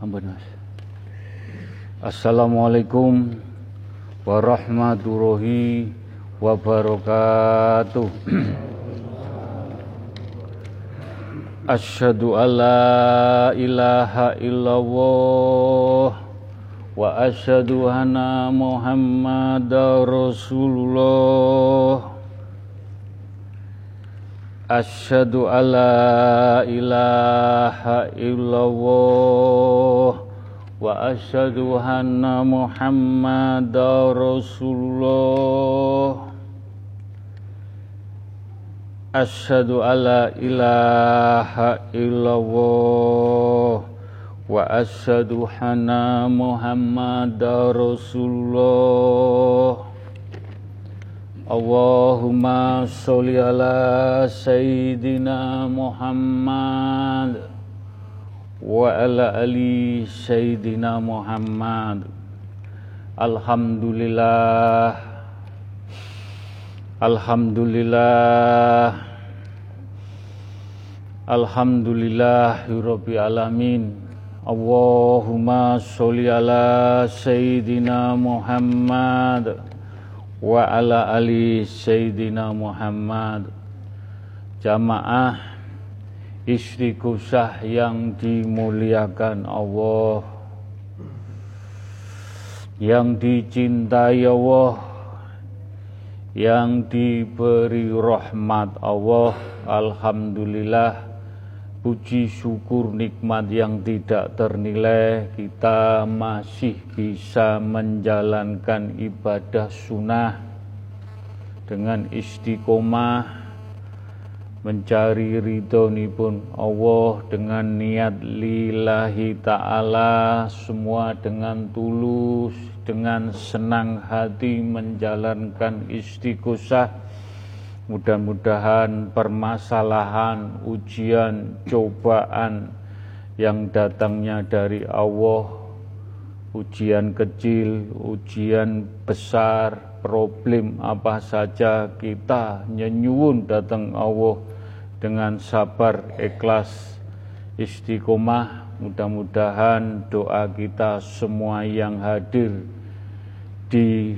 Ampun Mas. Assalamualaikum warahmatullahi wabarakatuh. Asyhadu an la ilaha illallah wa asyhadu anna Muhammadar Rasulullah. Asyhadu an la ilaha illallah wa asyhadu anna Muhammadar Rasulullah. Asyhadu alla ilaha illallah wa asyhadu anna Muhammadar Rasulullah. Allahumma sholli ala sayyidina Muhammad wa ala ali sayyidina Muhammad. Alhamdulillah. Alhamdulillah. Alhamdulillahirabbil alamin. Allahumma sholli ala sayyidina Muhammad wa ala ali sayyidina Muhammad. Jamaah istiqosah yang dimuliakan Allah. Yang dicintai Allah. Yang diberi rahmat Allah. Alhamdulillah puji syukur nikmat yang tidak ternilai kita masih bisa menjalankan ibadah sunnah dengan istiqomah mencari ridho pun Allah dengan niat lillahi ta'ala semua dengan tulus dengan senang hati menjalankan istiqosah mudah-mudahan permasalahan ujian cobaan yang datangnya dari Allah ujian kecil ujian besar problem apa saja kita nyenyuun datang Allah dengan sabar ikhlas istiqomah. Mudah-mudahan doa kita semua yang hadir di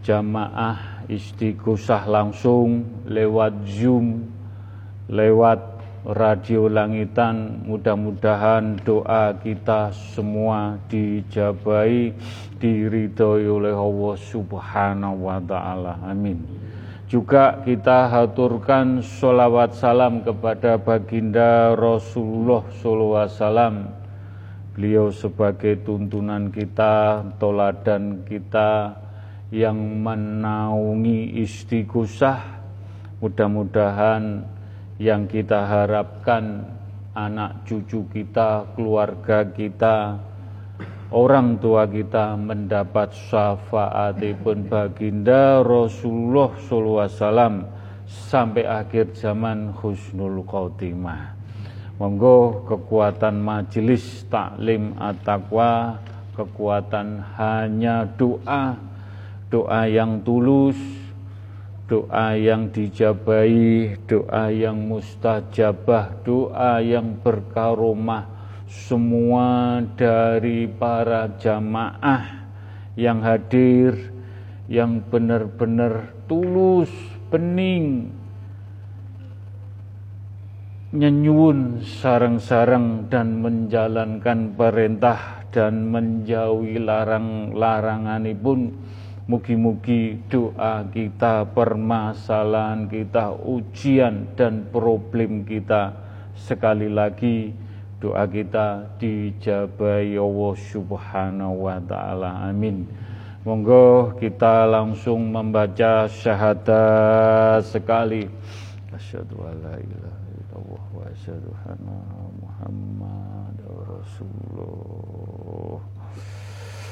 jamaah istighosah langsung lewat Zoom, lewat radio langitan, mudah-mudahan doa kita semua dijabai, diridhoi oleh Allah Subhanahu wa taala. Amin. Juga kita haturkan sholawat salam kepada baginda Rasulullah wasallam Beliau sebagai tuntunan kita, toladan kita yang menaungi istighosah. Mudah-mudahan yang kita harapkan anak cucu kita, keluarga kita, orang tua kita mendapat syafaat pun baginda Rasulullah SAW sampai akhir zaman husnul khotimah. Monggo kekuatan majelis taklim at-taqwa, kekuatan hanya doa, doa yang tulus, doa yang dijabai, doa yang mustajabah, doa yang berkaromah, semua dari para jamaah yang hadir, yang benar-benar tulus, bening, nyenyun sarang-sarang dan menjalankan perintah dan menjauhi larang-larangan pun mugi-mugi doa kita, permasalahan kita, ujian dan problem kita sekali lagi doa kita dijabai Allah Subhanahu wa taala. Amin. Monggo kita langsung membaca syahadat sekali. Asyhadu an la ilaha wa asyhadu anna Muhammad Rasulullah. Al-Fatihah sekali. Alhamdulillahirrahmanirrahim. Ar-Rahmanirrahim. Maliki yaumiddin. Iyyaka na'budu wa iyyaka nasta'in. Ihdinas siratal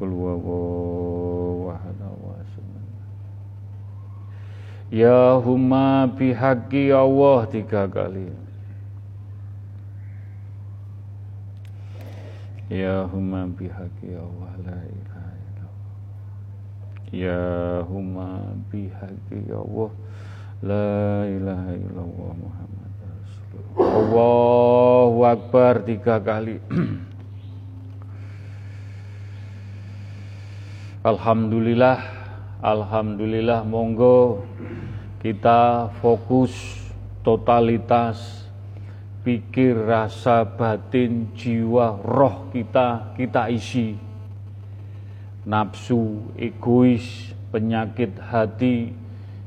Kul huwallahu ahad Ya huma bihaqi Allah tiga kali. Ya huma bihaqi Allah la ilaha illallah. Ya huma bihaqi Allah la ilaha illallah Muhammad Rasulullah. Allahu Akbar tiga kali. Alhamdulillah Alhamdulillah monggo kita fokus totalitas pikir, rasa, batin, jiwa, roh kita kita isi. Nafsu, egois, penyakit hati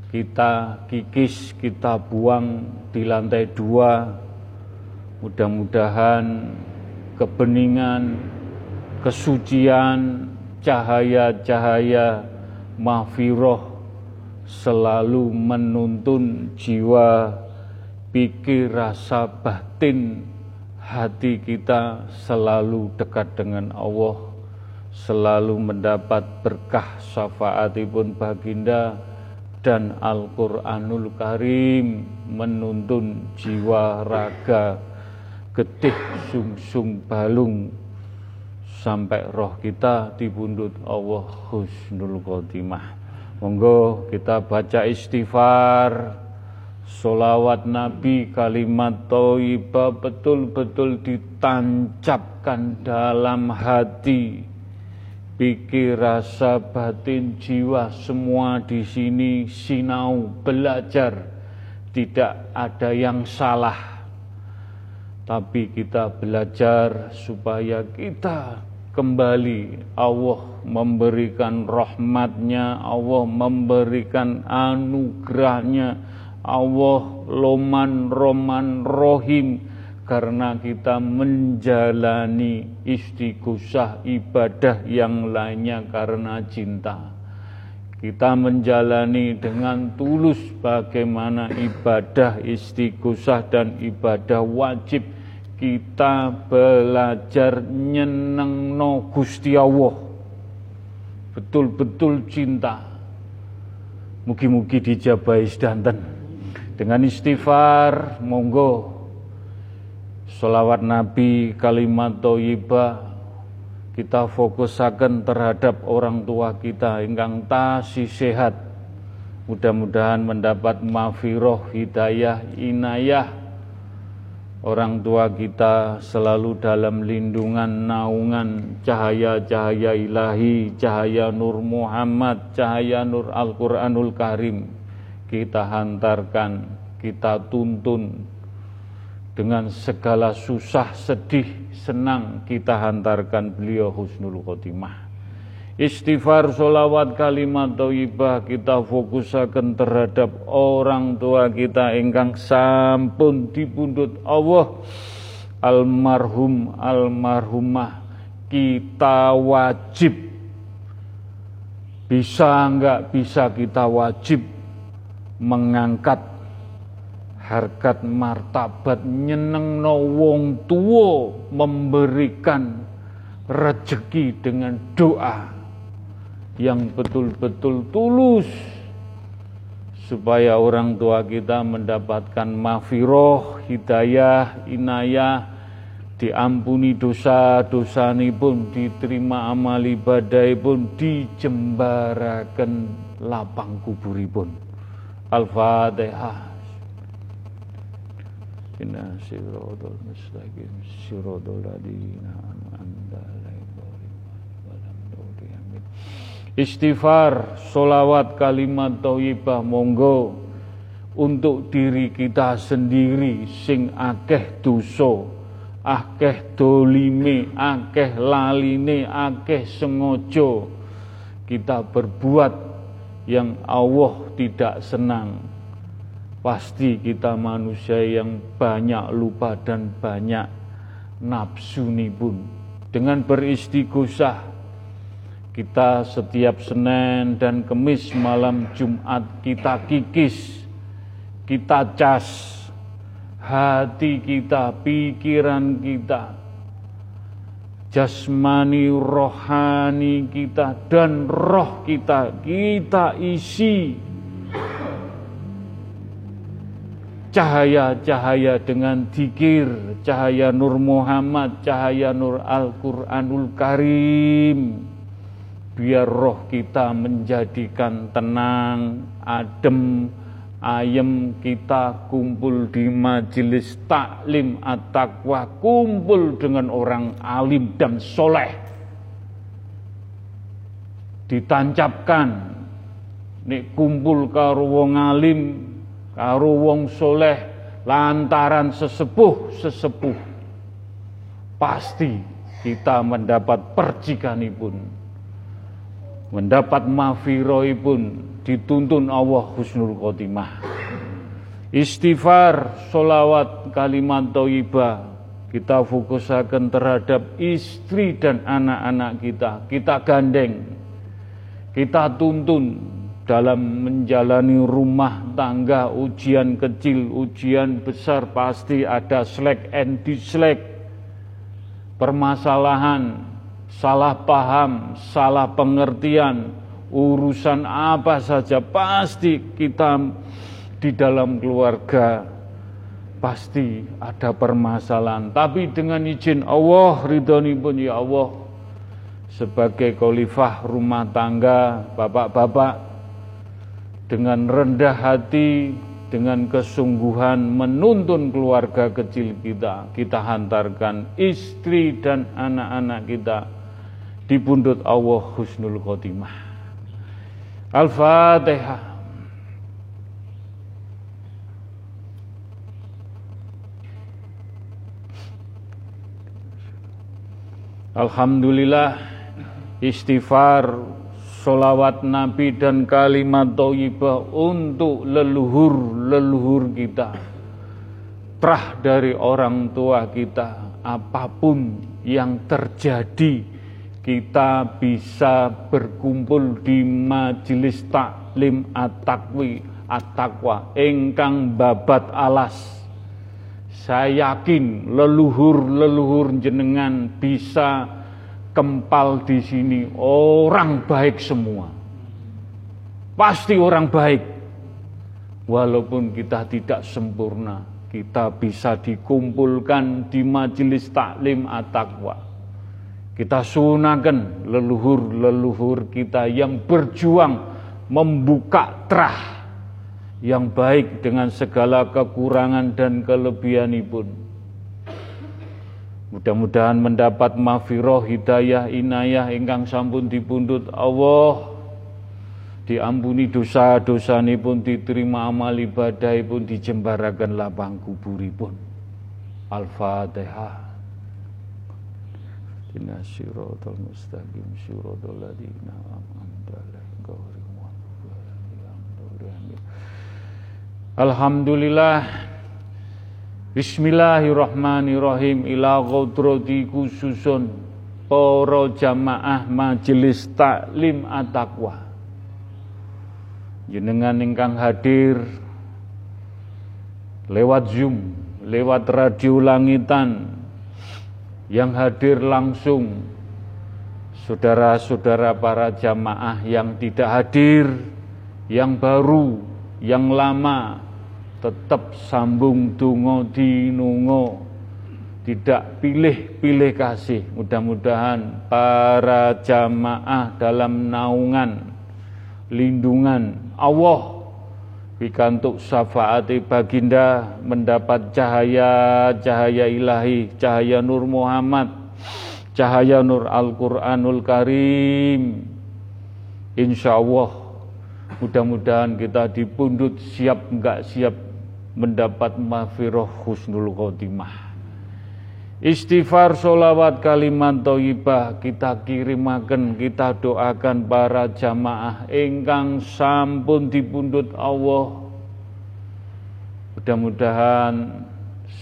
kita kikis, kita buang di lantai dua. Mudah-mudahan kebeningan, kesucian, cahaya-cahaya mahfiroh selalu menuntun jiwa, pikir, rasa batin. Hati kita selalu dekat dengan Allah, selalu mendapat berkah syafaatipun baginda. Dan Al-Quranul Karim menuntun jiwa raga getih sung-sung balung sampai roh kita dibundut Allah husnul khotimah. Monggo kita baca istighfar, solawat Nabi, kalimat toibah betul-betul ditancapkan dalam hati, pikir, rasa, batin, jiwa semua di sini sinau belajar, tidak ada yang salah. Tapi kita belajar supaya kita kembali. Allah memberikan rahmatnya Allah memberikan anugerahnya Allah loman roman rohim. Karena kita menjalani istighosah ibadah yang lainnya karena cinta. Kita menjalani dengan tulus bagaimana ibadah istighosah dan ibadah wajib kita belajar nyeneng no Gusti Allah. Betul-betul cinta. Mugi-mugi dijabai sedanten. Dengan istighfar monggo. Salawat Nabi kalimat toyibah. Kita fokusakan terhadap orang tua kita. Ingkang tasih sehat. Mudah-mudahan mendapat mafiroh hidayah inayah orang tua kita selalu dalam lindungan naungan cahaya-cahaya ilahi, cahaya Nur Muhammad, cahaya Nur Al-Quranul Karim. Kita hantarkan, kita tuntun dengan segala susah, sedih, senang kita hantarkan beliau husnul khotimah. Istighfar, solawat, kalimat thayyibah kita fokusaken terhadap orang tua kita ingkang sampun dipundhut Allah. Almarhum almarhumah kita wajib. Bisa enggak bisa kita wajib mengangkat harkat martabat nyeneng no wong tua memberikan rezeki dengan doa yang betul-betul tulus supaya orang tua kita mendapatkan mafiroh, hidayah, inayah, diampuni dosa-dosa ini pun diterima amal ibadah pun dijembarakan lapang kuburipun. Al-Fatihah. Inna siratal mustaqim siratal ladina istighfar, solawat, kalimat thayyibah monggo untuk diri kita sendiri sing akeh dosa, akeh dolime, akeh laline, akeh sengojo kita berbuat yang Allah tidak senang. Pasti kita manusia yang banyak lupa dan banyak nafsu pun. Dengan beristighosah kita setiap Senin dan Kemis malam Jumat kita kikis, kita cas hati kita, pikiran kita, jasmani rohani kita dan roh kita kita isi cahaya-cahaya dengan dikir, cahaya Nur Muhammad, cahaya Nur Al-Quranul Karim. Biar roh kita menjadikan tenang, adem, ayem kita kumpul di majelis taklim at-taqwa, kumpul dengan orang alim dan soleh. Ditancapkan, nek kumpul karo wong alim, karo wong soleh, lantaran sesepuh-sesepuh. Pasti kita mendapat percikanipun, mendapat pun dituntun Allah husnul khotimah. Istighfar, solawat, kalimat toibah, kita fokusakan terhadap istri dan anak-anak kita. Kita gandeng, kita tuntun dalam menjalani rumah tangga, ujian kecil, ujian besar, pasti ada slack and dislike, permasalahan, salah paham, salah pengertian, urusan apa saja pasti kita di dalam keluarga pasti ada permasalahan. Tapi dengan izin Allah ridhoni pun ya Allah sebagai khalifah rumah tangga bapak-bapak dengan rendah hati dengan kesungguhan menuntun keluarga kecil kita kita hantarkan istri dan anak-anak kita di pundut Allah husnul khotimah Al-Fatihah. Alhamdulillah istighfar, solawat Nabi dan kalimat toibah untuk leluhur-leluhur kita. Trah dari orang tua kita, apa pun yang terjadi kita bisa berkumpul di majelis taklim at-taqwi at-taqwa babat alas. Saya yakin leluhur-leluhur jenengan bisa kempal di sini orang baik semua. Pasti orang baik. Walaupun kita tidak sempurna kita bisa dikumpulkan di majelis taklim at-taqwa kita sunahkan leluhur-leluhur kita yang berjuang membuka terah yang baik dengan segala kekurangan dan kelebihan pun. Mudah-mudahan mendapat mafiroh, hidayah, inayah ingkang sampun dipundut Allah. Diampuni dosa-dosa pun diterima amal ibadah pun dijembarakan lapang kuburipun. Al-Fatihah. Inna syiratal mustaqim syiratal ladina amanta Alhamdulillah. Bismillahirrahmanirrahim. Ila gaudrati khususun. Para jamaah majelis taklim at-taqwa. Jenengan ingkang hadir lewat Zoom, lewat radio langitan, yang hadir langsung saudara-saudara para jamaah yang tidak hadir, yang baru, yang lama, tetap sambung tungo dinungo, tidak pilih-pilih kasih. Mudah-mudahan para jamaah dalam naungan, lindungan Allah Pikantuk syafaati baginda mendapat cahaya-cahaya ilahi, cahaya Nur Muhammad, cahaya Nur Al-Quranul Karim. Insya Allah mudah-mudahan kita dipundut siap enggak siap mendapat mafiroh husnul khotimah. Istighfar solawat kalimat toibah kita kirimakan, kita doakan para jamaah ingkang sampun dipundut Allah. Mudah-mudahan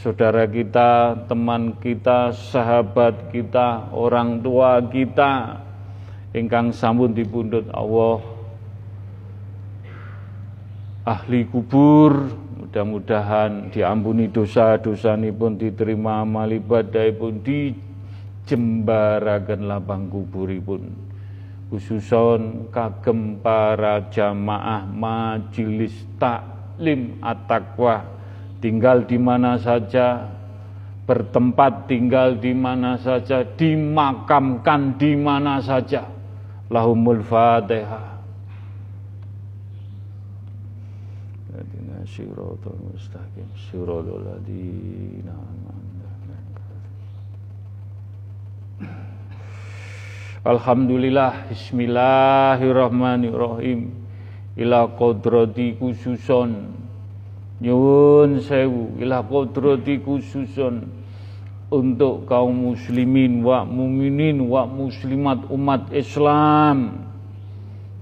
saudara kita, teman kita, sahabat kita, orang tua kita ingkang sampun dipundut Allah ahli kubur Mudah-mudahan diampuni dosa-dosa ini pun diterima amal ibadah pun dijembaraken lapang kuburipun khususon kagem para jamaah majelis taklim at-taqwa tinggal di mana saja bertempat tinggal di mana saja dimakamkan di mana saja. Lahumul fatihah Siratal mustaqim Siratal ladina Alhamdulillah Bismillahirrahmanirrahim. Ila kodrati khususon Nyun sewu Ila kodrati khususon Untuk kaum muslimin Wa muminin Wa muslimat umat Islam.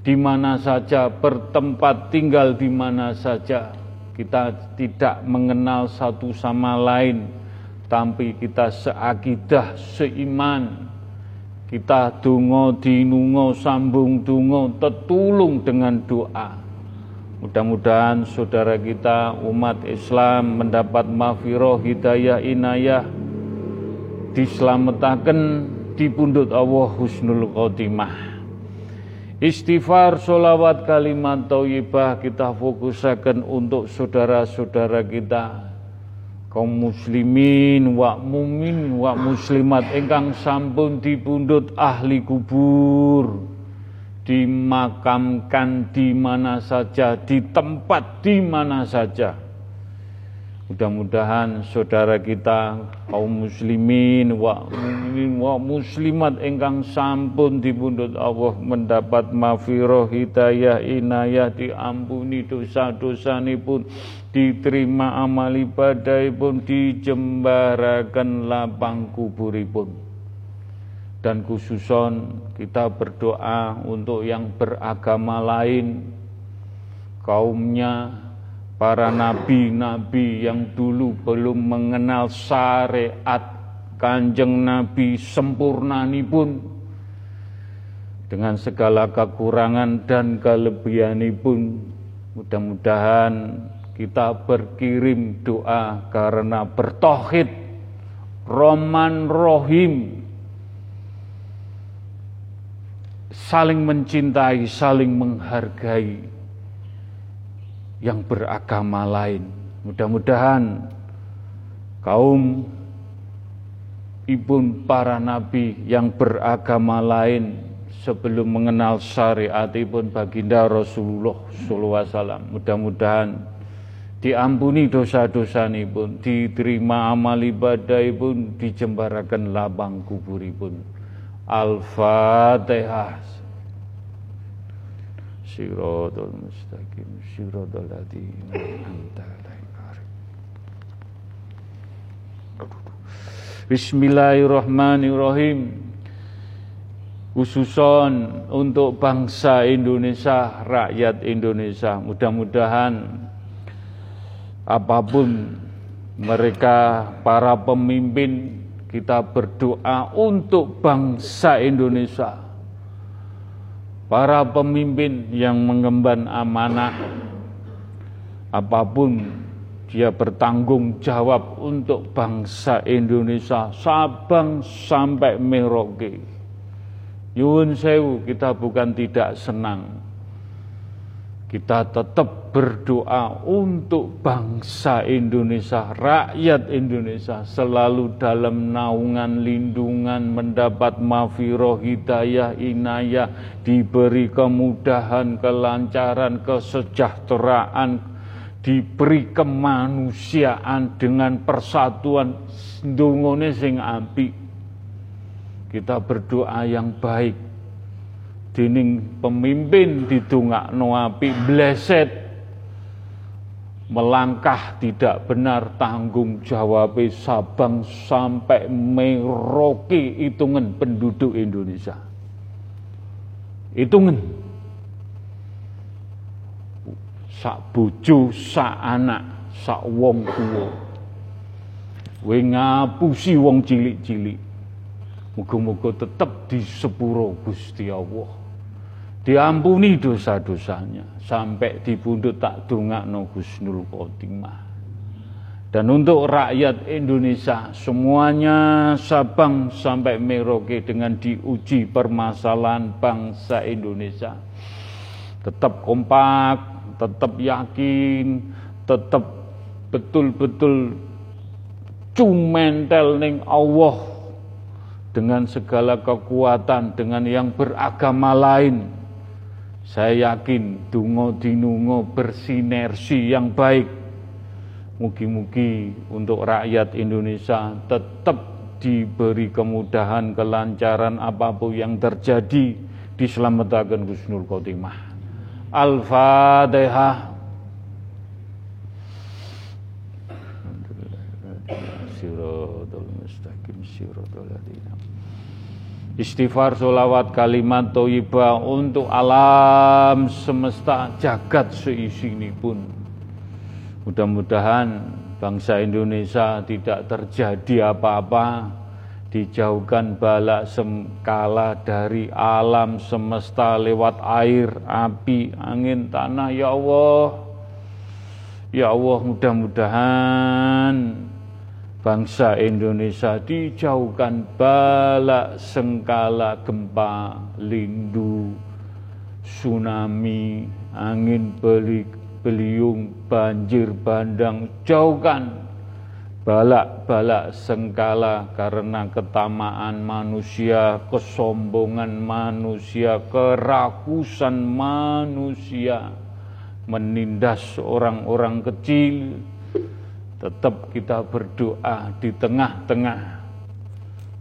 Di mana saja, bertempat tinggal di mana saja. Kita tidak mengenal satu sama lain, tapi kita seakidah, seiman, kita dungo dinungo sambung dungo tetulung dengan doa. Mudah-mudahan saudara kita umat Islam mendapat mafiroh hidayah inayah diselamatkan di pundut Allah husnul khotimah. Istighfar, solawat, kalimat tauyibah kita fokusakan untuk saudara-saudara kita kaum muslimin wa mumin wa muslimat ingkang sampun dipundhut ahli kubur dimakamkan di mana saja di tempat di mana saja Mudah-mudahan saudara kita kaum muslimin wa muslimat ingkang sampun dipundhut Allah mendapat mafiroh hidayah inayah diampuni dosa-dosanipun diterima amal ibadahipun dijembaraken lapang kuburipun. Dan khususon kita berdoa untuk yang beragama lain kaumnya para nabi-nabi yang dulu belum mengenal syariat kanjeng nabi sempurnani pun dengan segala kekurangan dan kelebihan pun mudah-mudahan kita berkirim doa karena bertohid Roman Rohim. Saling mencintai, saling menghargai yang beragama lain. Mudah-mudahan kaum ibun para nabi yang beragama lain sebelum mengenal syariat ibun baginda Rasulullah SAW. Mudah-mudahan diampuni dosa-dosa pun, diterima amal ibadah pun, dijembarakan labang kubur pun. Al-Fatihah. Siratal mustaqim Siratal ladzina an'amta Bismillahirrahmanirrahim. Khususon untuk bangsa Indonesia, rakyat Indonesia. Mudah-mudahan apa pun mereka para pemimpin kita berdoa untuk bangsa Indonesia para pemimpin yang mengemban amanah apa pun dia bertanggung jawab untuk bangsa Indonesia Sabang sampai Merauke. Yun sewu kita bukan tidak senang kita tetap berdoa untuk bangsa Indonesia, rakyat Indonesia selalu dalam naungan lindungan mendapat mafiroh hidayah inayah diberi kemudahan kelancaran kesejahteraan diberi kemanusiaan dengan persatuan dungone sing api kita berdoa yang baik dening pemimpin didungakno api bleset. Melangkah tidak benar tanggung jawab Sabang sampai Merauke hitungan penduduk Indonesia. Hitungan. Sak bojo sak anak sak wong tuwa. We ngapusi wong cilik-cilik. Muga-muga tetep di sepuro Gusti Allah diampuni dosa-dosanya. Sampai dibundut tak no husnul khotimah dan untuk rakyat Indonesia semuanya Sabang sampai Merauke dengan diuji permasalahan bangsa Indonesia. Tetap kompak, tetap yakin, tetap betul-betul cumentel ning Allah dengan segala kekuatan dengan yang beragama lain saya yakin dungo dinungo bersinergi yang baik Mugi-mugi untuk rakyat Indonesia tetap diberi kemudahan, kelancaran apa pun yang terjadi diselamatkan Gusnul Khotimah. Al-Fatihah. Istighfar solawat kalimat toibah untuk alam semesta jagat seisi ini pun Mudah-mudahan bangsa Indonesia tidak terjadi apa-apa, dijauhkan balak semkala dari alam semesta lewat air, api, angin, tanah. Ya Allah, ya Allah mudah-mudahan bangsa Indonesia dijauhkan balak sengkala gempa, lindu, tsunami, angin belik, beliung, banjir, bandang, jauhkan balak-balak sengkala karena ketamaan manusia, kesombongan manusia, kerakusan manusia, menindas orang-orang kecil. Tetap kita berdoa di tengah-tengah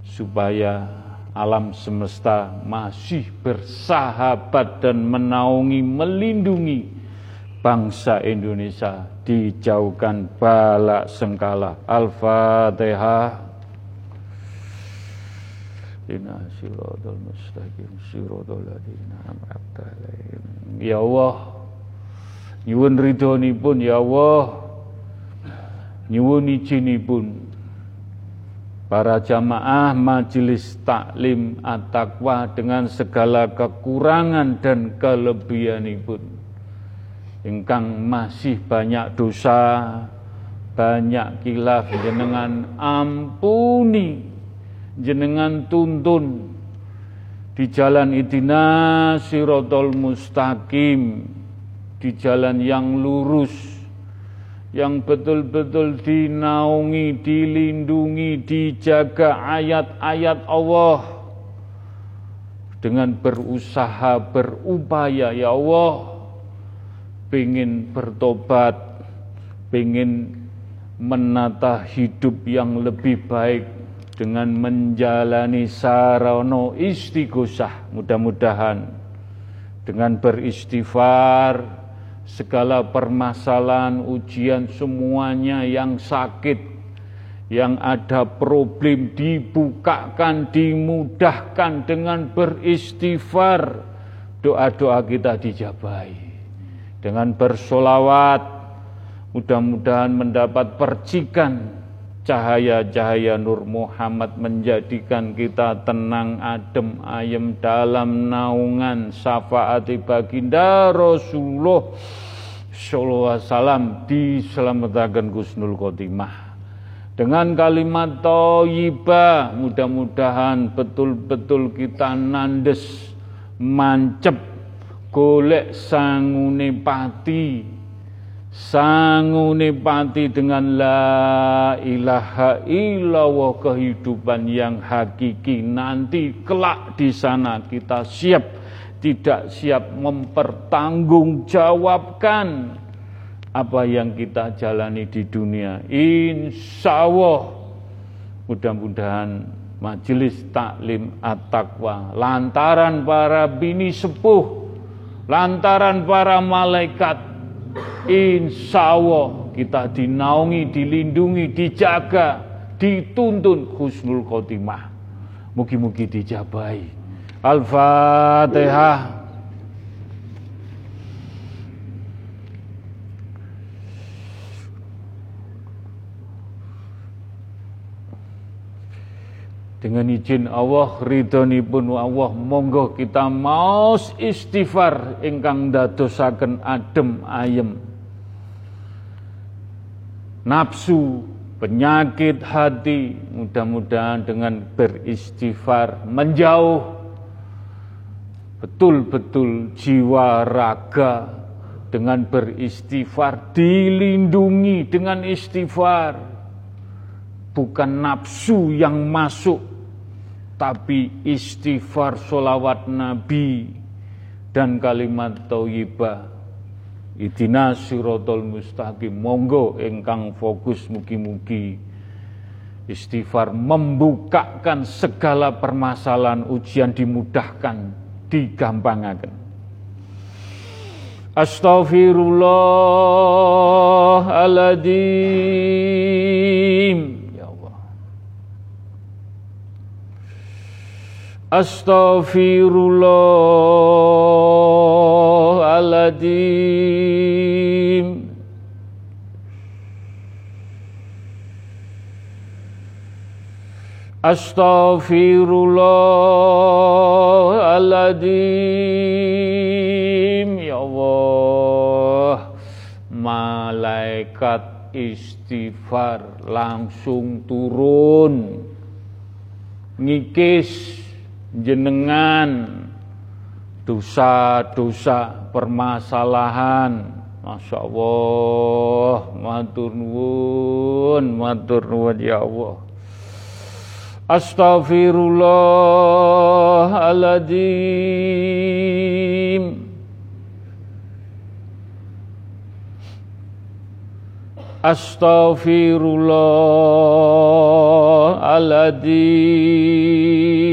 supaya alam semesta masih bersahabat dan menaungi, melindungi bangsa Indonesia dijauhkan balak sengkala. Al-Fatihah. Ya Allah, nyuwun pun ya Allah. Nyuwun pun para jamaah majelis taklim at-taqwa dengan segala kekurangan dan kelebihanipun. Ingkang masih banyak dosa, banyak kilaf jenengan ampuni, jenengan tuntun. Di jalan itina sirotol mustaqim, di jalan yang lurus, yang betul-betul dinaungi, dilindungi, dijaga ayat-ayat Allah. Dengan berusaha, berupaya ya Allah. Pengen bertobat, pengen menata hidup yang lebih baik dengan menjalani sarana istighosah mudah-mudahan. Dengan beristighfar segala permasalahan ujian semuanya yang sakit yang ada problem dibukakan dimudahkan dengan beristighfar. Doa-doa kita dijabai dengan bersolawat mudah-mudahan mendapat percikan cahaya-cahaya Nur Muhammad menjadikan kita tenang adem ayem dalam naungan syafaat baginda Rasulullah sallallahu alaihi wasallam diselamatkan Gusnul Khotimah. Dengan kalimat toyibah mudah-mudahan betul-betul kita nandes mancep golek sangune pati sangune pati dengan la ilaha illallah kehidupan yang hakiki. Nanti kelak di sana kita siap tidak siap mempertanggungjawabkan apa yang kita jalani di dunia. Insya Allah mudah-mudahan majelis taklim at-taqwa lantaran para bini sepuh lantaran para malaikat insya Allah kita dinaungi, dilindungi, dijaga, dituntun husnul khotimah. Mugi-mugi dijabai. Al-Fatihah. Dengan izin Allah, pun Allah, monggo kita maus istighfar ingkang dadosaken adem ayem. nafsu, penyakit hati, mudah-mudahan dengan beristighfar menjauh betul-betul jiwa raga dengan beristighfar dilindungi dengan istighfar bukan nafsu yang masuk tapi istighfar solawat nabi dan kalimat tauyibah Idina sirotol mustaqim. Monggo engkang fokus mugi-mugi. Istighfar membukakan segala permasalahan ujian dimudahkan digampangaken Astaghfirullahaladzim Ya Allah Astaghfirullahaladzim Astaghfirullahaladzim Ya Allah Malaikat istighfar langsung turun. Ngikis jenengan Dosa-dosa permasalahan. Masya Allah Matur nuwun Matur nuwun ya Allah. Astaghfirullahaladzim Astaghfirullahaladzim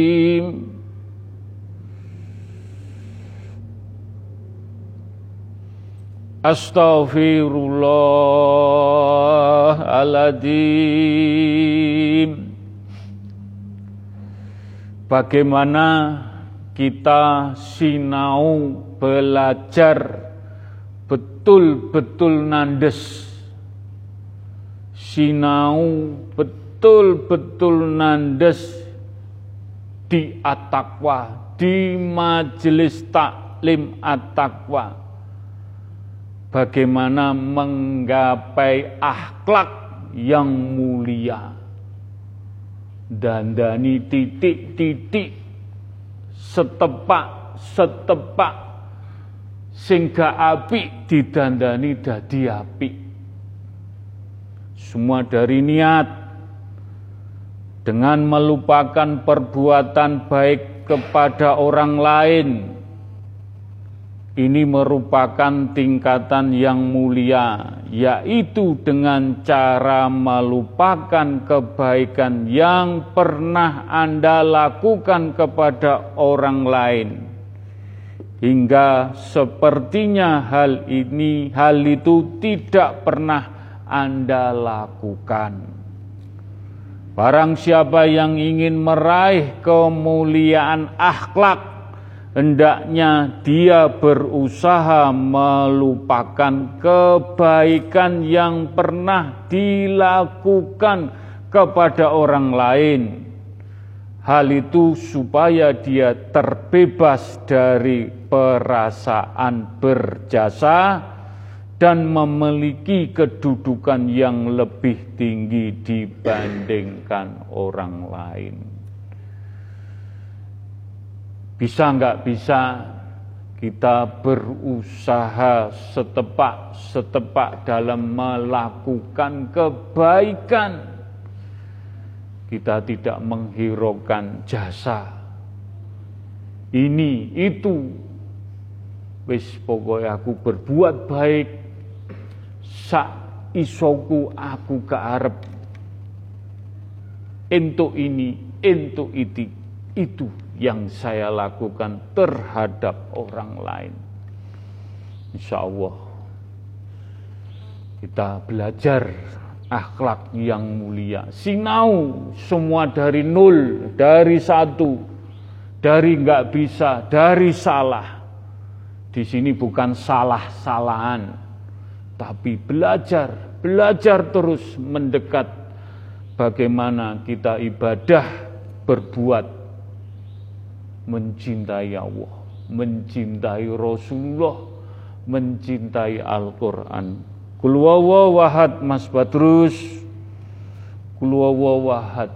Astaghfirullahaladzim Bagaimana kita sinau belajar betul-betul nandes? Sinau betul-betul nandes di atakwa di majelis taklim atakwa bagaimana menggapai akhlak yang mulia. Dandani titik-titik setepak setepak sehingga api didandani dadi api semua dari niat dengan melupakan perbuatan baik kepada orang lain ini merupakan tingkatan yang mulia, yaitu dengan cara melupakan kebaikan yang pernah Anda lakukan kepada orang lain. Hingga sepertinya hal ini, hal itu tidak pernah Anda lakukan. Barang siapa yang ingin meraih kemuliaan akhlak hendaknya dia berusaha melupakan kebaikan yang pernah dilakukan kepada orang lain. Hal itu supaya dia terbebas dari perasaan berjasa dan memiliki kedudukan yang lebih tinggi dibandingkan orang lain. Bisa nggak bisa kita berusaha setepak-setepak dalam melakukan kebaikan. Kita tidak menghiraukan jasa. Ini, itu. Wis pokoknya aku berbuat baik. Sak isoku aku kearep. Untuk ini, untuk itu. Itu yang saya lakukan terhadap orang lain. Insya Allah kita belajar akhlak yang mulia. Sinau semua dari nol, dari satu, dari nggak bisa, dari salah. Di sini bukan salah-salahan, tapi belajar, belajar terus mendekat bagaimana kita ibadah berbuat mencintai Allah, mencintai Rasulullah, mencintai Al-Quran Kul wahad Mas Badrus. Kul wahad.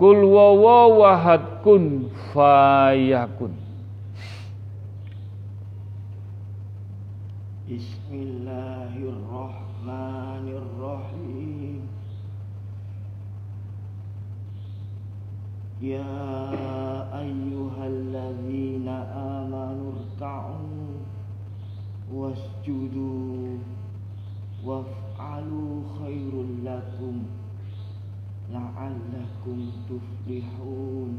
Kul wahad kun fayakun. Bismillahirrahmanirrahim. Ya wasjudu waf'alu khairul lakum la'allakum tuflihun.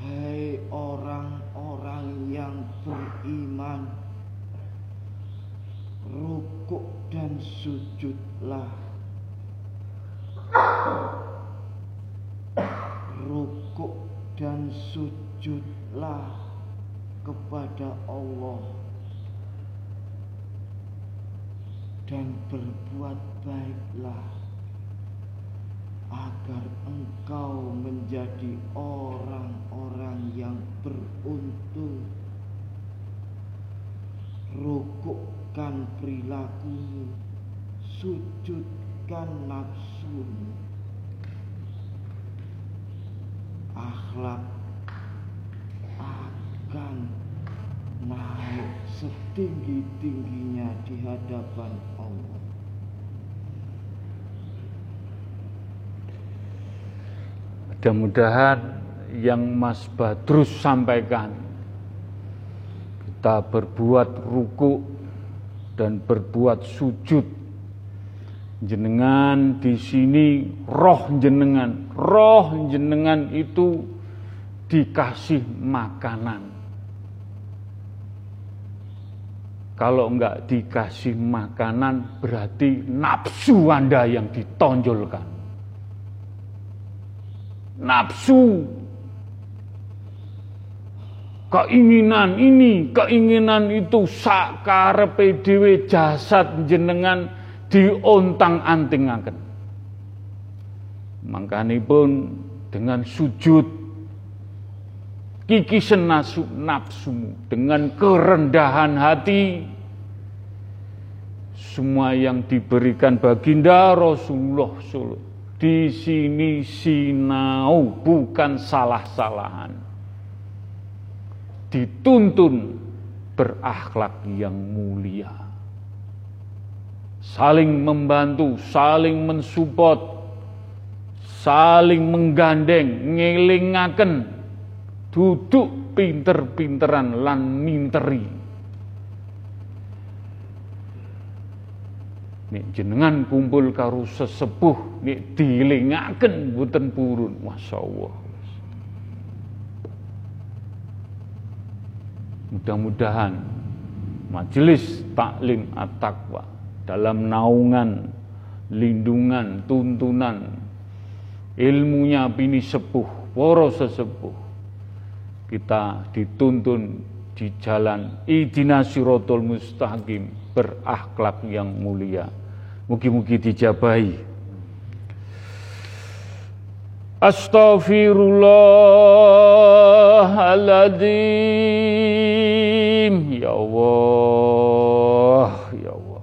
Hai orang-orang yang beriman Rukuk dan sujudlah. Rukuk dan sujudlah kepada Allah Dan berbuat baiklah agar engkau menjadi orang-orang yang beruntung. Rukukkan perilakumu, sujudkan nafsumu. Akhlak akan naik setinggi-tingginya di hadapan Allah. Mudah-mudahan yang Mas Badrus sampaikan kita berbuat ruku dan berbuat sujud jenengan di sini roh jenengan roh jenengan itu dikasih makanan. Kalau enggak dikasih makanan berarti nafsu Anda yang ditonjolkan. Nafsu, keinginan ini, keinginan itu sakarepe dhewe jasad jenengan diontang-antingaken. pun dengan sujud kikisen nasu nafsumu dengan kerendahan hati semua yang diberikan baginda Rasulullah Sallallahu di sini sinau bukan salah-salahan. Dituntun berakhlak yang mulia. Saling membantu, saling mensupport, saling menggandeng, ngelingaken, duduk pinter-pinteran lan minteri Nek jenengan kumpul karo sesepuh nek dilingaken mboten purun. Masyaallah. Mudah-mudahan majelis taklim at-taqwa dalam naungan lindungan tuntunan ilmunya bini sepuh poro sesepuh kita dituntun di jalan idina siratul mustaqim berakhlak yang mulia. Mugi-mugi dijabahi. Astaghfirullahaladzim. Ya Allah Ya Allah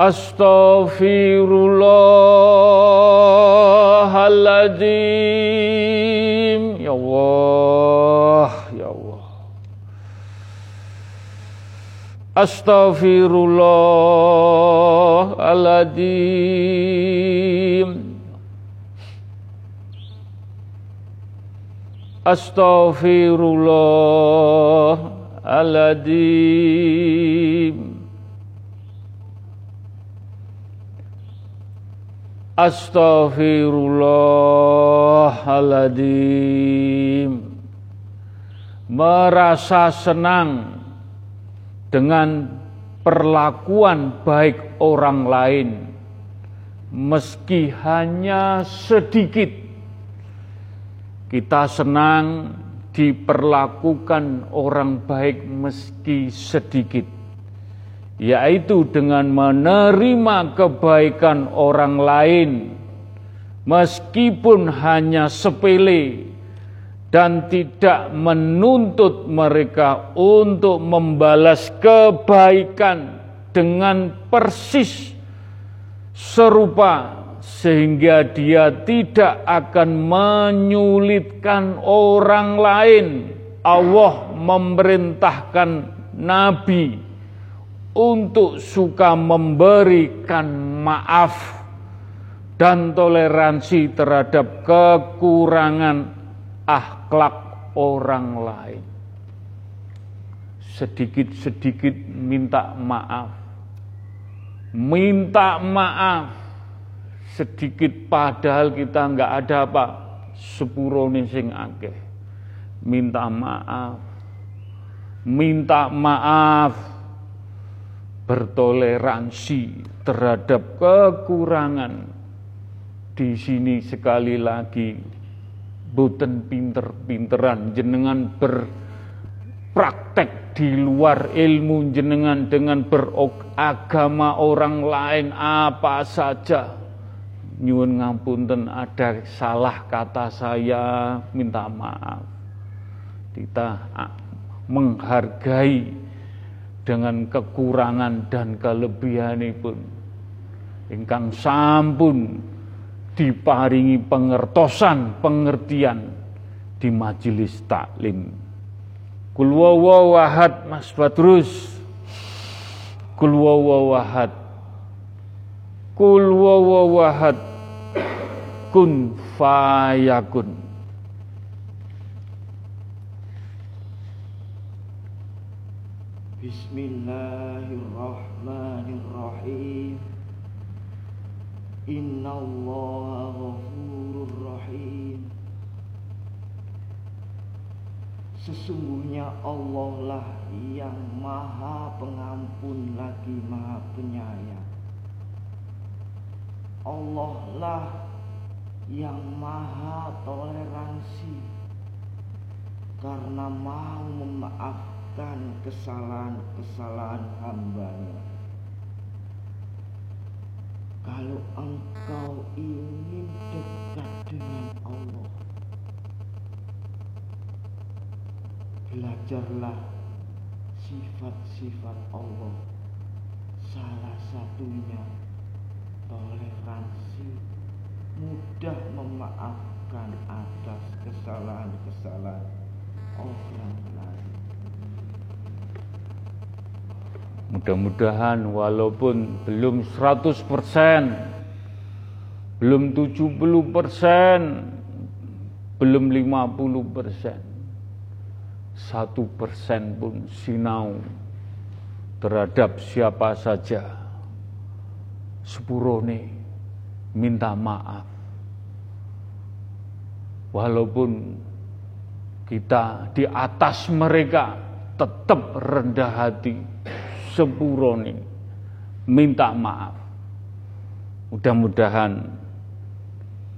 Astaghfirullahaladzim Astaghfirullahaladzim ya Astaghfirullahaladzim ya Astaghfirullahaladzim Ya Allah, ya Allah. Astaghfirullahaladzim. Astaghfirullahaladzim. Astaghfirullahaladzim Merasa senang dengan perlakuan baik orang lain Meski hanya sedikit. Kita senang diperlakukan orang baik meski sedikit yaitu dengan menerima kebaikan orang lain meskipun hanya sepele dan tidak menuntut mereka untuk membalas kebaikan dengan persis serupa sehingga dia tidak akan menyulitkan orang lain. Allah memerintahkan nabi untuk suka memberikan maaf dan toleransi terhadap kekurangan akhlak orang lain. Sedikit-sedikit minta maaf. Minta maaf sedikit padahal kita nggak ada apa sepurone sing akeh. Minta maaf. Minta maaf bertoleransi terhadap kekurangan. Di sini sekali lagi boten pinter-pinteran jenengan berpraktek di luar ilmu jenengan dengan beragama orang lain apa saja nyuwun ngapunten ada salah kata saya minta maaf kita menghargai dengan kekurangan dan kelebihan pun ingkang sampun diparingi pengertosan pengertian di majelis taklim. Kul wahad Mas Badrus. Kul wahad. Kul wahad. Kun fayakun Bismillahirrahmanirrahim. Inna Allah ghafurur rahim Sesungguhnya Allah lah yang maha pengampun lagi maha penyayang. Allah lah yang maha toleransi. Karena mau memaafkan memaafkan kesalahan-kesalahan hambanya. Kalau engkau ingin dekat dengan Allah, belajarlah sifat-sifat Allah. Salah satunya toleransi, mudah memaafkan atas kesalahan-kesalahan orang lain. Mudah-mudahan walaupun belum 100%, belum 70%, belum 50%, satu persen pun sinau terhadap siapa saja. Sepurone minta maaf. Walaupun kita di atas mereka tetap rendah hati sepurone minta maaf. Mudah-mudahan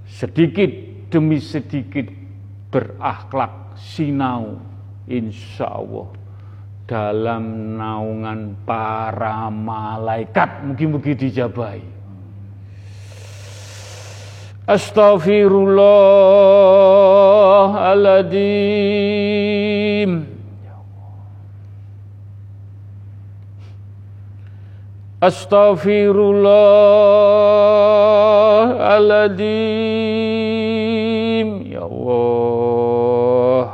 sedikit demi sedikit berakhlak sinau insya Allah dalam naungan para malaikat mungkin-mungkin dijabai. Astaghfirullahaladzim. Astaghfirullahaladzim Ya Allah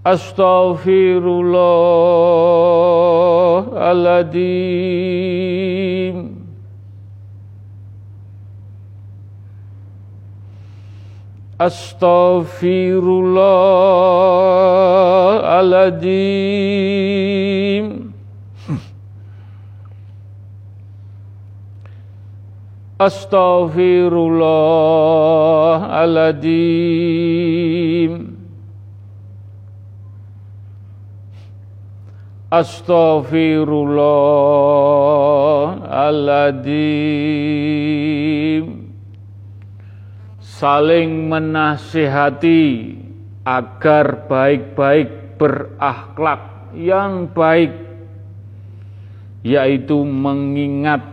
Astaghfirullahaladzim Astaghfirullahaladzim Astaghfirullahaladzim Astaghfirullahaladzim Saling menasihati agar baik-baik berakhlak yang baik yaitu mengingat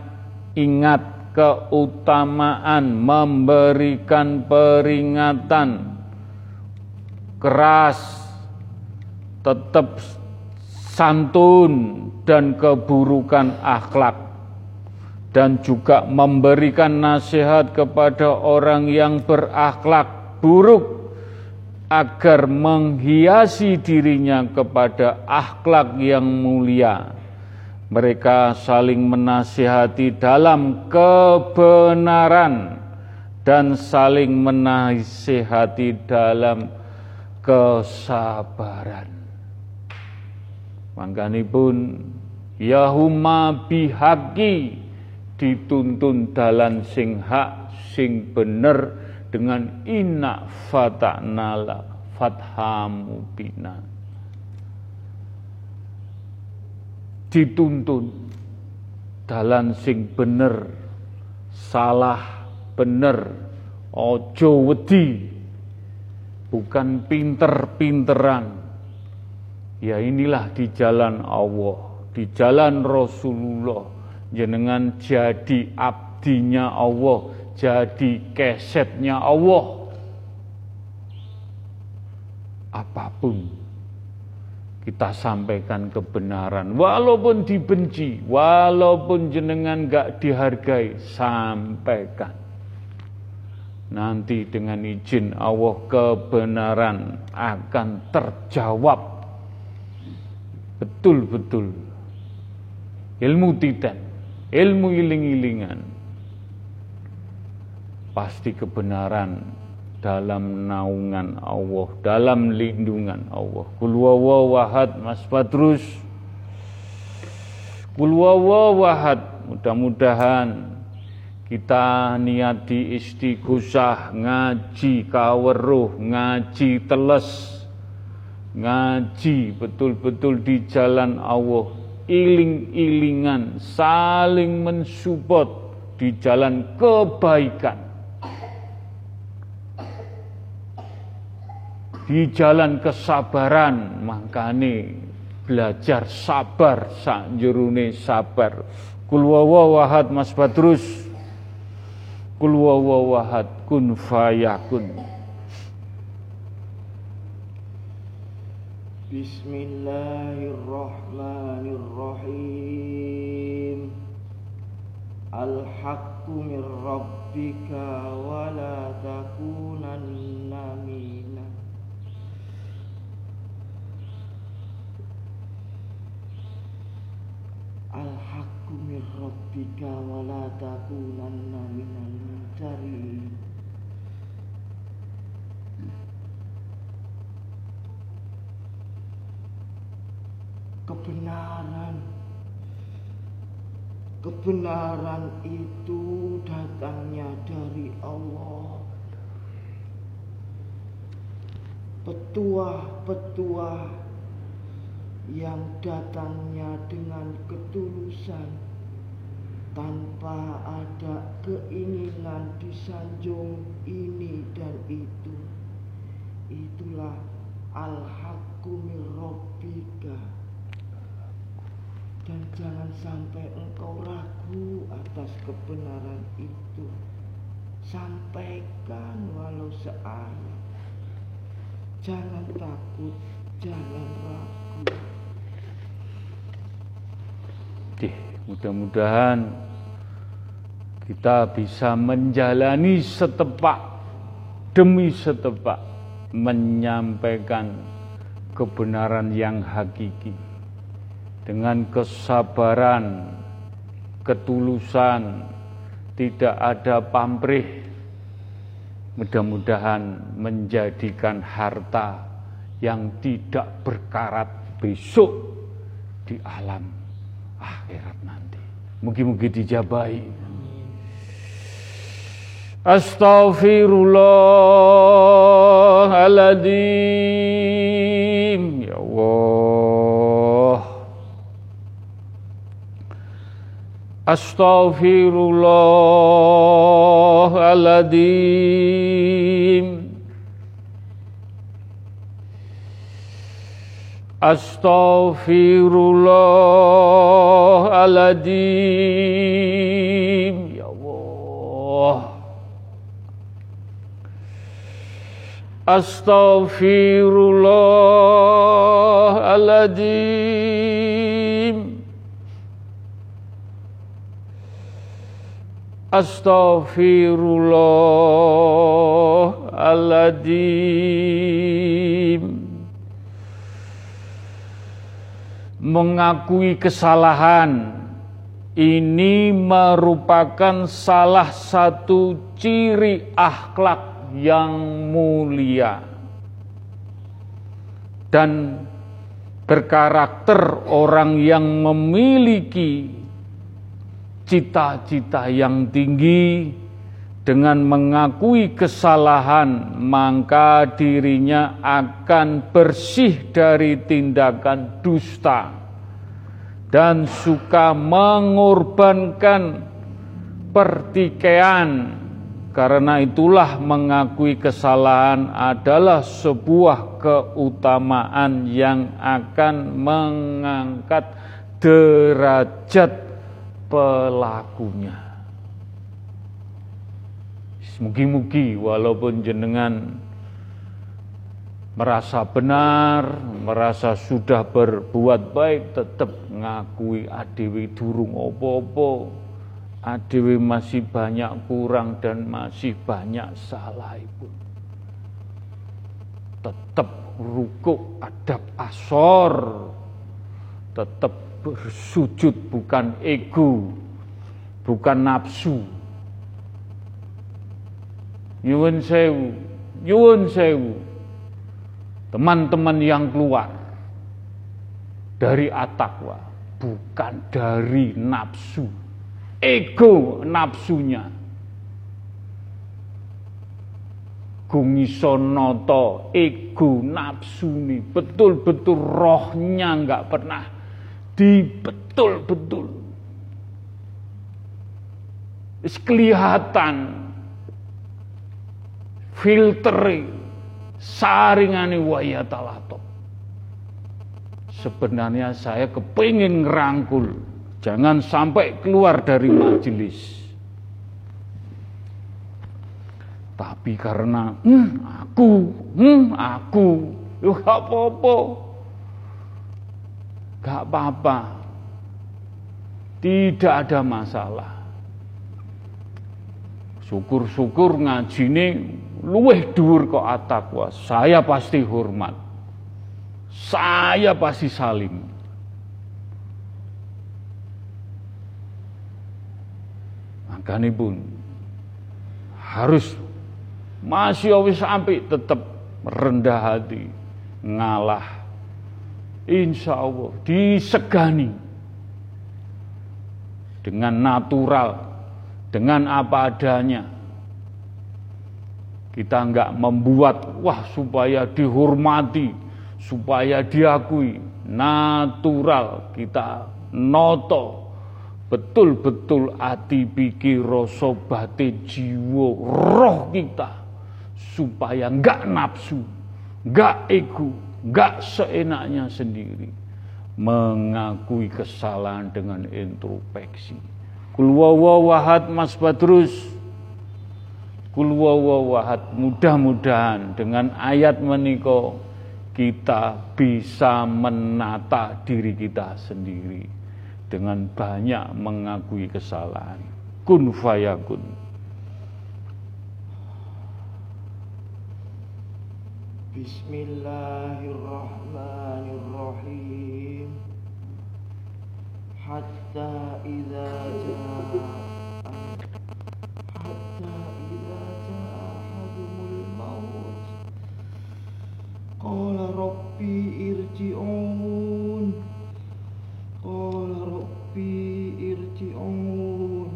ingat keutamaan memberikan peringatan. Keras, tetap santun dan keburukan akhlak. Dan juga memberikan nasihat kepada orang yang berakhlak buruk agar menghiasi dirinya kepada akhlak yang mulia mereka saling menasihati dalam kebenaran dan saling menasihati dalam kesabaran. pun Yahuma bihaki dituntun dalan sing hak sing bener dengan inna fata'nala fathamu bina. Dituntun. Dalan sing bener salah bener ojo wedi. Bukan pinter-pinteran. Ya inilah di jalan Allah di jalan Rasulullah. Jenengan jadi abdinya Allah jadi kesetnya Allah. Apa pun kita sampaikan kebenaran. Walaupun dibenci walaupun jenengan gak dihargai sampaikan. Nanti dengan izin Allah kebenaran akan terjawab. Betul-betul. Ilmu titan ilmu iling-ilingan. Pasti kebenaran dalam naungan Allah, dalam lindungan Allah. Kul wahad Mas Badrus. Kul wahad. Mudah-mudahan kita niati istighosah, ngaji kaweruh, ngaji teles, ngaji betul-betul di jalan Allah, iling-ilingan, saling mensupport di jalan kebaikan di jalan kesabaran makane belajar sabar sanjurune sabar. Kul wahad mas badrus. Kul wahad kun fayakun. Bismillahirrahmanirrahim. Al-haqqu min rabbika wa la takunanna min Kebenaran. Kebenaran itu datangnya dari Allah. Petuah-petuah yang datangnya dengan ketulusan tanpa ada keinginan disanjung ini dan itu. Itulah al-haqqu dan jangan sampai engkau ragu atas kebenaran itu. Sampaikan walau seayat. Jangan takut jangan ragu Mudah-mudahan kita bisa menjalani setepak demi setepak menyampaikan kebenaran yang hakiki dengan kesabaran, ketulusan, tidak ada pamrih. Mudah-mudahan menjadikan harta yang tidak berkarat besok di alam akhirat nanti. Mungkin-mungkin dijabai. Astaghfirullahaladzim Ya Allah Astaghfirullahaladzim Astaghfirullahaladzim Ya Allah Astaghfirullahaladzim Astaghfirullahaladzim Mengakui kesalahan. Ini merupakan salah satu ciri akhlak yang mulia dan berkarakter orang yang memiliki cita-cita yang tinggi dengan mengakui kesalahan maka dirinya akan bersih dari tindakan dusta dan suka mengorbankan pertikaian karena itulah mengakui kesalahan adalah sebuah keutamaan yang akan mengangkat derajat pelakunya. Mugi-mugi walaupun jenengan merasa benar, merasa sudah berbuat baik, tetap ngakui adewi durung opo-opo, adewi masih banyak kurang dan masih banyak salah ibu. Tetap rukuk adab asor, tetap bersujud bukan ego, bukan nafsu. Yuwun sewu, yuwun sewu. Teman-teman yang keluar dari atakwa, bukan dari nafsu. Ego nafsunya. Gungisonoto ego nafsu nih betul-betul rohnya nggak pernah dibetul-betul. Kelihatan filter saringani waya talato. Sebenarnya saya kepingin ngerangkul, jangan sampai keluar dari majelis. Tapi karena hmm, aku, hmm, aku, yuk apa-apa, Gak apa-apa. Tidak ada masalah. Syukur-syukur ngaji ini luweh dhuwur kok atakwa. Saya pasti hormat. Saya pasti salim. Makanya pun harus masih wis sampai tetap rendah hati, ngalah insya Allah disegani dengan natural, dengan apa adanya. Kita enggak membuat wah supaya dihormati, supaya diakui. Natural kita noto betul-betul hati pikir rasa batin jiwa roh kita supaya enggak nafsu, enggak ego, Gak seenaknya sendiri mengakui kesalahan dengan introspeksi. Kulwawawahad Mas Badrus kulwawawahat mudah-mudahan dengan ayat meniko kita bisa menata diri kita sendiri dengan banyak mengakui kesalahan. Kun fayakun. Bismillahirrahmanirrahim. Hatta idza jaa Qala rabbi irji'un. Qala rabbi irji'un.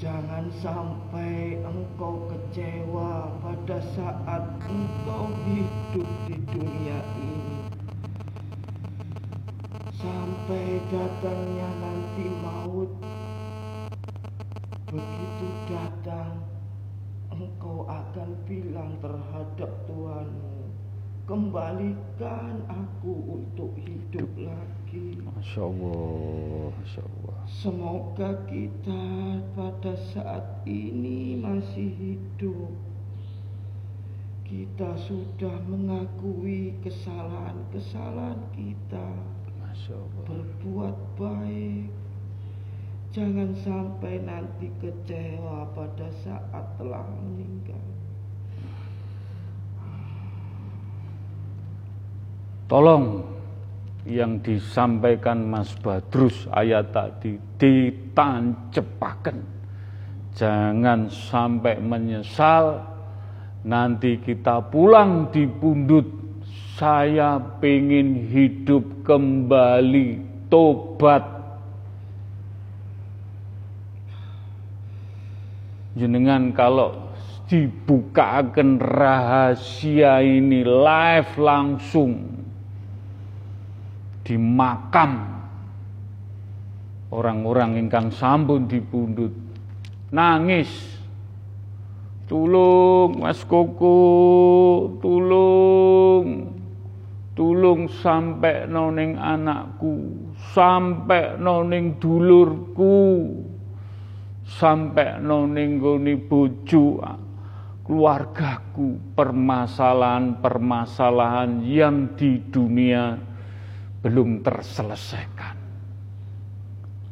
Jangan sampai engkau kecewa pada saat engkau hidup di dunia ini. Sampai datangnya nanti maut. Begitu datang, engkau akan bilang terhadap Tuhanmu, kembalikan aku untuk hidup lagi. Masya Allah, Masya Allah. Semoga kita pada saat ini masih hidup. Kita sudah mengakui kesalahan-kesalahan kita, Masya Allah. berbuat baik. Jangan sampai nanti kecewa pada saat telah meninggal. Tolong yang disampaikan Mas Badrus ayat tadi ditancepaken. Jangan sampai menyesal nanti kita pulang di pundut saya pengen hidup kembali tobat jenengan kalau dibukakan rahasia ini live langsung di makam orang-orang ingkang sampun dipundhut nangis. Tulung Mas Koko tulung. Tulung sampai noning anakku sampai noning dulurku sampai noning goni bojo keluargaku permasalahan-permasalahan yang di dunia belum terselesaikan.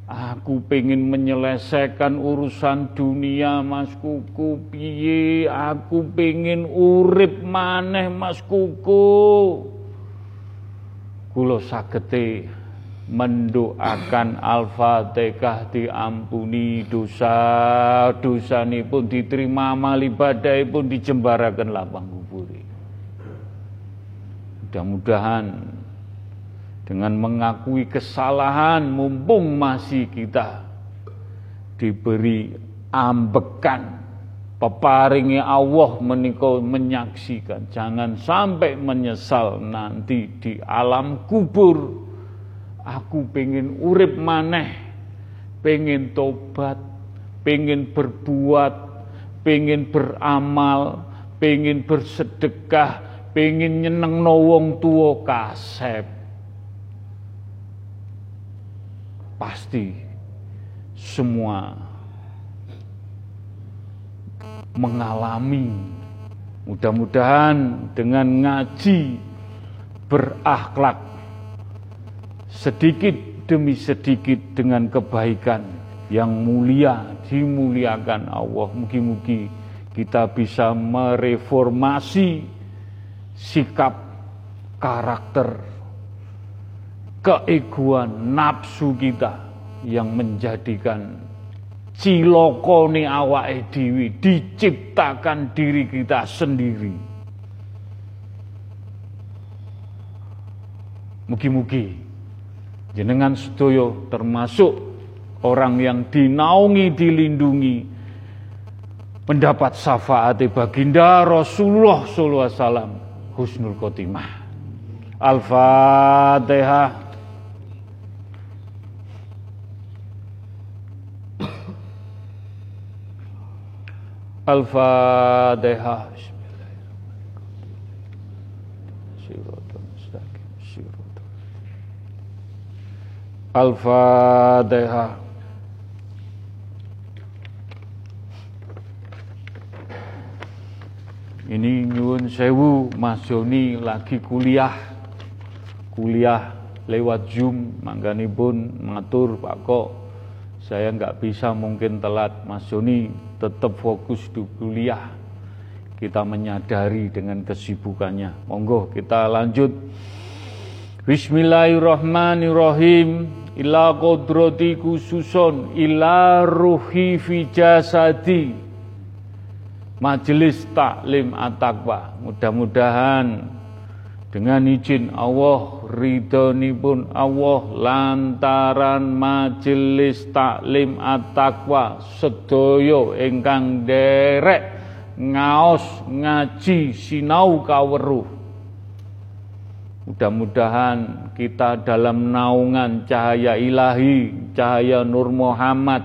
Aku pengen menyelesaikan urusan dunia Mas Kuku. Piye? Aku pengen urip maneh Mas Kuku. Kulo sagete mendoakan Al-Fatihah diampuni dosa. Dosa ini pun diterima amal ibadah pun dijembarakan lapang kuburi. Mudah-mudahan dengan mengakui kesalahan mumpung masih kita diberi ambekan peparingi Allah menikau menyaksikan. Jangan sampai menyesal nanti di alam kubur aku pengen urip maneh pengen tobat pengen berbuat pengen beramal pengen bersedekah pengen nyeneng wong tua kasep. Pasti semua mengalami mudah-mudahan dengan ngaji berakhlak sedikit demi sedikit dengan kebaikan yang mulia dimuliakan Allah mugi-mugi kita bisa mereformasi sikap karakter keegoan nafsu kita yang menjadikan cilokone awake dewi diciptakan diri kita sendiri. Mugi-mugi jenengan sedoyo termasuk orang yang dinaungi dilindungi mendapat syafaat baginda Rasulullah sallallahu alaihi wasallam husnul khotimah. Al-Fatihah. Al-Fatihah. Al-Fatihah. Ini nyuwun sewu Mas Joni lagi kuliah. Kuliah lewat Zoom, pun mengatur Pak Kok. Saya nggak bisa mungkin telat Mas Joni tetap fokus di kuliah. Kita menyadari dengan kesibukannya. Monggo kita lanjut. Bismillahirrahmanirrahim. Ila kodrati khususon ila ruhi fi jasadi. Majelis taklim at Mudah-mudahan dengan izin Allah pun Allah lantaran majelis taklim at-taqwa sedaya ingkang derek ngaos ngaji sinau kaweruh Mudah-mudahan kita dalam naungan cahaya ilahi, cahaya Nur Muhammad,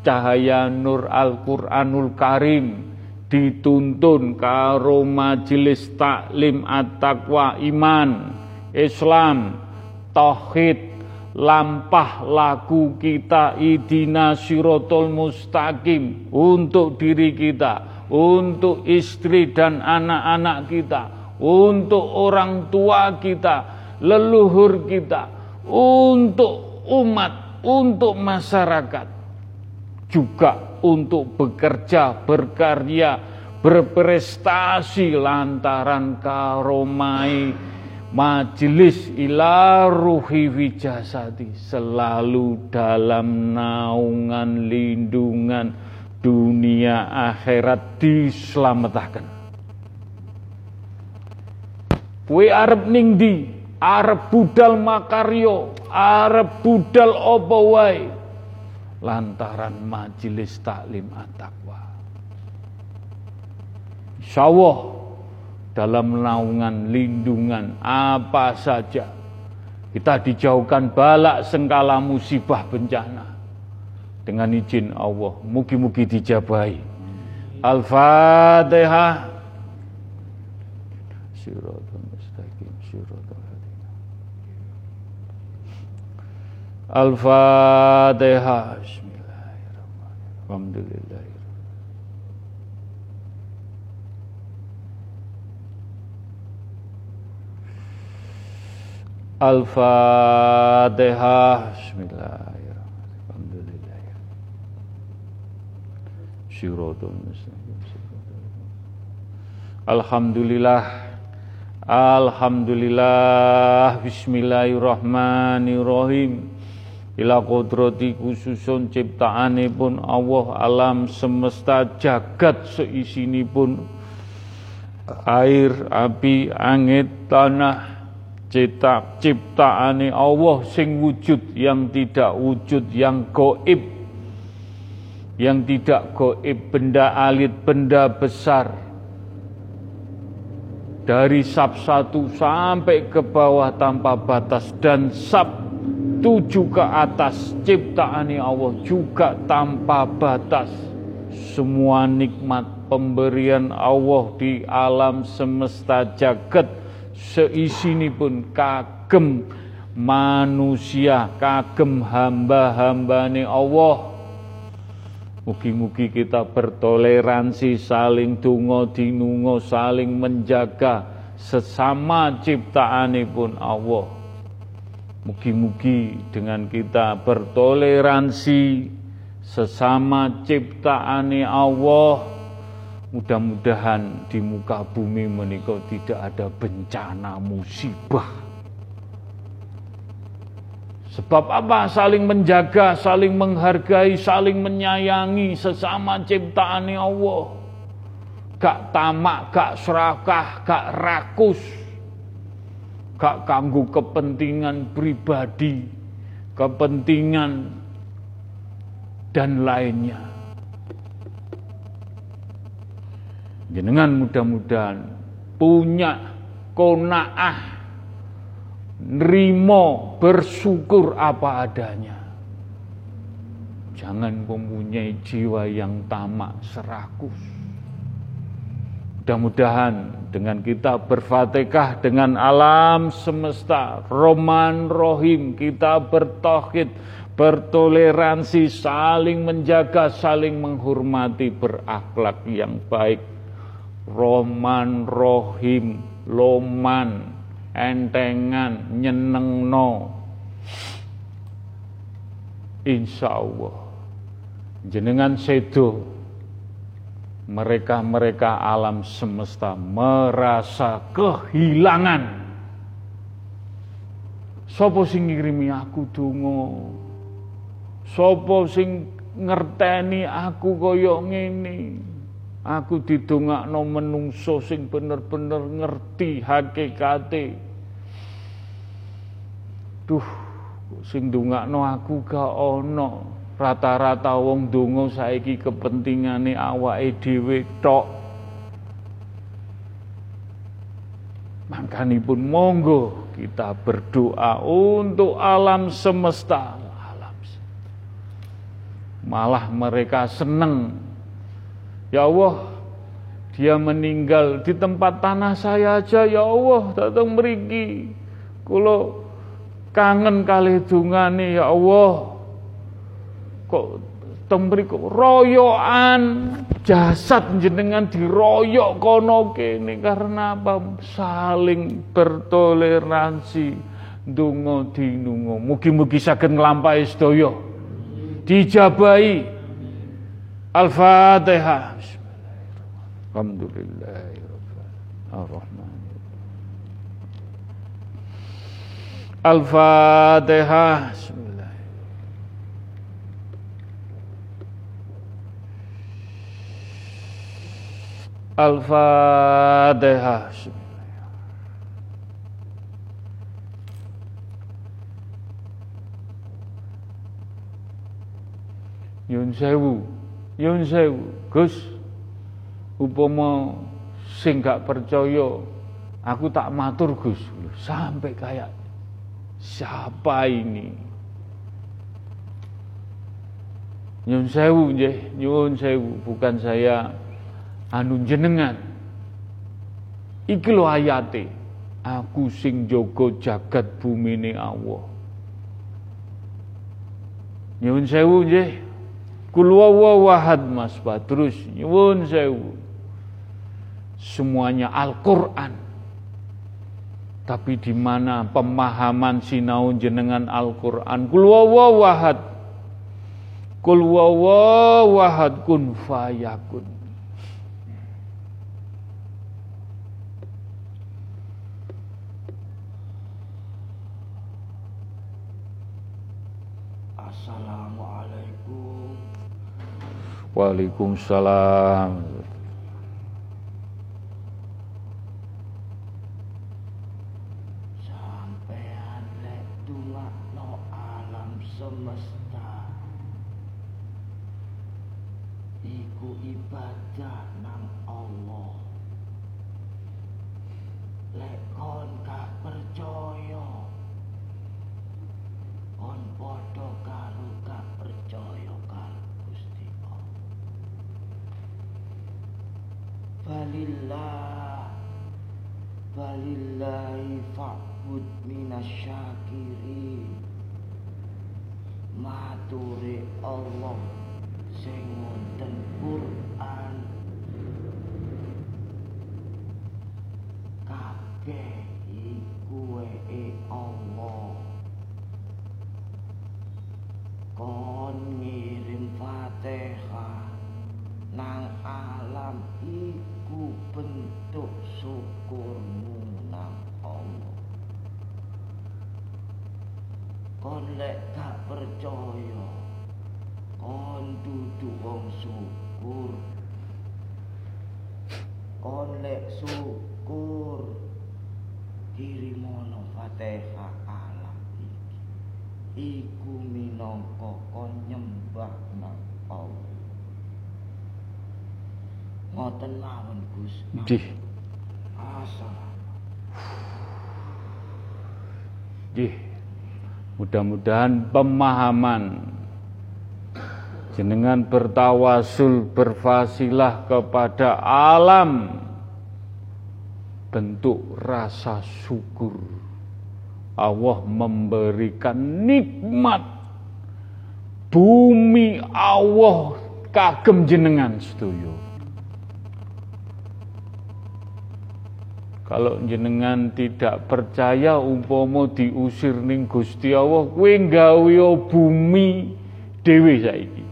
cahaya Nur Al-Quranul Karim, dituntun karo majelis taklim at-taqwa iman Islam tauhid lampah laku kita idina sirotol mustaqim untuk diri kita untuk istri dan anak-anak kita untuk orang tua kita leluhur kita untuk umat untuk masyarakat juga untuk bekerja, berkarya, berprestasi lantaran karomai majelis ila ruhi wijasati selalu dalam naungan lindungan dunia akhirat diselamatkan. Kue arep ning di, arep budal makaryo, arep budal apa wae, lantaran majelis taklim at-taqwa. Insyaallah dalam naungan lindungan apa saja kita dijauhkan balak sengkala musibah bencana. Dengan izin Allah mugi-mugi dijabahi. Al-Fatihah. Mustaqim Al-Fatihah. Alhamdulillah. Al-Fatihah. Bismillahirrahmanirrahim. Alhamdulillah. Alhamdulillah. Alhamdulillah. Bismillahirrahmanirrahim ila kodrati khususun pun Allah alam semesta jagat pun air, api, angin, tanah cetak ciptaane Allah sing wujud yang tidak wujud yang goib. Yang tidak goib benda alit benda besar. Dari sab satu sampai ke bawah tanpa batas dan sab tujuh ke atas ciptaan Allah juga tanpa batas semua nikmat pemberian Allah di alam semesta jagat seisi ini pun kagem manusia kagem hamba-hambane Allah Mugi-mugi kita bertoleransi, saling dungo dinungo, saling menjaga sesama ciptaan pun Allah. Mugi-mugi dengan kita bertoleransi sesama ciptaan Allah, mudah-mudahan di muka bumi menikah tidak ada bencana musibah. Sebab apa? Saling menjaga, saling menghargai, saling menyayangi sesama ciptaan Allah. Gak tamak, gak serakah, gak rakus gak kanggo kepentingan pribadi, kepentingan dan lainnya. Jenengan mudah-mudahan punya konaah nerimo bersyukur apa adanya. Jangan mempunyai jiwa yang tamak serakus. Mudah-mudahan dengan kita berfatihah dengan alam semesta, Roman Rohim, kita bertohid, bertoleransi, saling menjaga, saling menghormati, berakhlak yang baik. Roman Rohim, Loman, entengan, nyenengno. Insya Allah, jenengan sedo mereka-mereka alam semesta merasa kehilangan. Sopo sing ngirimi aku donga? Sopo sing ngerteni aku kaya ngene? Aku didongakno menungso sing bener-bener ngerti hakikate. Duh, sing ndongakno aku gak ono. Rata-rata wong donga saiki kepentingane awake dhewe tok. Makanipun monggo kita berdoa untuk alam semesta. Malah mereka seneng. Ya Allah, dia meninggal di tempat tanah saya aja ya Allah datang meriki. Kulo kangen kali dungane ya Allah. Kok royokan. Jasad jenengan diroyok kono kene karena apa? Saling bertoleransi. Donga dinunga. Mugi-mugi saged nglampahi sedaya. Dijabahi. Al-Fatihah. Alhamdulillahirrahmanirrahim. Al-Fatihah Al-Fatihah. Yun sewu, yun sewu, Gus. Upama sing gak percaya, aku tak matur Gus. Sampai kayak siapa ini? Nyun sewu nggih, nyun sewu, bukan saya anu jenengan iki lho ayate. Aku sing jaga jagat bumine Allah. Nyuwun sewu nggih. Kul wahad Mas Badrus. Nyuwun sewu. Semuanya Al-Qur'an. Tapi di mana pemahaman sinau jenengan Al-Qur'an? Kul wahad kul wahad kun fayakun Waalaikumsalam. Sampean lek no alam semesta. Iku ibadah nang Allah. Lek kon gak percaya. Kon padha karo gak percaya Balillah Balillahi fa'bud minasyakirin Mature Allah sing wonten Quran kabeh iku Allah kon ngirim Fatihah nang alam iku iku bentuk syukurmu nang Allah kon lek tak percaya kon dudu wong syukur kon lek syukur kirimono fatihah alam iki iku minangka kon nyembah nang Allah Ngoten mawon Gus. Nggih. Nggih. Mudah-mudahan pemahaman jenengan bertawasul berfasilah kepada alam bentuk rasa syukur. Allah memberikan nikmat. Bumi Allah kagem jenengan setuju Kalau jenengan tidak percaya umpomo diusir ning Gusti Allah, kowe gawe bumi dhewe saiki.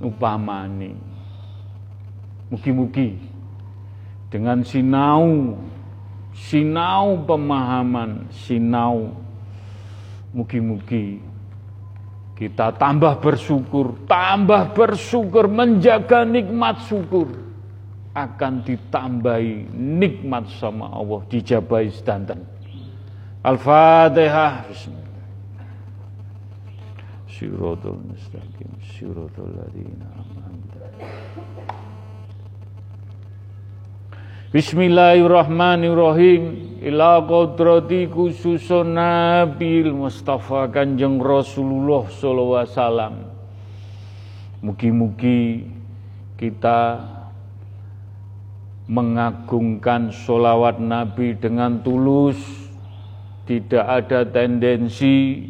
Upamane mugi-mugi dengan sinau sinau pemahaman, sinau mugi-mugi kita tambah bersyukur, tambah bersyukur, menjaga nikmat syukur akan ditambahi nikmat sama Allah dijabai sedanten. Al-Fatihah. Siratul mustaqim, siratul ladzina Bismillahirrahmanirrahim ila kodrati khususun Nabi Mustafa Kanjeng Rasulullah sallallahu alaihi wasallam. Mugi-mugi kita mengagungkan solawat Nabi dengan tulus, tidak ada tendensi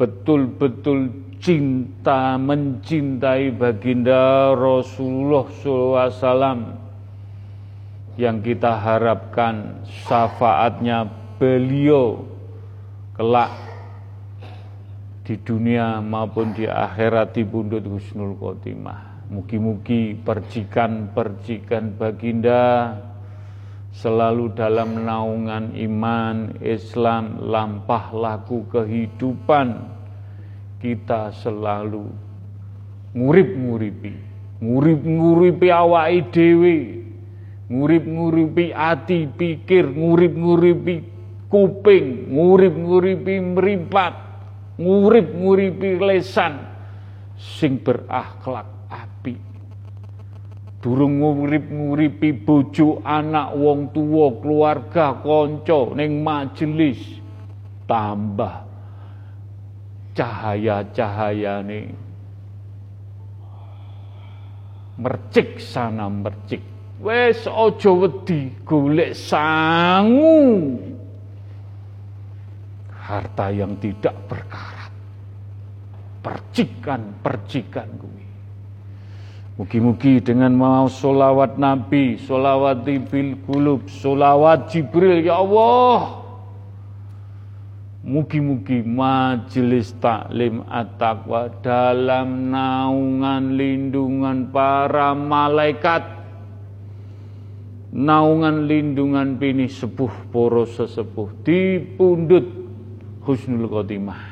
betul-betul cinta mencintai baginda Rasulullah SAW yang kita harapkan syafaatnya beliau kelak di dunia maupun di akhirat di bundut husnul khotimah. Mugi-mugi percikan-percikan baginda selalu dalam naungan iman, Islam, lampah laku kehidupan kita selalu ngurip-nguripi, ngurip-nguripi awai dewi, ngurip-nguripi ati pikir, ngurip-nguripi kuping, ngurip-nguripi meripat, ngurip-nguripi lesan sing berakhlak. Durung ngurip-nguripi bojo, anak, wong tua, keluarga, konco, ning majelis tambah cahaya-cahaya nih mercik sana mercik Wes aja wedi golek sangu. Harta yang tidak berkarat. Percikan-percikan kuwi. Mugi-mugi dengan mau solawat Nabi, solawat bil kulub, solawat Jibril, ya Allah. Mugi-mugi majelis taklim at-taqwa dalam naungan lindungan para malaikat naungan lindungan pini sepuh poros sesepuh dipundut husnul khotimah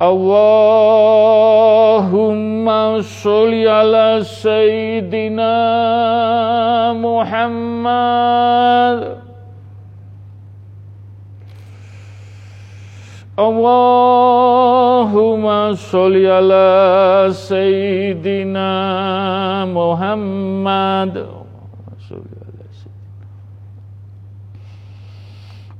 Allahumma sholli ala sayyidina Muhammad. Allahumma sholli ala sayyidina Muhammad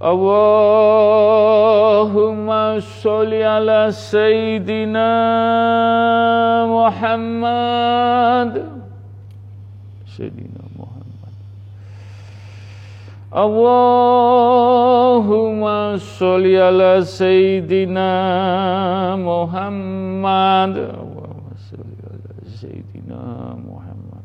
Allahumma sholli ala sayyidina Muhammad Sayyidina Muhammad Allahumma sholli ala sayyidina Muhammad Allahumma sholli ala sayyidina Muhammad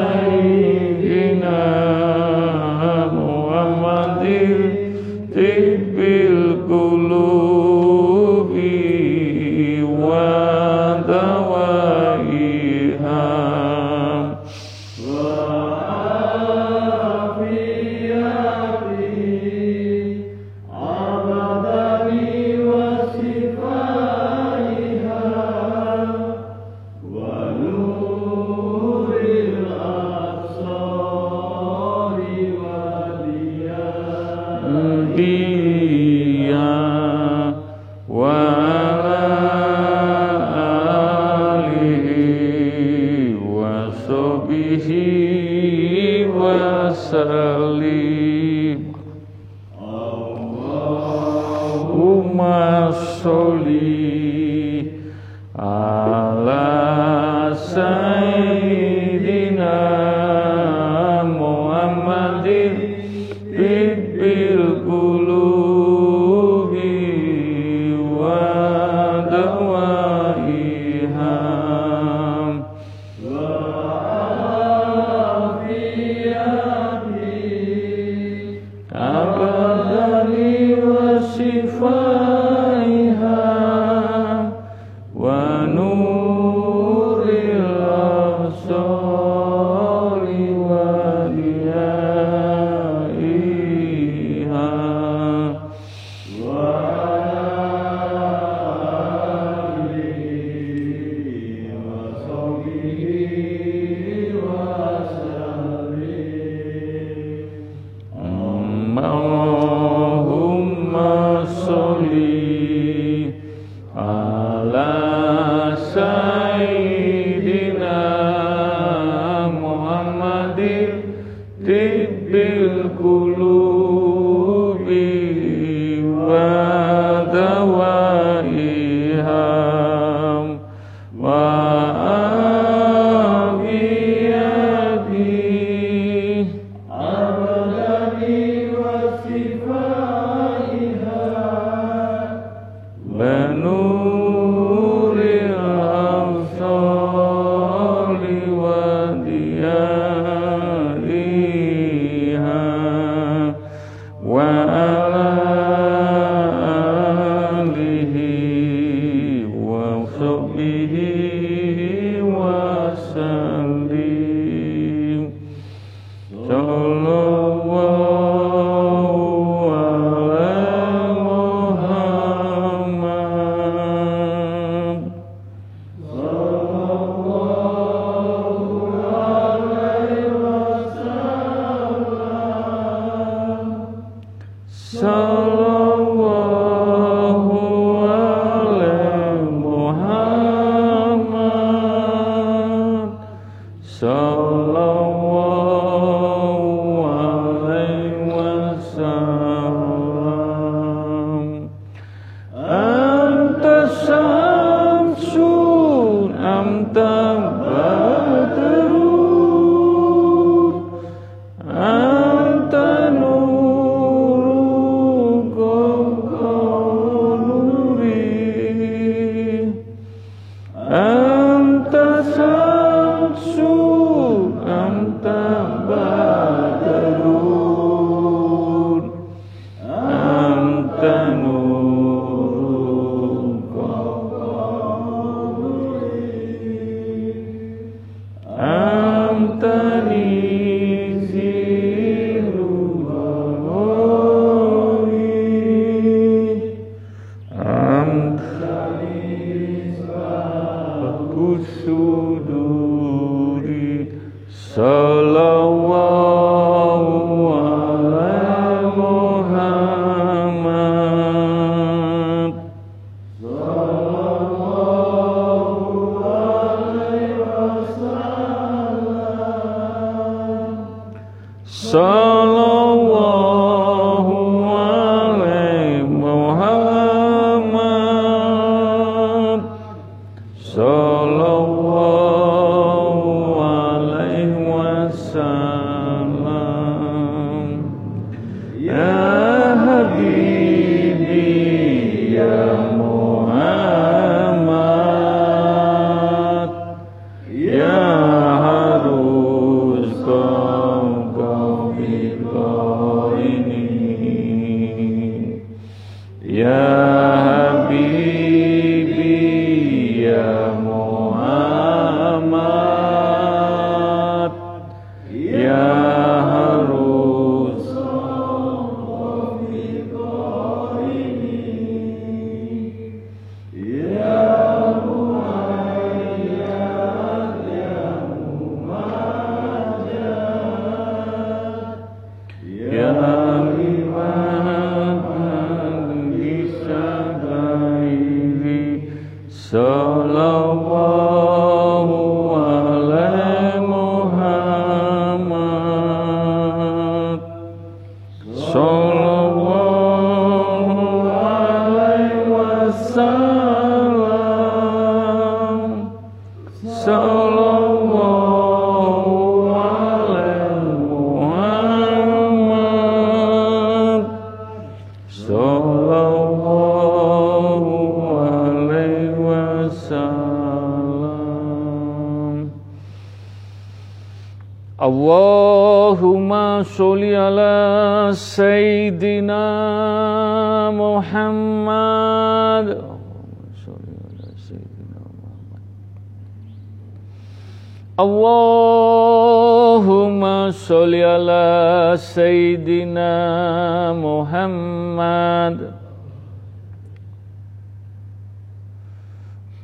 ala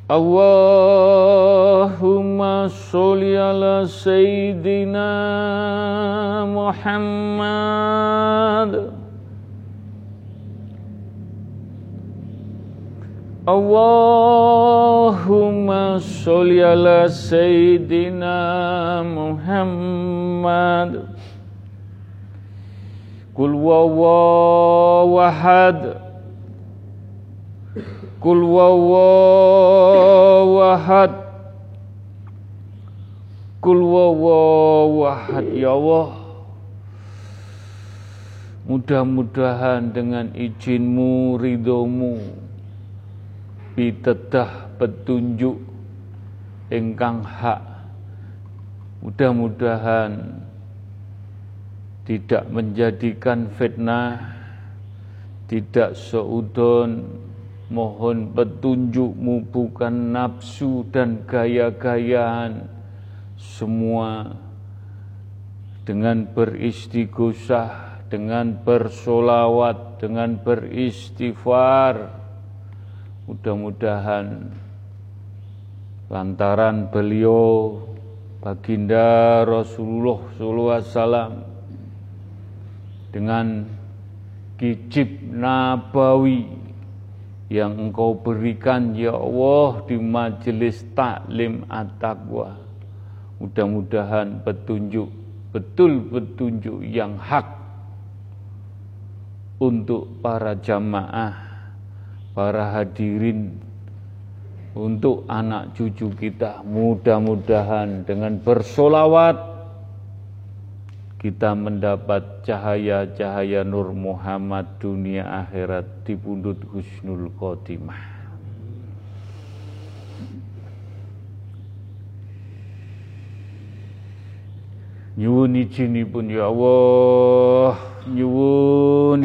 Allahumma sholli ala Sayyidina Muhammad. Allahumma sholli ala sayyidina Muhammad. Kul wawahad Kul wawahad Kul wawahad Ya Allah. Mudah-mudahan dengan izinmu, ridhomu pitedah petunjuk ingkang hak. Mudah-mudahan tidak menjadikan fitnah tidak seudon mohon petunjukmu bukan nafsu dan gaya-gayaan. Semua dengan beristighosah dengan bersolawat dengan beristighfar. Mudah-mudahan lantaran beliau baginda Rasulullah SAW dengan kicip nabawi yang engkau berikan ya Allah di majelis taklim at-taqwa. Mudah-mudahan petunjuk, betul petunjuk yang hak untuk para jamaah para hadirin untuk anak cucu kita mudah-mudahan dengan bersolawat kita mendapat cahaya-cahaya Nur Muhammad dunia akhirat di pundut Husnul Khotimah. Nyuwun pun ya Allah, nyuwun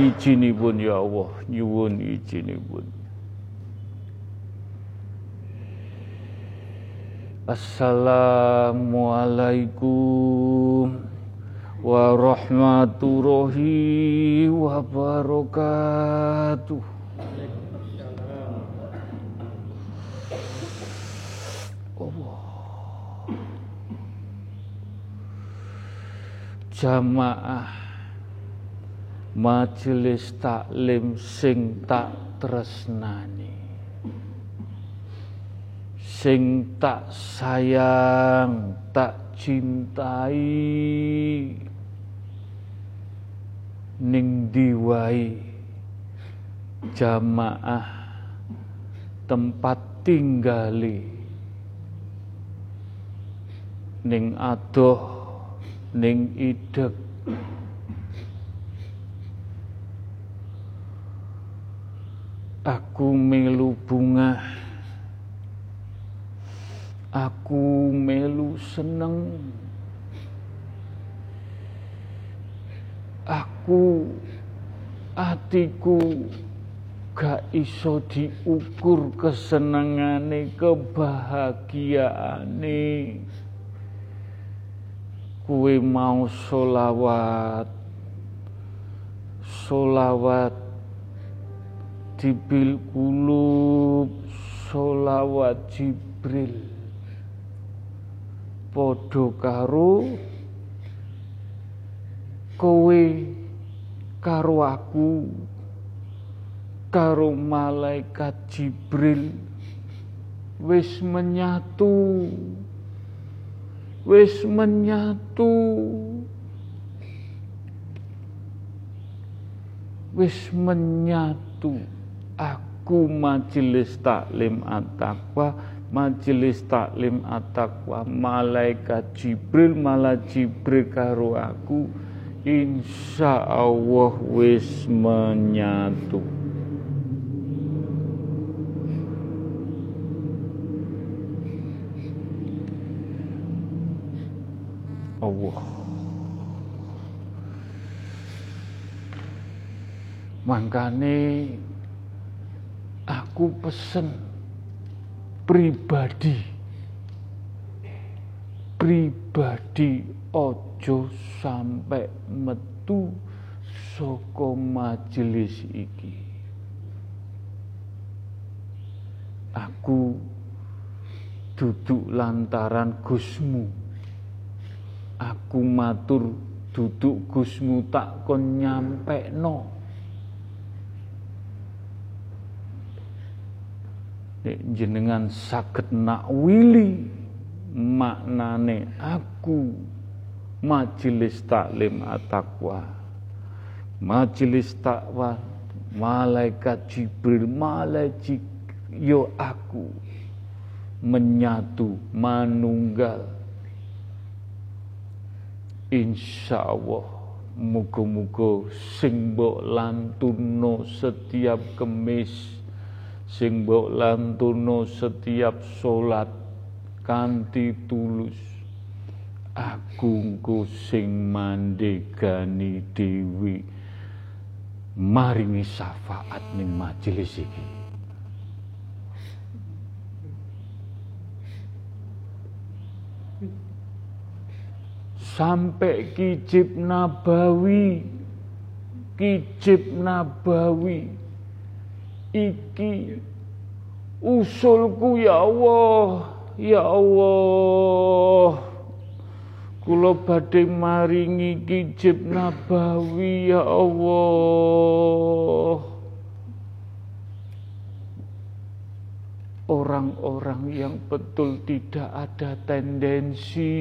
pun ya Allah, nyuwun pun. Assalamualaikum warahmatullahi wabarakatuh. Jamaah majelis taklim sing tak tresnani sing tak sayang, tak cintai ning diwai jamaah tempat tinggali. Ning adoh ning idek. Aku melu bunga. Aku melu seneng Aku atiku gak iso diukur kesenengane kebahagiaane. Kue mau solawat solawat dibil kulub solawat Jibril. Padha karo kowe karo aku karo malaikat Jibril wis menyatu wis menyatu wis menyatu aku majelis taklim at-taqwa majelis taklim atakwa malaikat Jibril malah Jibril karo aku insya Allah wis menyatu. Allah. Makane aku pesen pribadi pribadi ojo sampai metu saka majelis iki. Aku duduk lantaran Gusmu. Aku matur duduk Gusmu tak kon nyampe no jenengan saged nakwili maknane aku majelis taklim at-taqwa. Majelis takwa malaikat Jibril malaikat yo aku menyatu manunggal. Insya Allah muga-muga sing mbok lantuno setiap kemis sing mbok lantuno setiap salat kanthi tulus. Aku engko sing mandegani dewi. Maringi syafaat ning majelis iki. Sampai kicip nabawi. Kicip nabawi. Iki usulku ya Allah ya Allah kula badhe maringi kicip nabawi ya Allah. Orang-orang yang betul tidak ada tendensi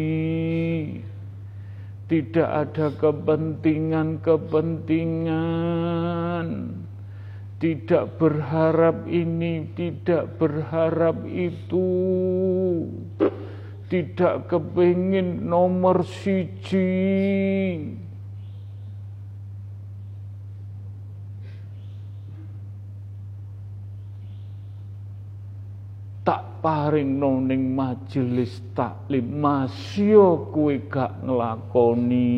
tidak ada kepentingan-kepentingan tidak berharap ini, tidak berharap itu, tidak kepingin nomor siji. tak paring noning majelis taklim. Masih kue gak ngelakoni.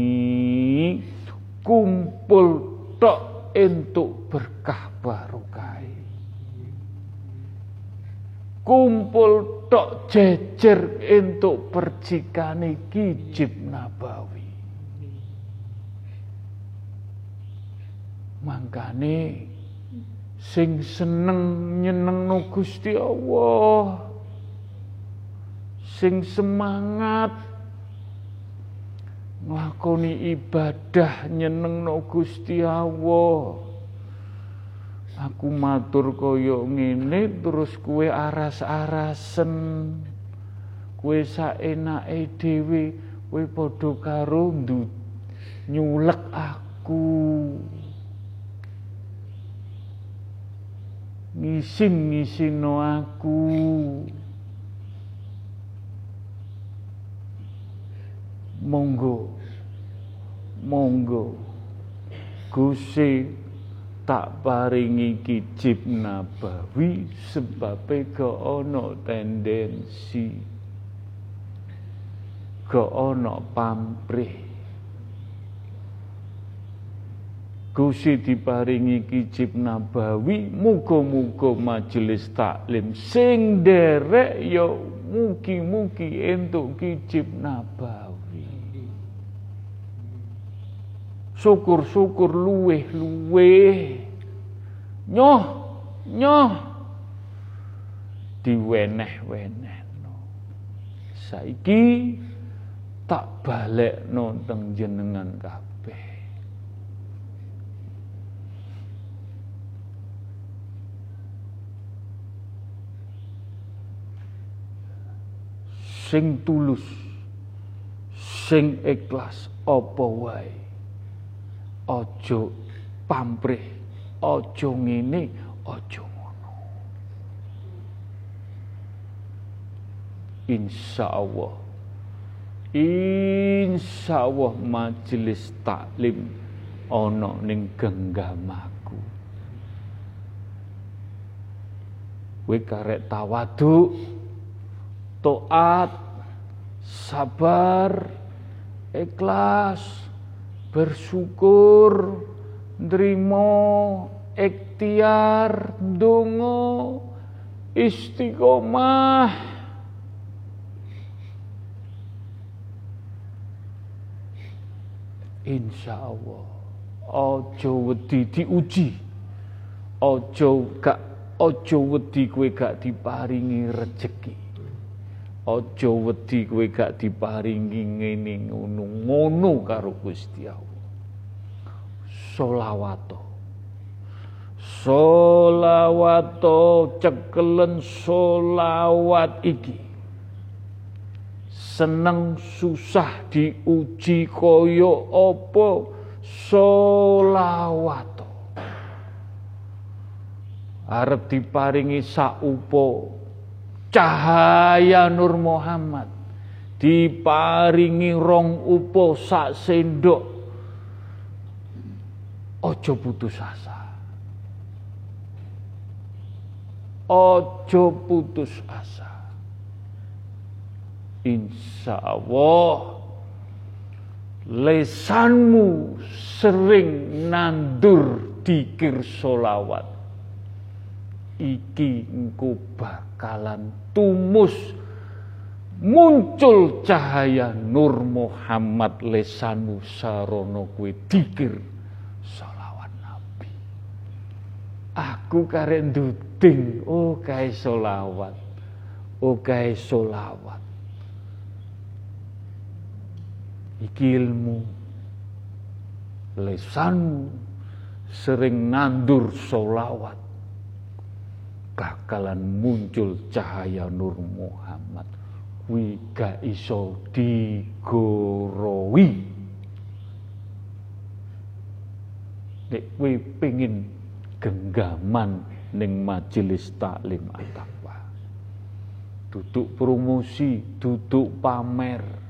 Kumpul tok entuk berkah barokah kumpul tok jejer entuk percikane kijib nabawi. Mangkane sing seneng nyenengno Gusti Allah sing semangat nglakoni ibadah nyenengno Gusti Allah. Aku matur kaya ngene terus kue aras-arasen. Kue saenake dhewe kue padha karo nyulek aku. Ngisin-ngisino aku monggo. Monggo. Gusti tak paringi kicip nabawi sebab ke ono tendensi. Ke ono pamrih. Gusti diparingi kicip nabawi muga-muga majelis taklim sing derek ya mugi-mugi entuk kicip nabawi syukur-syukur luweh-luweh nyoh nyoh. Diweneh-wenehno. Saiki tak balekno teng jenengan kabeh. Sing tulus sing ikhlas apa wae aja pamrih aja ngene aja ngono. Insya Allah. Insya Allah majelis taklim ono ning genggamaku kowe karek tawadu taat sabar ikhlas bersyukur nrimo ikhtiar donga istiqomah. Insya Allah Ojo wedi diuji Ojo gak Ojo wedi kue gak diparingi rezeki Ojo wedi kue gak diparingi ngene ngono ngono karo Gusti Allah. Solawato. Solawato cekelen solawat iki. Seneng susah diuji koyo opo solawato. Arep diparingi saupo cahaya Nur Muhammad diparingi rong upo sak sendok. Ojo putus asa. Ojo putus asa. Insya Allah lesanmu sering nandur dikir solawat iki engkau bakalan tumus muncul cahaya Nur Muhammad lesanmu sarono kue dikir solawat Nabi. Aku karen duding oh kai solawat oh kai solawat iki ilmu lesanmu sering nandur solawat bakalan muncul cahaya Nur Muhammad. Kuwi gak iso digorowi. Nek kuwi pengin genggaman ning majelis taklim at-taqwa duduk promosi duduk pamer.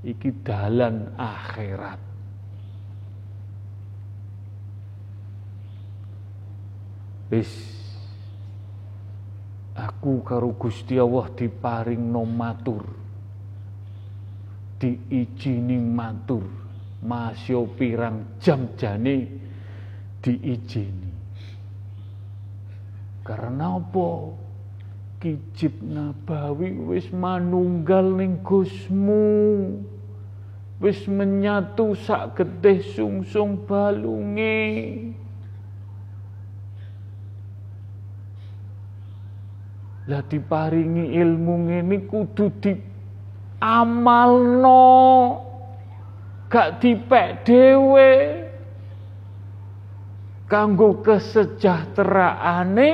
Iki dalan akhirat. Wis aku karo Gusti Allah diparing no matur. Diijini matur. Masih pirang jam jane diijini. Karena apa? Kijib nabawi wis manunggal ning Gusmu. Wis menyatu sak getih sungsung balunge lah diparingi ilmu ngene kudu di amalno gak dipek dhewe kanggo kesejahteraane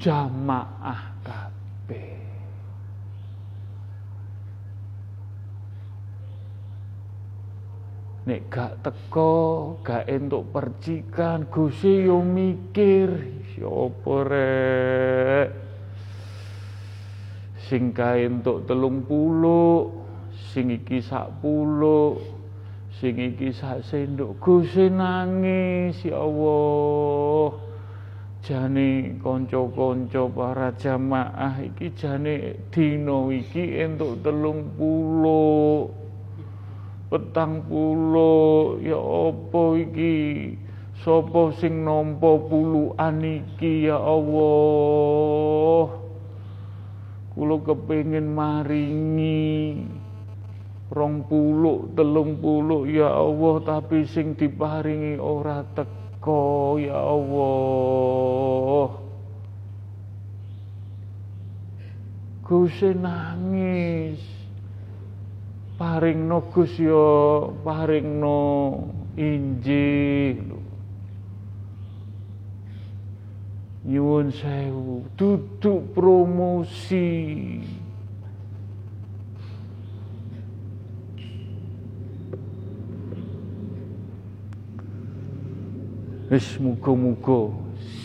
jamaah kabeh. Nek gak teko, gak entuk percikan, Gusti yo mikir, sapa rek? Sing kae entuk telung puluh, sing iki sak puluh, sing iki sak sendok, Gusti nangis ya Allah. Jane kanca-kanca para jamaah iki jane dina iki entuk telung puluh petang puluh. Ya apa iki? Sapa sing nampa puluhan iki ya Allah kula kepengin maringi rong puluh telung puluh ya Allah tapi sing diparingi ora tek Engkau ya Allah. Gusti nangis. Paringno Gus ya paringno injil nyuwun sewu duduk promosi. Wis muga-muga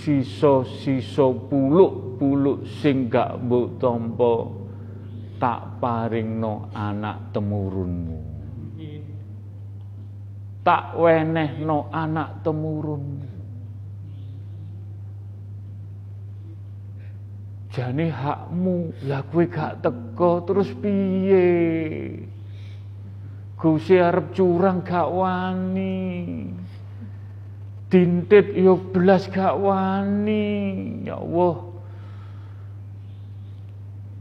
sisa-sisa puluk-puluk sing gak mbok tampa tak paringno anak temurunmu. Tak wenehno anak temurunmu jane hakmu. Lah kowe gak teko terus piye? Gusti arep curang gak wani. Dintit yo belas gak wani. Ya Allah.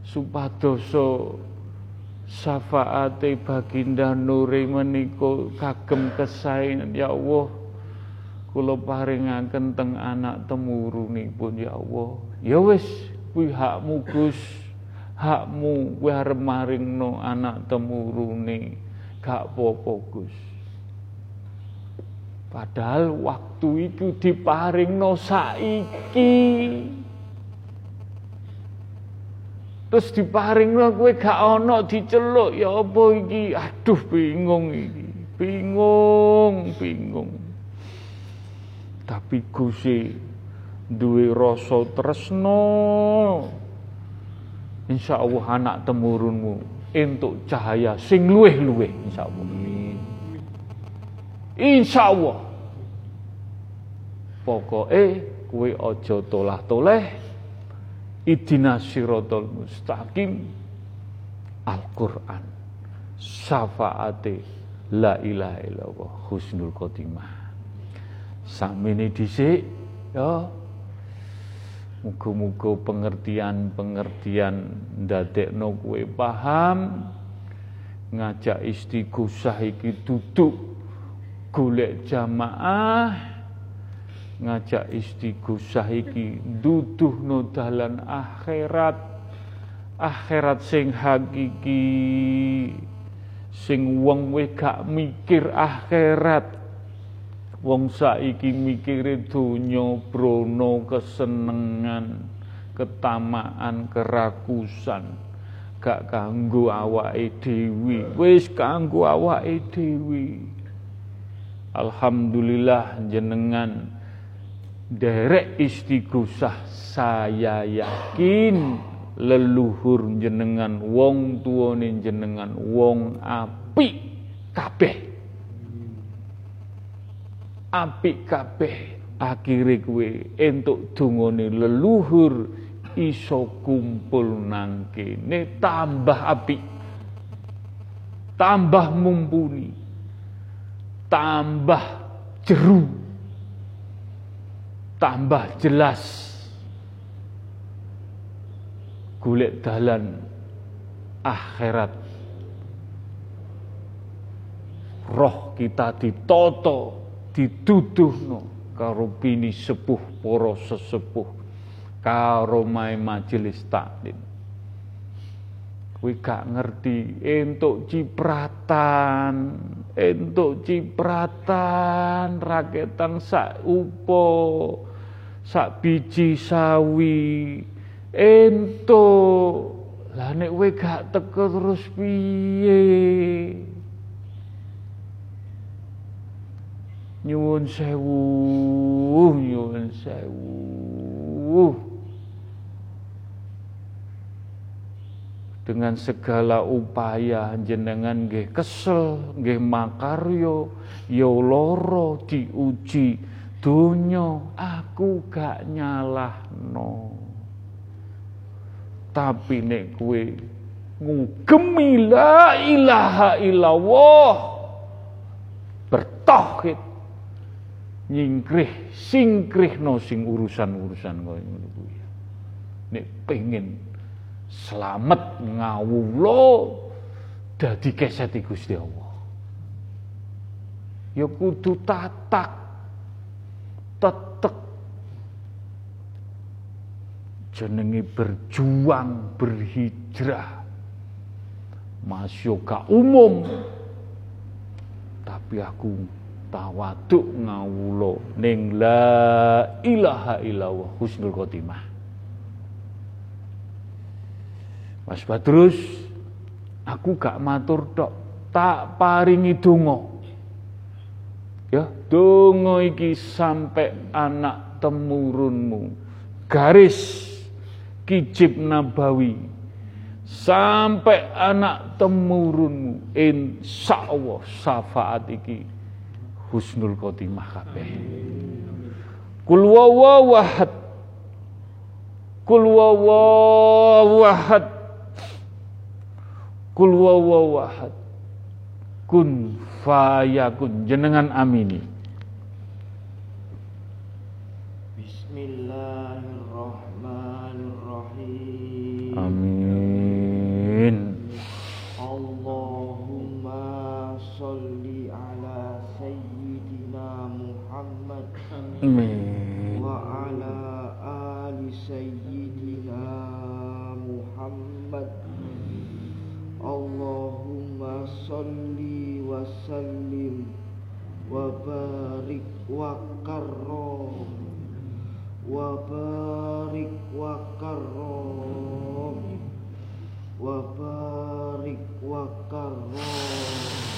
Supadoso syafaate baginda nuri menika kagem kesaenan ya Allah kula paringaken teng anak temurunipun ya Allah. Ya wis kuwi hakmu Gus. Hakmu kuwi arep maringno anak temurune. Gak apa-apa Gus. Padahal waktu itu diparingno saiki. Terus diparingno kowe gak ana diceluk. Ya apa iki? Aduh bingung iki. Bingung bingung. Tapi Gusti duwe rasa tresno insya Allah anak temurunmu entuk cahaya sing luweh-luweh insya Allah insya Allah pokoke kowe aja tolah-toleh. Idina siratal mustaqim. Al-Qur'an. Syafaate la ilaha illallah. Husnul khotimah. Sakmene dhisik ya Muga-muga pengertian-pengertian ndadekno kowe paham. Ngajak istighosah iki duduk golek jamaah. Ngajak istighosah iki duduhno dalan akhirat. Akhirat sing hakiki sing wong gak mikir akhirat Wong saiki mikire donya brono kesenengan, ketamaan, kerakusan. Gak kanggo awake dhewe, wis kanggo awake dhewe. Alhamdulillah jenengan derek istighosah saya yakin leluhur jenengan wong tuane jenengan wong apik kabeh apik kabeh akhire kuwe entuk dungane leluhur iso kumpul nang kene tambah apik. Tambah mumpuni. Tambah jeru. Tambah jelas. Golek dalan akhirat. Roh kita ditoto dituduhno karo bini sepuh para sesepuh karo mae majelis taklim. Kuwi gak ngerti entuk cipratan entuk cipratan raketan sak upo sak biji sawi entuk. Lah nek kowe gak teko terus piye nyuwun sewu nyuwun sewu dengan segala upaya jenengan nggih kesel nggih makaryo ya loro diuji donya aku gak nyalahno. Tapi nek kowe ngugemi la ilaha illallah bertauhid nyingkrih singkrihno sing urusan-urusan kaya ngono kuwi. Nek pengen selamat ngawula dadi Gusti Allah. Ya kudu tatak tetek jenenge berjuang berhijrah masuk umum tapi aku tawaduk ngawulo ning la ilaha illallah husnul khotimah. Mas Badrus aku gak matur tok. Tak paringi donga. Ya donga iki sampai anak temurunmu. Garis kijib nabawi. Sampai anak temurunmu. Insya Allah syafaat iki husnul khotimah kabeh. Kul wawahad kul wawahad kul wawahad kun fayakun. Jenengan amini. Bismillahirrahmanirrahim. Amin amin. Wa ala ali sayyidina Muhammad. Allahumma salli wa sallim wa barik wa karrom. Wa barik wa karrom. Wa barik wa karrom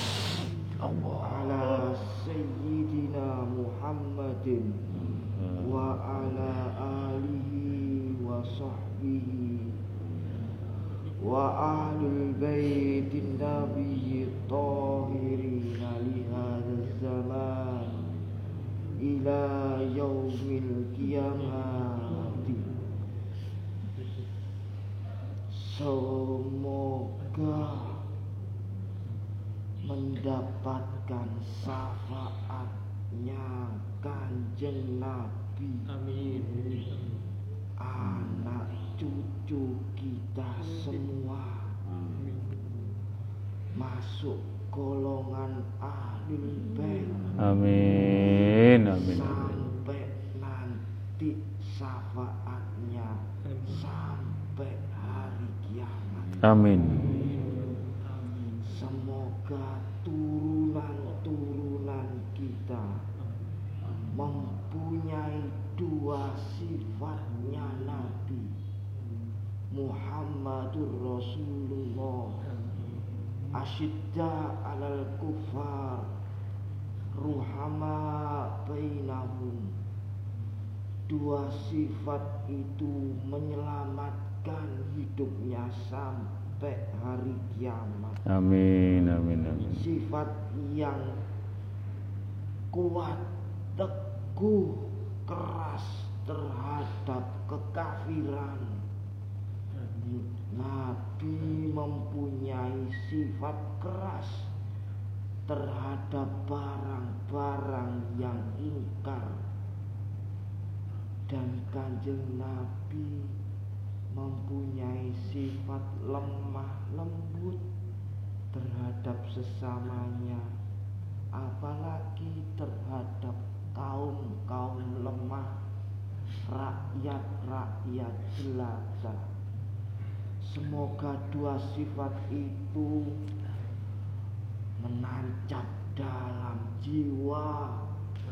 Allah ala sayyidina Muhammadin wa ala alihi wa sahbihi wa ahlul baitin nabiyyi tahirin li hadzal zaman ila yaumil qiyamati semoga mendapatkan syafaatnya kanjeng Nabi. Amin. anak cucu kita semua. Masuk golongan ahlul bait amin. Amin. Amin sampai nanti syafaatnya. Sampai hari kiamat. Amin dua sifatnya Nabi. Muhammadur Rasulullah. Asyidda alal kufar. Ruhama bainahum. Dua sifat itu menyelamatkan hidupnya sampai hari kiamat. Amin amin amin. Sifat yang kuat teguh keras terhadap kekafiran. Nabi mempunyai sifat keras terhadap barang-barang yang ingkar. Dan kanjeng Nabi mempunyai sifat lemah lembut terhadap sesamanya apalagi terhadap kaum-kaum lemah rakyat-rakyat jelata semoga dua sifat itu menancap dalam jiwa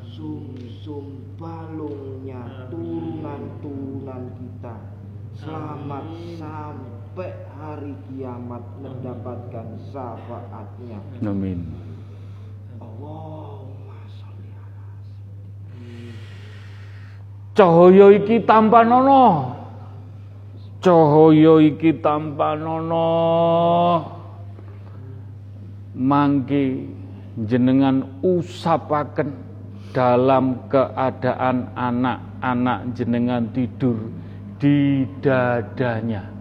sum-sum balungnya turunan-turunan kita. Selamat sampai hari kiamat mendapatkan syafaatnya. Amin. Allahumma sholli ala cahaya iki tanpa nono. Cahaya iki tanpa nono. Mangke jenengan usapaken dalam keadaan anak-anak jenengan tidur di dadanya.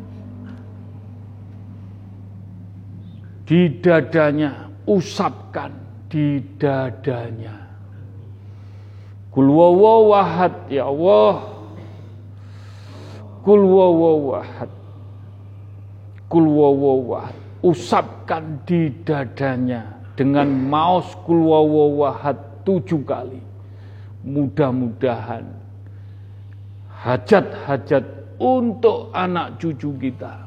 Di dadanya usapkan di dadanya Kul wawahad ya Allah. Kul wawahad Kul wawahad Usapkan di dadanya Dengan maus kul wawahad tujuh kali. Mudah-mudahan Hajat-hajat untuk anak cucu kita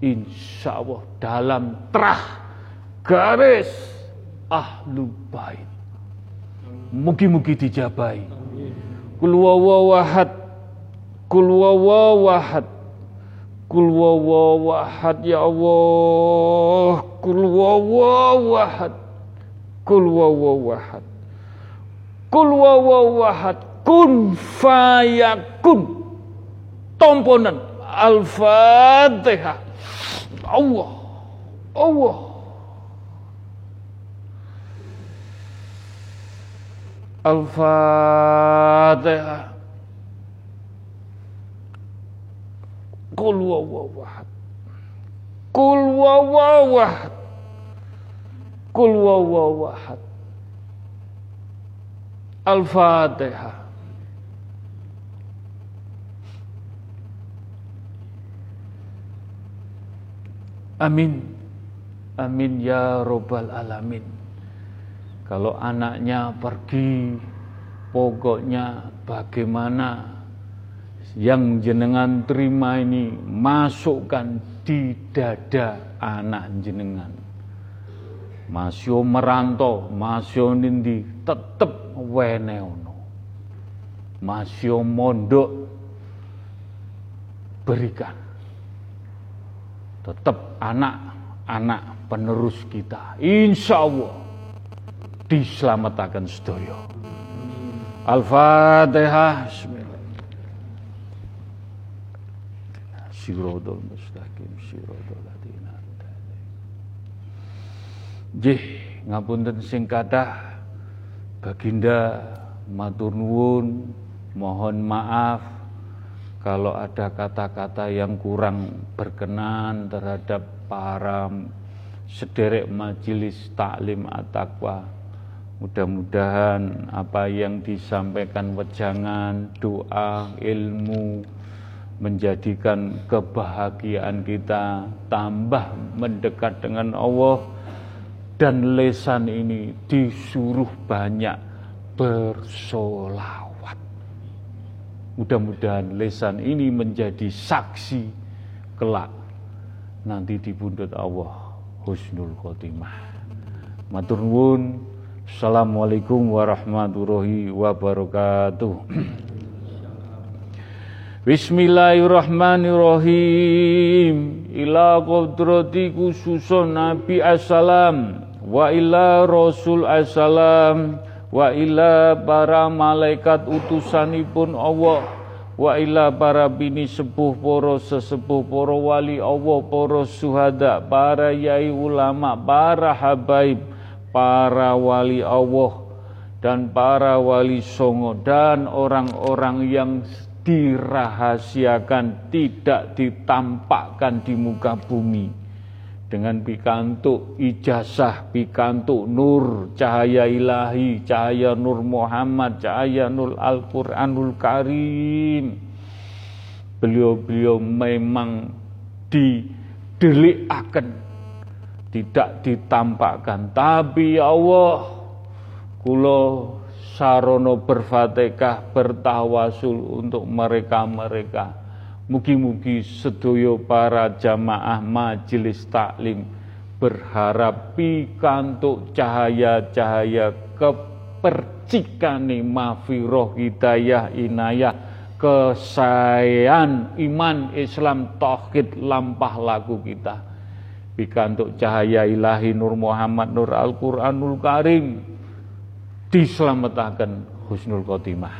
Insya Allah dalam terah garis ahlu bait Mugi-mugi dijabai. Kul wawahad. Kul wawahad. Kul wawahad ya Allah. Kul wawahad. Kul wawahad. Kul wawahad. Kun fayakun. Tomponan. Al-Fatihah. Allah Allah Al-Fatihah Qul huwallahu ahad. Qul huwallahu ahad. Qul huwallahu ahad. Al-Fatihah Amin. Amin ya robbal alamin. Kalau anaknya pergi, pokoknya bagaimana yang jenengan terima ini masukkan di dada anak jenengan. Masio merantau, masio nindi tetep weneono. Masio mondok berikan tetap anak-anak penerus kita insya Allah diselamatkan sedaya. Al-Fatihah Bismillahirrahmanirrahim mustaqim Sirodol ladina Jih ngapunten sing kathah. Baginda matur nuwun. Mohon maaf kalau ada kata-kata yang kurang berkenan terhadap para sederek majelis taklim at-taqwa mudah-mudahan apa yang disampaikan wejangan doa ilmu menjadikan kebahagiaan kita tambah mendekat dengan Allah dan lesan ini disuruh banyak bersolawat Mudah-mudahan lesan ini menjadi saksi kelak nanti di bundut Allah husnul khotimah. Matur nuwun. Assalamualaikum warahmatullahi wabarakatuh. Bismillahirrahmanirrahim Ila qadrati khususun Nabi Assalam Wa ila Rasul Assalam wa ila para malaikat utusanipun Allah wa ila para bini sepuh poro sesepuh poro wali Allah poro suhada para yai ulama para habaib para wali Allah dan para wali songo dan orang-orang yang dirahasiakan tidak ditampakkan di muka bumi dengan pikantuk ijazah, pikantuk nur, cahaya ilahi, cahaya nur Muhammad, cahaya nur Al-Quranul Karim. Beliau-beliau memang didelikakan, tidak ditampakkan. Tapi ya Allah, kulo sarono berfatihah bertawasul untuk mereka-mereka Mugi-mugi sedoyo para jamaah majelis taklim berharap pikantuk cahaya-cahaya kepercikane mafiroh hidayah inayah kesayan iman Islam tauhid lampah lagu kita pikantuk cahaya ilahi Nur Muhammad Nur Al-Quranul Karim. Diselamatkan husnul khotimah.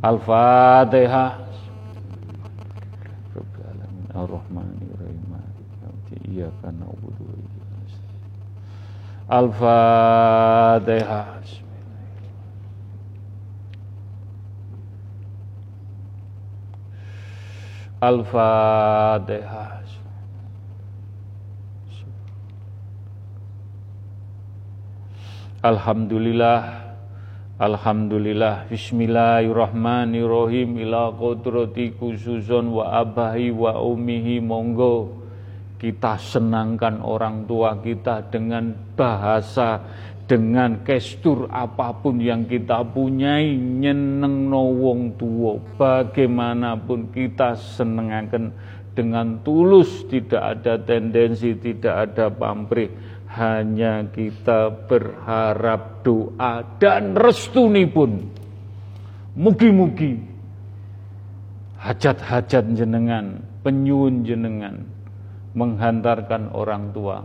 Al-Fatihah. Al-Fatihah. Al-Fatihah Alhamdulillah Alhamdulillah Bismillahirrahmanirrahim Ila kodrati khususun wa abahi wa umihi monggo Kita senangkan orang tua kita dengan bahasa Dengan gestur apa pun yang kita punyai Nyeneng no wong tua Bagaimanapun kita senengkan dengan tulus Tidak ada tendensi, tidak ada pamrih hanya kita berharap doa dan restuni pun mugi-mugi hajat-hajat jenengan penyuun jenengan menghantarkan orang tua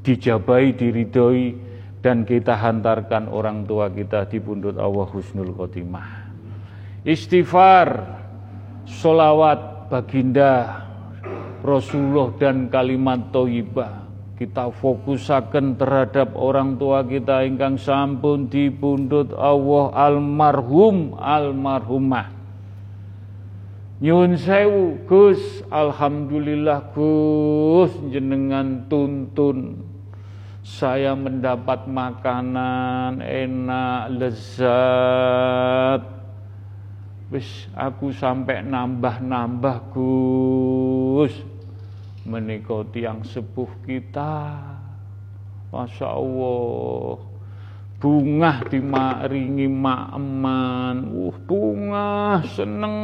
dijabai diridhoi dan kita hantarkan orang tua kita di pundut Allah Husnul Khotimah. Istighfar solawat baginda Rasulullah dan kalimat toibah kita fokusaken terhadap orang tua kita ingkang sampun dipundhut Allah almarhum almarhumah. Nyun sewu Gus. Alhamdulillah Gus jenengan tuntun. Saya mendapat makanan enak lezat. Wis aku sampai nambah-nambah Gus menika tiang sepuh kita. Masya Allah. Bunga dimaringi eman uh bunga seneng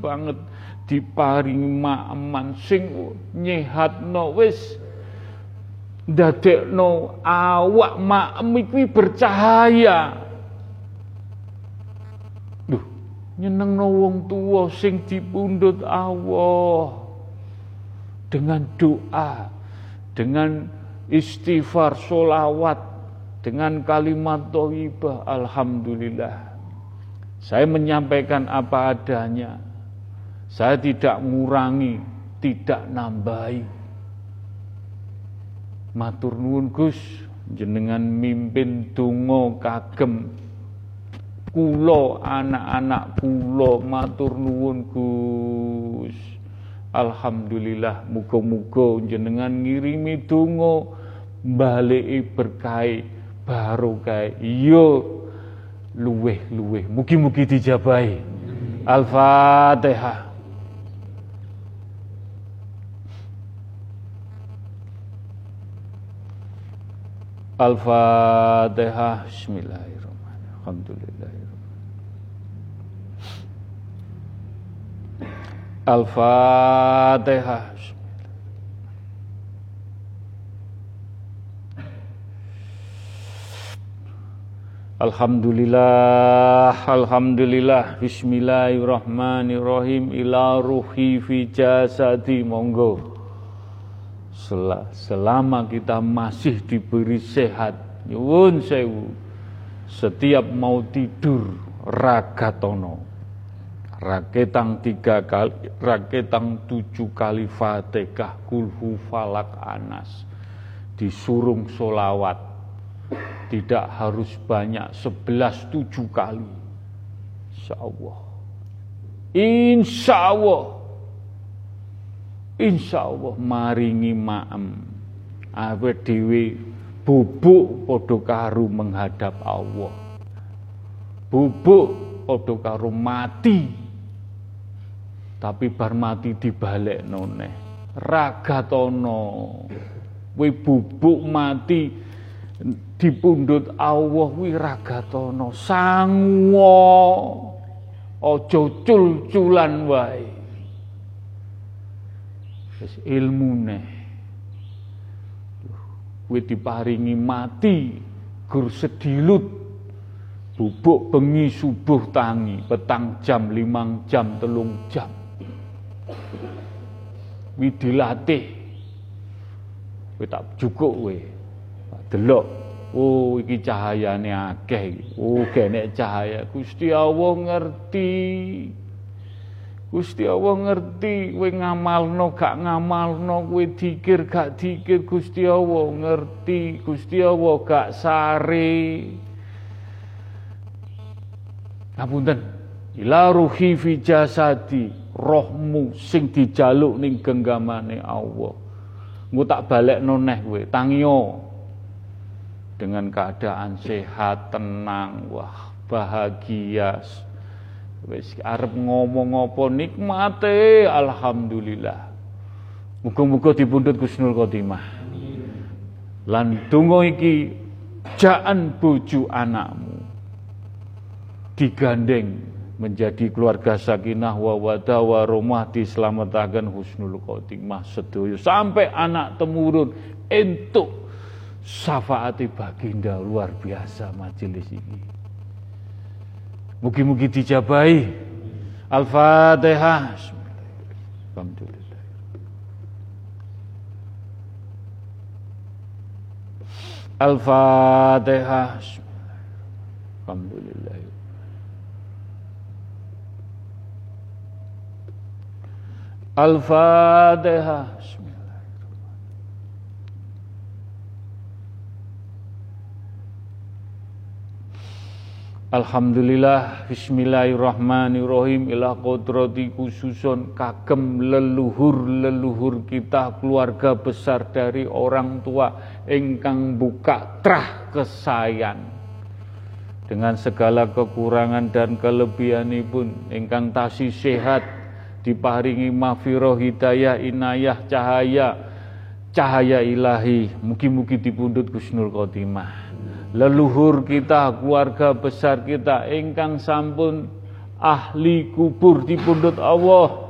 banget diparingi eman sing nyehatno wis no awak maem iki bercahaya. Duh, nyenengno wong tua sing dipundhut Allah dengan doa, dengan istighfar, solawat, dengan kalimat toibah, Alhamdulillah. Saya menyampaikan apa adanya. Saya tidak mengurangi, tidak nambahi. Matur nuwun Gus, jenengan mimpin tungo kagem kulo anak-anak kulo matur nuwun Gus. Alhamdulillah muga-muga jenengan ngirimi donga baliki berkah barokah yo luweh-luweh. Mugi-mugi dijabahi. Al-Fatihah. Al-Fatihah. Bismillahirrahmanirrahim. Alhamdulillah Al-Fatihah. Alhamdulillah, Alhamdulillah, Bismillahirrahmanirrahim, ila ruhi fi jasadi, monggo. Selama kita masih diberi sehat, nyuwun sewu, setiap mau tidur, ragatono raketang tiga kali, raketang tujuh kali fatihah, kulhu falak anas, disurung solawat, tidak harus banyak, sebelas tujuh kali. Insya Allah. Insya Allah. Insya Allah maringi ma'am. Awet dewi bubuk podo karu menghadap Allah. Bubuk podo karu mati tapi bar mati dibalik noneh ragatono wi bubuk mati dipundhut Allah wi ragatono sangwa aja cul-culan wae. Wis ilmune kuwi diparingi mati gur sedilut. Bubuk bengi subuh tangi petang jam limang jam telung jam Wi dilatih. Kowe tak cukup kowe. Delok. Oh iki cahayane akeh. Oh genek cahaya. Gusti Allah ngerti. Gusti Allah ngerti kowe ngamalno gak ngamalno, kowe dikir gak dikir Gusti Allah ngerti. Gusti Allah gak sare. Ngapunten. Ila ruhi fi jasadi rohmu sing dijaluk ning genggamane Allah. Engko tak balik noneh kowe, tangio. Dengan keadaan sehat, tenang, wah bahagia. Wis arep ngomong apa nikmate alhamdulillah. Muga-muga dipundhut Gusnul Khotimah. Lan donga iki jaan bojo anakmu digandeng menjadi keluarga sakinah rumah diselamatkan husnul khotimah sedoyo. Sampai anak temurun entuk syafaati baginda luar biasa majelis ini. Mugi-mugi dijabai al-fatihah. Alhamdulillah. Al-fatihah alhamdulillah Al-Fatihah. Alhamdulillah Bismillahirrahmanirrahim Ilah kodrati khususun kagem leluhur-leluhur kita keluarga besar dari orang tua ingkang buka trah kesayan dengan segala kekurangan dan kelebihan pun ingkang tasi sehat diparingi mafiroh hidayah inayah cahaya cahaya ilahi mugi-mugi dipundut Gusnul Khotimah leluhur kita, keluarga besar kita ingkang sampun ahli kubur di pundut Allah.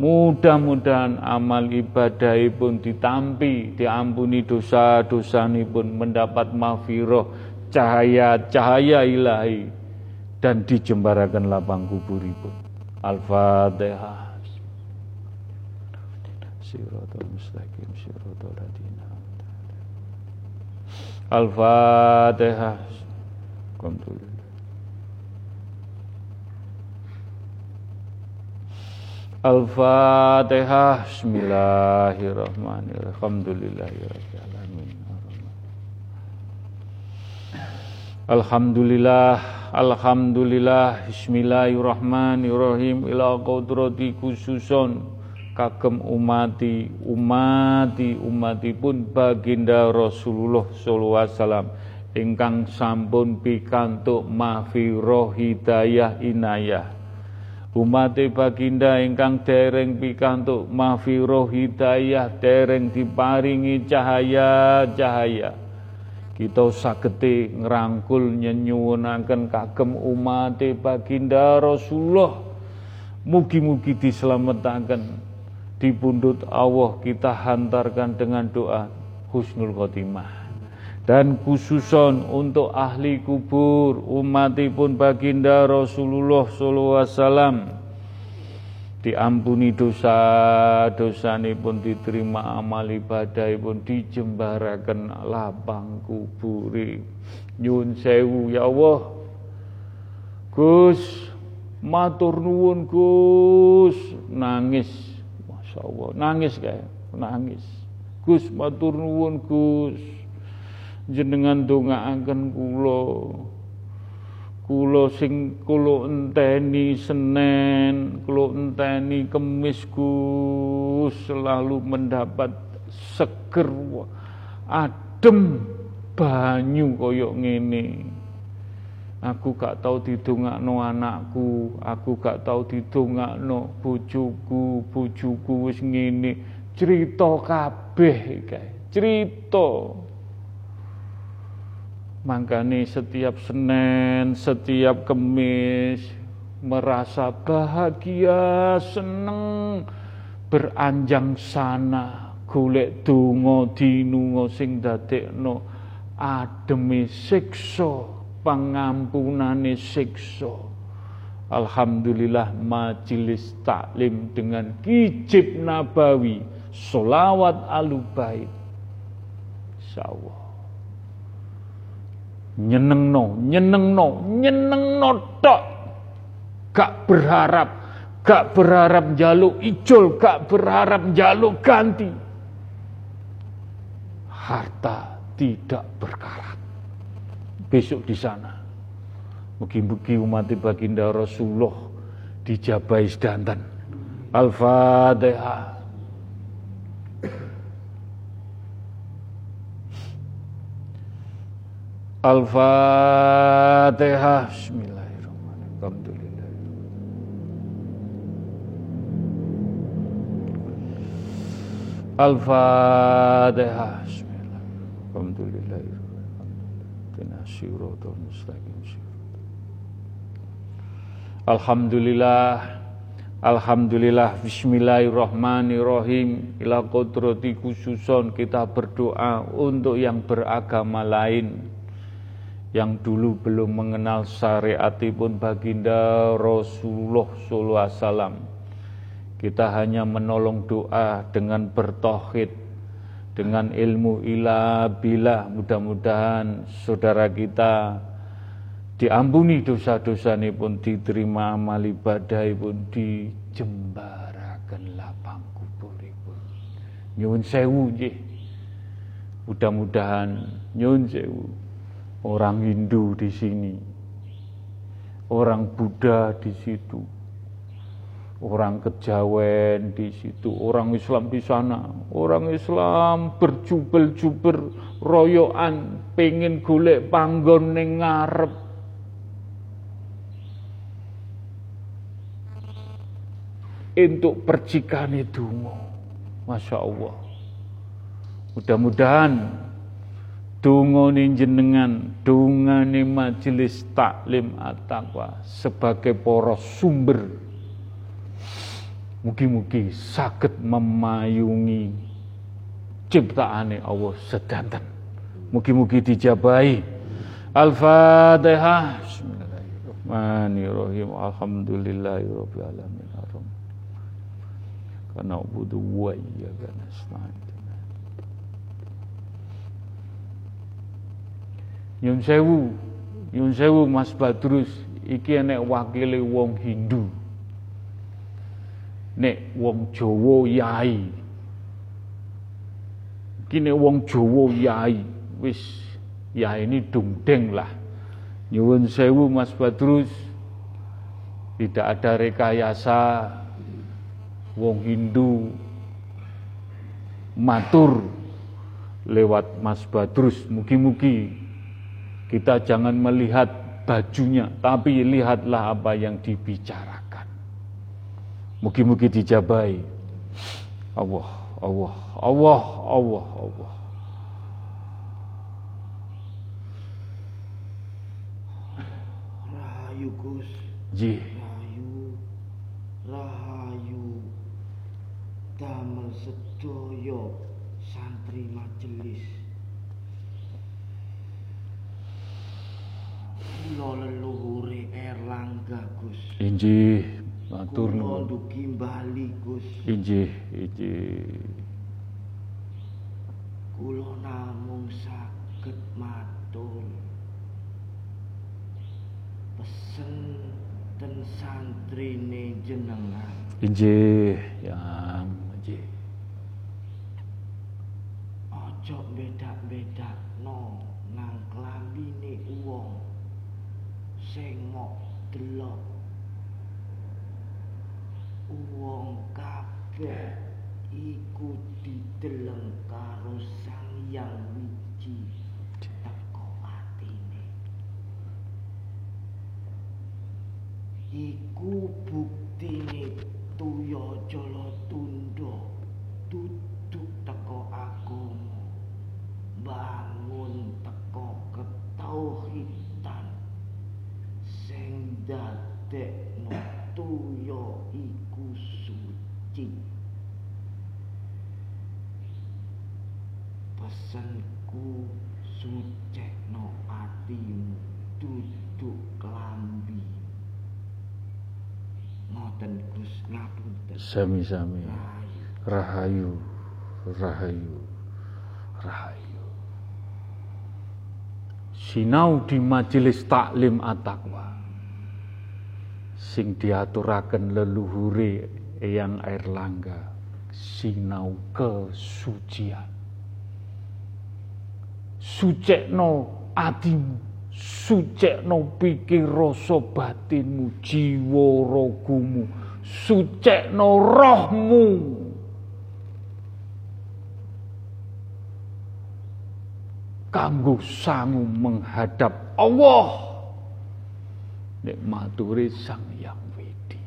Mudah-mudahan amal ibadah pun ditampi, diampuni dosa-dosa pun mendapat mafiroh, cahaya-cahaya ilahi dan dijembarakan lapang kubur pun. Al-Fatihah. Siratul mustaqim, siratul ladina. Al-Fatihah. Al-Fatihah. Bismillahirrahmanirrahim. Alhamdulillahirrahmanirrahim. Alhamdulillah, Alhamdulillah, Bismillahirrahmanirrahim. Ila qudrati khususon kagem umati umati umati pun baginda Rasulullah sallallahu alaihi wasallam. Ingkang sampun pikantuk mahfirah hidayah inayah. Umati baginda ingkang dereng pikantuk mahfirah hidayah dereng diparingi cahaya-cahaya kita sagete ngrangkul nyenyuwunaken kagem umate baginda Rasulullah. Mugi-mugi diselametkan di pundut Allah kita hantarkan dengan doa husnul khotimah. Dan khususon untuk ahli kubur umatipun baginda Rasulullah sallallahu alaihi wasallam diampuni dosa ini pun diterima amal ibadah pun dijembarakan lapang kuburi. Nyun sewu ya Allah. Gus matur nuwun Gus. Nangis Masya Allah, nangis kayak, nangis. Gus matur nuwun Gus. Jenengan dongaaken kula. Kula sing kula enteni Senin, kula enteni Kemis Gus selalu mendapat seger adem banyu koyok ngene. Aku gak tahu didongakno anakku, aku gak tahu didongakno bojoku, bojoku wis ngene. Cerita kabeh kae, cerita. Makanya setiap Senin, setiap Kemis merasa bahagia, seneng beranjang sana golek donga dinunga sing dadekno ademe siksa pangampunane siksa. Alhamdulillah majelis taklim dengan kijib nabawi, solawat alubait. Insyaallah. Nyenengno, nyenengno, nyenengno tok. Gak berharap, gak berharap jaluk ijol, gak berharap jaluk ganti. Harta tidak berkarat besok di sana. Mugi-mugi umat baginda Rasulullah dijabai sedanten. Al-Fatihah. Al-Fatihah. Bismillahirrahmanirrahim. Alhamdulillah. Al-Fatihah. Bismillahirrahmanirrahim. Alhamdulillah siratal mustaqim Alhamdulillah. Alhamdulillah Bismillahirrahmanirrahim. Ila kodrati khususon kita berdoa untuk yang beragama lain. Yang dulu belum mengenal syariat pun baginda Rasulullah SAW. Kita hanya menolong doa dengan bertohid, dengan ilmu ila bila. Mudah-mudahan saudara kita diampuni dosa-dosa ini pun diterima amal ibadah pun dijembarakan lapang Nyun sewu. Mudah-mudahan nyun sewu. Orang Hindu di sini, orang Buddha di situ, orang Kejawen di situ, orang Islam di sana, orang Islam berjubel-jubel royoan pengen golek panggon ning ngarep. Untuk percikan itu, Masya Allah. Mudah-mudahan dungane jenengan, dungane majelis taklim at-taqwa sebagai poros sumber Mugi-mugi sakit memayungi ciptaane Allah sedanten. Mugi-mugi dijabahi. Al-Fatihah. Bismillahirrahmanirrahim. Alhamdulillahirabbil alamin. Karena ubudu wa iyyaka nasta'in. Nyun sewu, nyun sewu Mas Badrus iki enek wakile wong Hindu nek wong Jawa yai. Kini wong Jawa yai wis ya ini dungdeng lah. Nyuwun sewu Mas Badrus. Tidak ada rekayasa. Wong Hindu matur lewat Mas Badrus. Mugi-mugi kita jangan melihat bajunya tapi lihatlah apa yang dibicarakan Mugi-mugi dijabai. Allah, Allah, Allah, Allah, Allah. Rahayu Gus. Ji. Rahayu. Rahayu. Damel sedoyo santri majelis. Kula leluhure Erlangga Gus. Injih. Matur nuwun. dugi bali Gus. Injih, injih. Kula namung saged matur. Pesen ten santrine jenengan. Injih, yang injih. Aja beda-beda no nang klambine wong sing mok delok wong kabeh iku dideleng karo Sang Hyang Wiji. Teko atine. Iku buktine tuya jala tunda duduk teko agama bangun teko ketauhidan sing dadekno tuya iku suci pesanku sucekno atimu duduk klambi ngoten Gus ngapunten Sami-sami. Rahayu. Rahayu, rahayu. Sinau di majelis taklim at-taqwa. Sing diaturaken leluhure Eyang Airlangga. Sinau kesucian. Sucekno atimu, sucekno pikir rasa batinmu, jiwa ragumu, sucekno rohmu. Kanggo sangu menghadap Allah. Nek maturi Sang Yang Widi.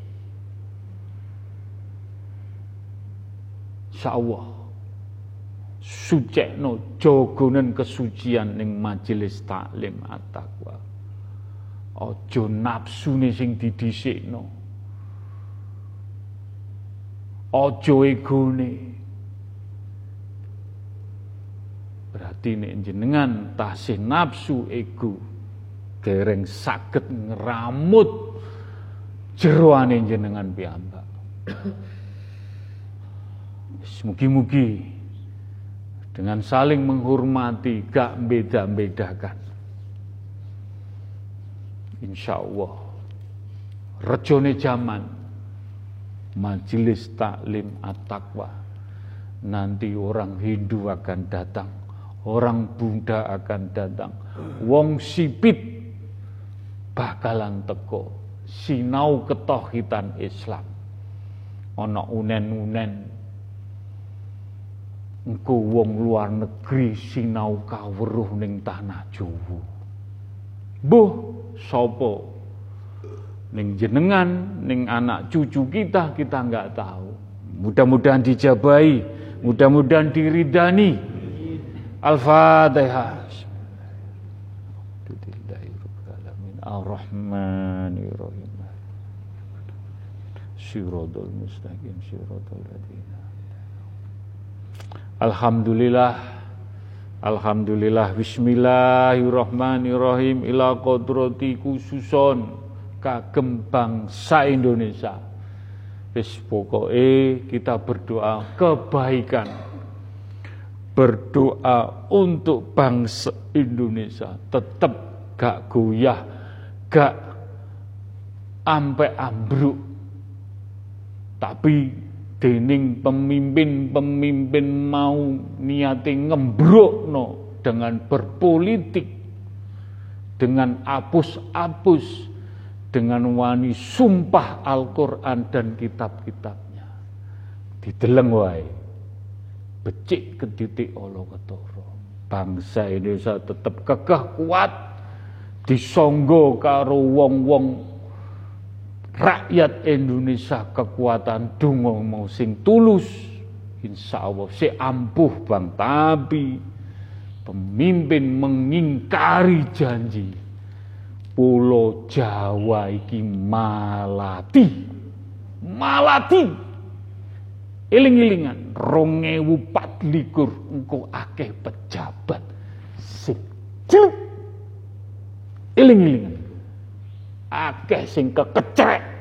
Insyaallah sucekno jogonen kesucian ning majelis taklim at-taqwa. Aja nafsune sing didhisikno. Aja egone. Berarti nek jenengan tasih nafsu ego dereng saged ngeramut jeroane jenengan piyambak. Mugi-mugi dengan saling menghormati, gak beda-bedakan. Insya Allah, rejone zaman, majelis taklim at-taqwa nanti orang Hindu akan datang, orang Buddha akan datang, wong sipit bakalan teko sinau ketohitan Islam. Ana unen-unen engko wong luar negeri sinau kawruh ning tanah Jawa. Buh sapa ning jenengan ning anak cucu kita kita nggak tahu. Mudah-mudahan dijabai, mudah-mudahan diridani. Al-Fatihah. Ar-Rahmanir-Rahim. Syiratul mustaqim syiratul ladina. Alhamdulillah Alhamdulillah Bismillahirrahmanirrahim ila kodrati khususon kagem bangsa Indonesia. Wis pokoke kita berdoa kebaikan. Berdoa untuk bangsa Indonesia tetap gak goyah, gak ampe ambruk tapi dening pemimpin-pemimpin mau niati ngembrokno dengan berpolitik dengan apus-apus dengan wani sumpah Al-Qur'an dan kitab-kitabnya. Dideleng wae. Becik ke titik Allah ketoro bangsa Indonesia tetap kekeh kuat. Disonggo karo wong-wong rakyat Indonesia kekuatan dungo mau sing tulus. Insya Allah si ampuh bang tapi pemimpin mengingkari janji Pulau Jawa iki malati. Malati. Iling-ilingan rongewu pat likur engko akeh pejabat sing iling-ilingan akeh sing kekecrek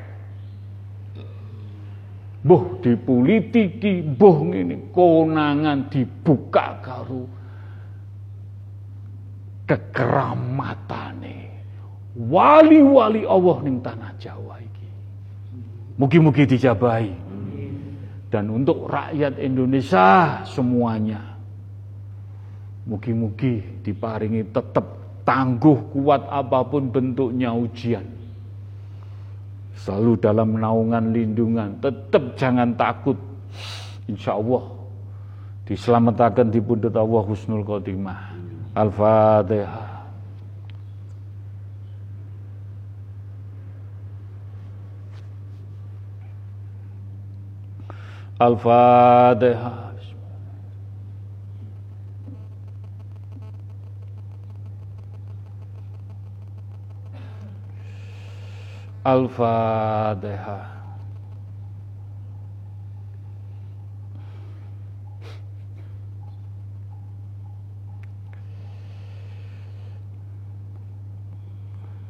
Boh dipolitiki, boh ini konangan dibuka karo kekeramatane wali-wali Allah ning tanah Jawa iki. Mugi-mugi dijabahi. Dan untuk rakyat Indonesia semuanya. Mugi-mugi diparingi tetap tangguh kuat apa pun bentuknya ujian. Selalu dalam naungan lindungan, tetap jangan takut. Insya Allah diselamatkan di pundut Allah Husnul Khotimah. Al-Fatihah. Al-Fatihah. Al-Fatihah.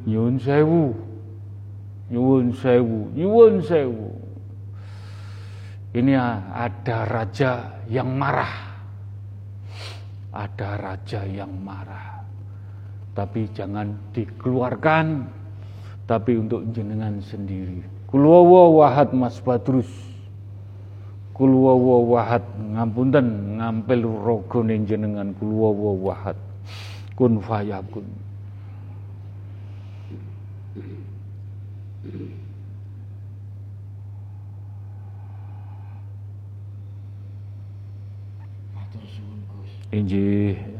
Nyuwun sewu. Nyuwun sewu, nyuwun sewu. Ini ada raja yang marah. Ada raja yang marah. Tapi jangan dikeluarkan tapi untuk jenengan sendiri. Kulwawa wahad Mas Badrus. Kulwawa wahad ngampunten ngampil rogone jenengan kulwawa wahad. Kun fayakun. Injih nerima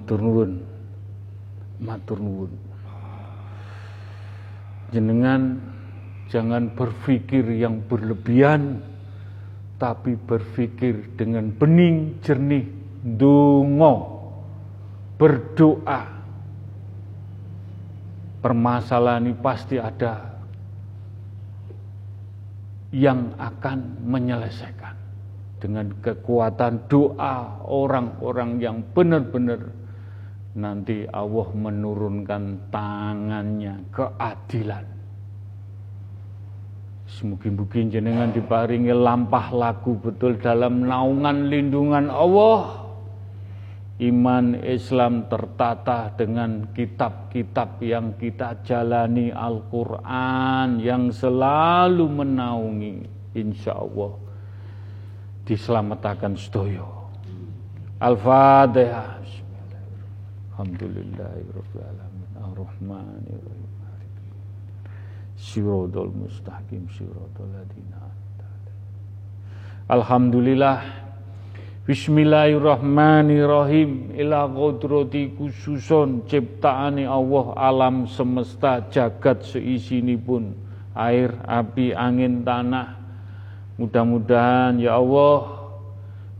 Matur nuwun. Matur nuwun. Jenengan jangan berpikir yang berlebihan tapi berpikir dengan bening jernih dungo berdoa permasalahan ini pasti ada yang akan menyelesaikan dengan kekuatan doa orang-orang yang benar-benar nanti Allah menurunkan tangannya keadilan. Semugi-mugi jenengan diparingi lampah lagu betul dalam naungan lindungan Allah. Iman Islam tertata dengan kitab-kitab yang kita jalani Al-Quran yang selalu menaungi insya Allah diselamatkan sedoyo. Al-Fatihah. Alhamdulillahirrahmanirrahim. Ar-Rahmanirrahim. Siratal mustaqim siratal ladina Alhamdulillah Bismillahirrahmanirrahim ila qudrati khususon ciptaane Allah alam semesta jagat seisinipun air api angin tanah mudah-mudahan ya Allah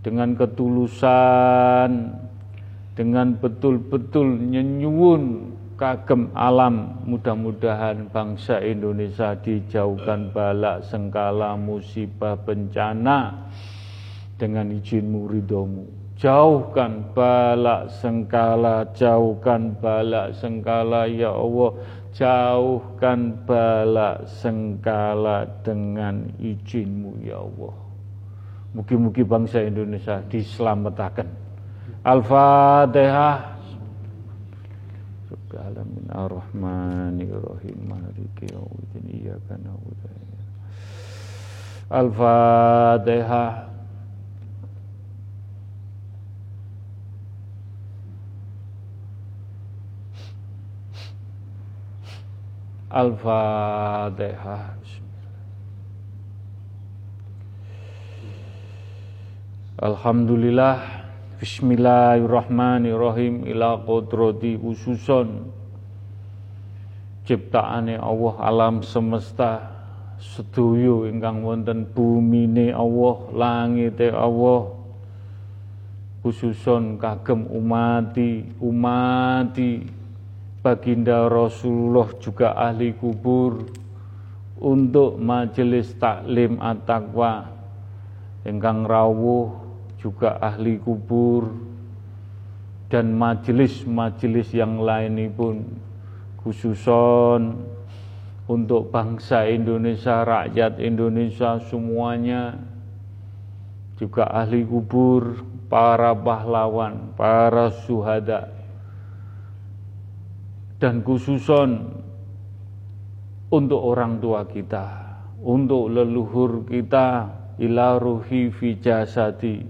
dengan ketulusan dengan betul-betul nyenyuwun kagem alam mudah-mudahan bangsa Indonesia dijauhkan balak sengkala musibah bencana dengan izinmu ridhomu. Jauhkan balak sengkala jauhkan balak sengkala ya Allah. Jauhkan balak sengkala dengan izinmu ya Allah. Mugi-mugi bangsa Indonesia diselamatkan Al-Fatihah. Alamin Ar-Rahmanir-Rahim Maliki Yawmiddin Iyyaka na'budu Al-Fatihah. Al-Fatihah. Alhamdulillah Bismillahirrahmanirrahim. Ila qudrati khususon ciptaane Allah alam semesta. Sedoyo ingkang wonten bumine Allah langite Allah. Khususon kagem umati umati. Baginda Rasulullah juga ahli kubur. Untuk majelis taklim at-taqwa. Ingkang rawuh juga ahli kubur dan majelis-majelis yang lain pun khususon untuk bangsa Indonesia, rakyat Indonesia semuanya juga ahli kubur, para pahlawan, para suhada dan khususon untuk orang tua kita, untuk leluhur kita, ila ruhi fi jasadi,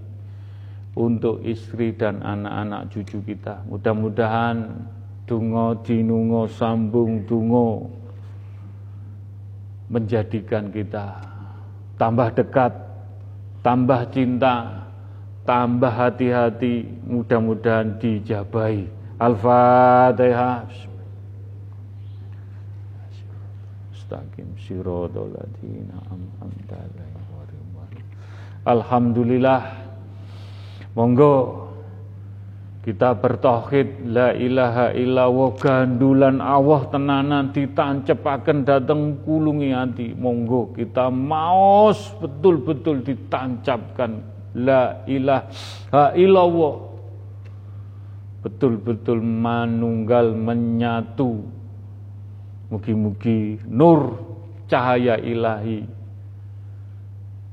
untuk istri dan anak-anak cucu kita. Mudah-mudahan dungo dinungo sambung dungo menjadikan kita tambah dekat, tambah cinta, tambah hati-hati, mudah-mudahan dijabai. Al-Fatihah. Alhamdulillah monggo. Kita bertauhid la ilaha illallah gandulan Allah tenanan ditancepaken dateng kulungi hati monggo kita maos betul-betul ditancapkan la ilaha illallah betul-betul manunggal menyatu. Mugi-mugi nur cahaya ilahi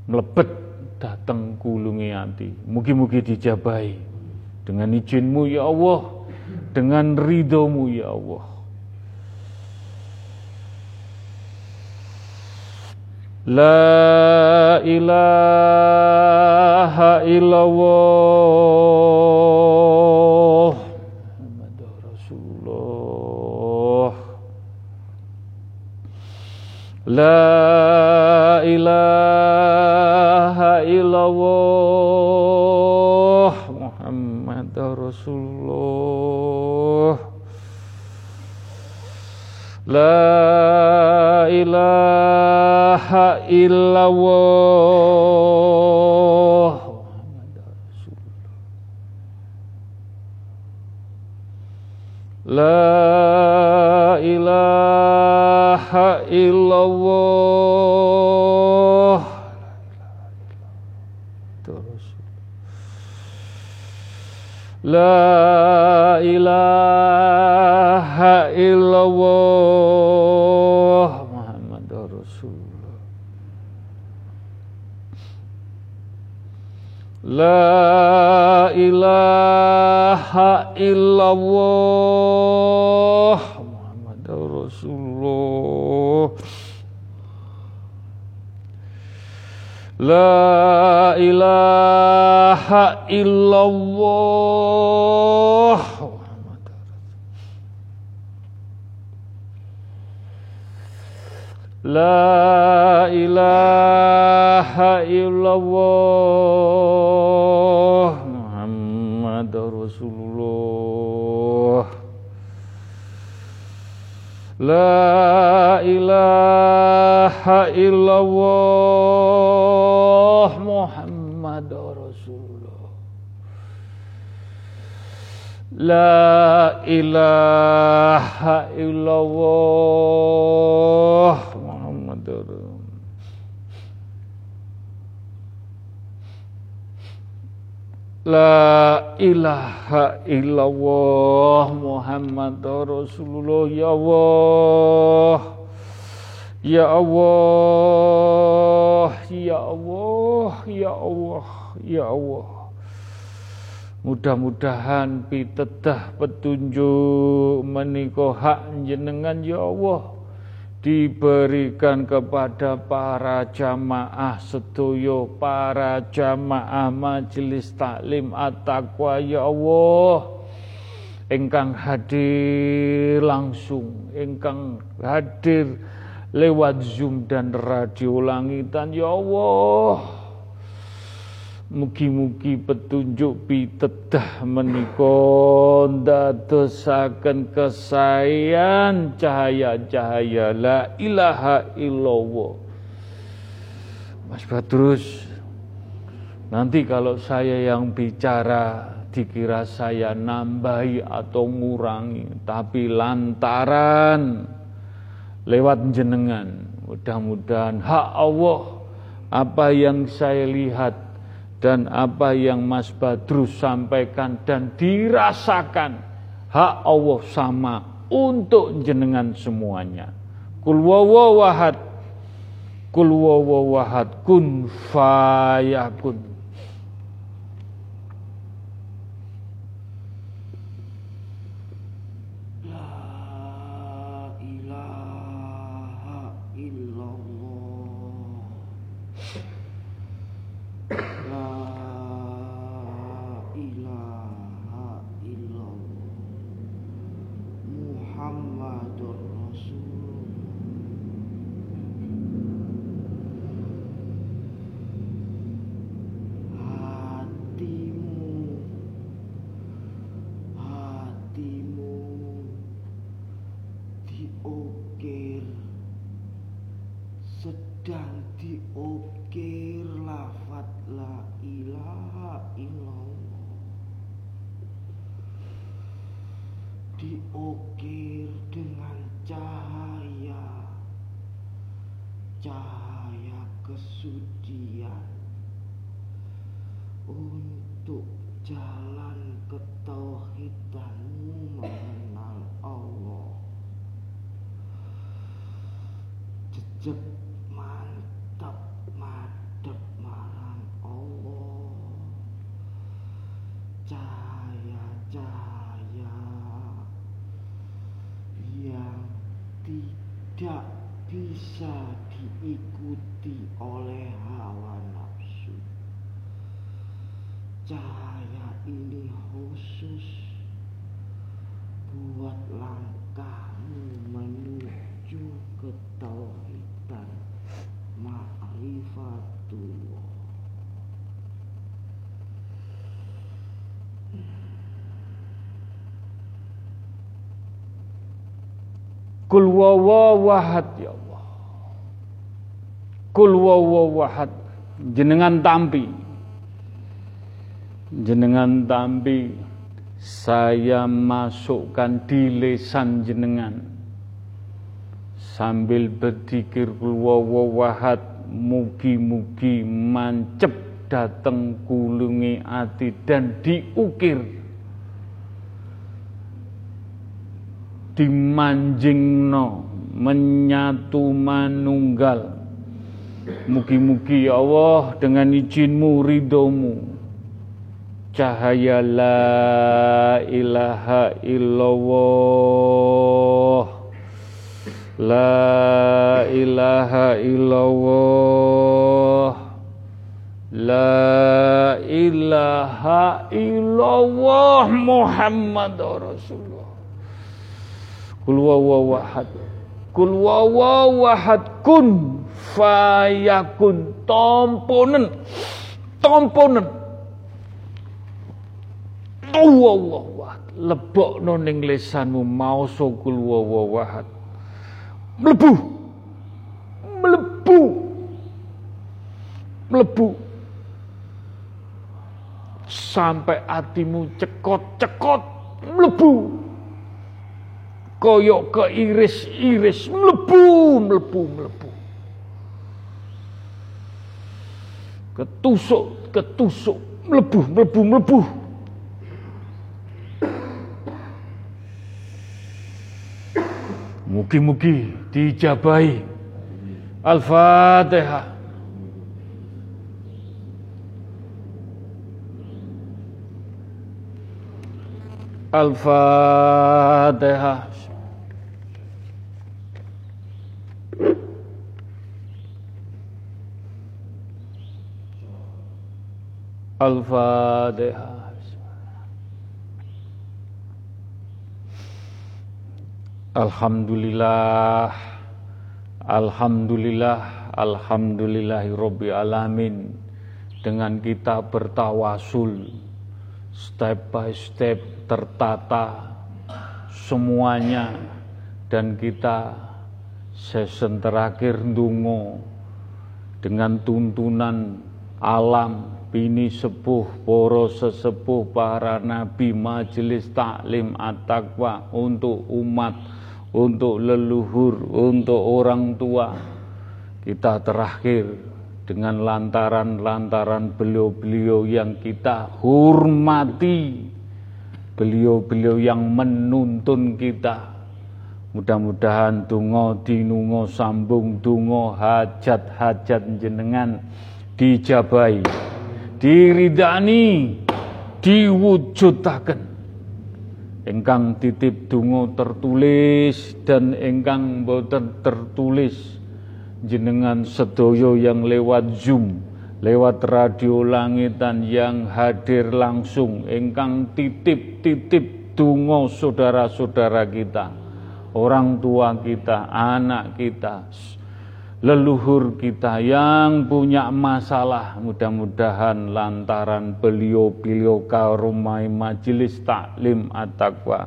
melebet datang kulungi hati mugi-mugi dijabai dengan izinmu ya Allah, dengan ridhomu ya Allah. La ilaha illallah Muhammad Rasulullah. La ilaha illallah Muhammad Rasulullah. La ilaha illallah. La La ilaha illallah Muhammad Rasulullah. La ilaha illallah Muhammad Rasulullah. La illallah. La ilaha illallah Muhammad Rasulullah. La ilaha illallah Muhammad Rasulullah La ilaha illallah Muhammad Rasulullah. La ilaha illallah Muhammad Rasulullah. Ya Allah. Ya Allah. Ya Allah. Ya Allah. Ya Allah Mudah-mudahan pitedah petunjuk menika hak jenengan ya Allah diberikan kepada para jamaah sedoyo, para jamaah majelis taklim at-taqwa ya Allah. Engkang hadir langsung, engkang hadir lewat Zoom dan radio langitan ya Allah. Mugi-mugi petunjuk pitedah menika ndadosaken kesayan cahaya-cahaya la ilaha illallah. Mas Badrus, nanti kalau saya yang bicara dikira saya nambahi atau ngurangi, tapi lantaran lewat jenengan, mudah-mudahan hak Allah apa yang saya lihat dan apa yang Mas Badrus sampaikan dan dirasakan hak Allah sama untuk jenengan semuanya. Kul wawahad Kul wawahad kun fayakun. Wawawahad ya Allah. Kul jenengan tampi. Jenengan tampi. Saya masukkan di lesan jenengan. Sambil berzikir kul wawawahad mugi-mugi mancep dateng kulungi ati dan diukir. Dimanjingno menyatu manunggal. Mugi-mugi ya Allah dengan izinmu ridomu cahaya la ilaha illallah. La ilaha illallah. La ilaha illallah Muhammad Rasulullah. Kul wawawahad Kul wawawahad kun fayakun tomponen tomponen Allah wahad. Lebokno ning lisanmu maoso kul wawawahad mlebu. Mlebu. Mlebu. Sampai hatimu cekot-cekot. Mlebu koyok ke iris-iris mlebu mlebu mlebu ketusuk ketusuk mlebu mlebu mlebu Mugi-mugi dijabahi. Al-Fatihah. Al-Fatihah Al-Fatihah Alhamdulillah Alhamdulillah Alhamdulillahi Rabbi Alamin. Dengan kita bertawasul Step by step tertata Semuanya Dan kita Season terakhir dungo Dengan tuntunan alam bini sepuh, poro sesepuh, para nabi, majelis taklim at-taqwa untuk umat, untuk leluhur, untuk orang tua. Kita terakhir dengan lantaran-lantaran beliau-beliau yang kita hormati, beliau-beliau yang menuntun kita. Mudah-mudahan dungo dinungo sambung dungo hajat-hajat jenengan dijabai diridani diwujudaken engkang titip dungo tertulis dan engkang boten tertulis jenengan sedoyo yang lewat zoom lewat radio langitan yang hadir langsung engkang titip-titip dungo saudara-saudara kita orang tua kita anak kita leluhur kita yang punya masalah. Mudah-mudahan lantaran beliau-beliau karumai majelis taklim at-taqwa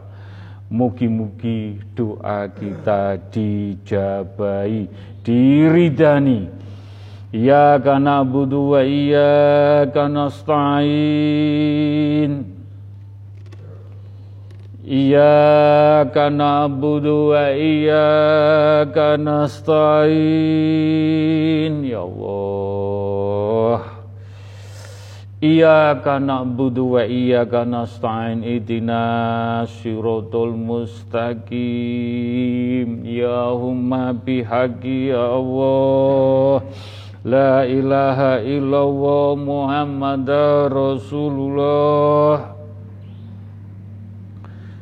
mugi-mugi doa kita dijabai diridani. Ya kana budu wa iyyaka nasta'in Iyyaka na'budu wa iyyaka nasta'in. Ya Allah. Iyyaka na'budu wa iyyaka nasta'in. Idina syiratul mustaqim. Ya humma bihaqi ya Allah. La ilaha illallah Muhammad Rasulullah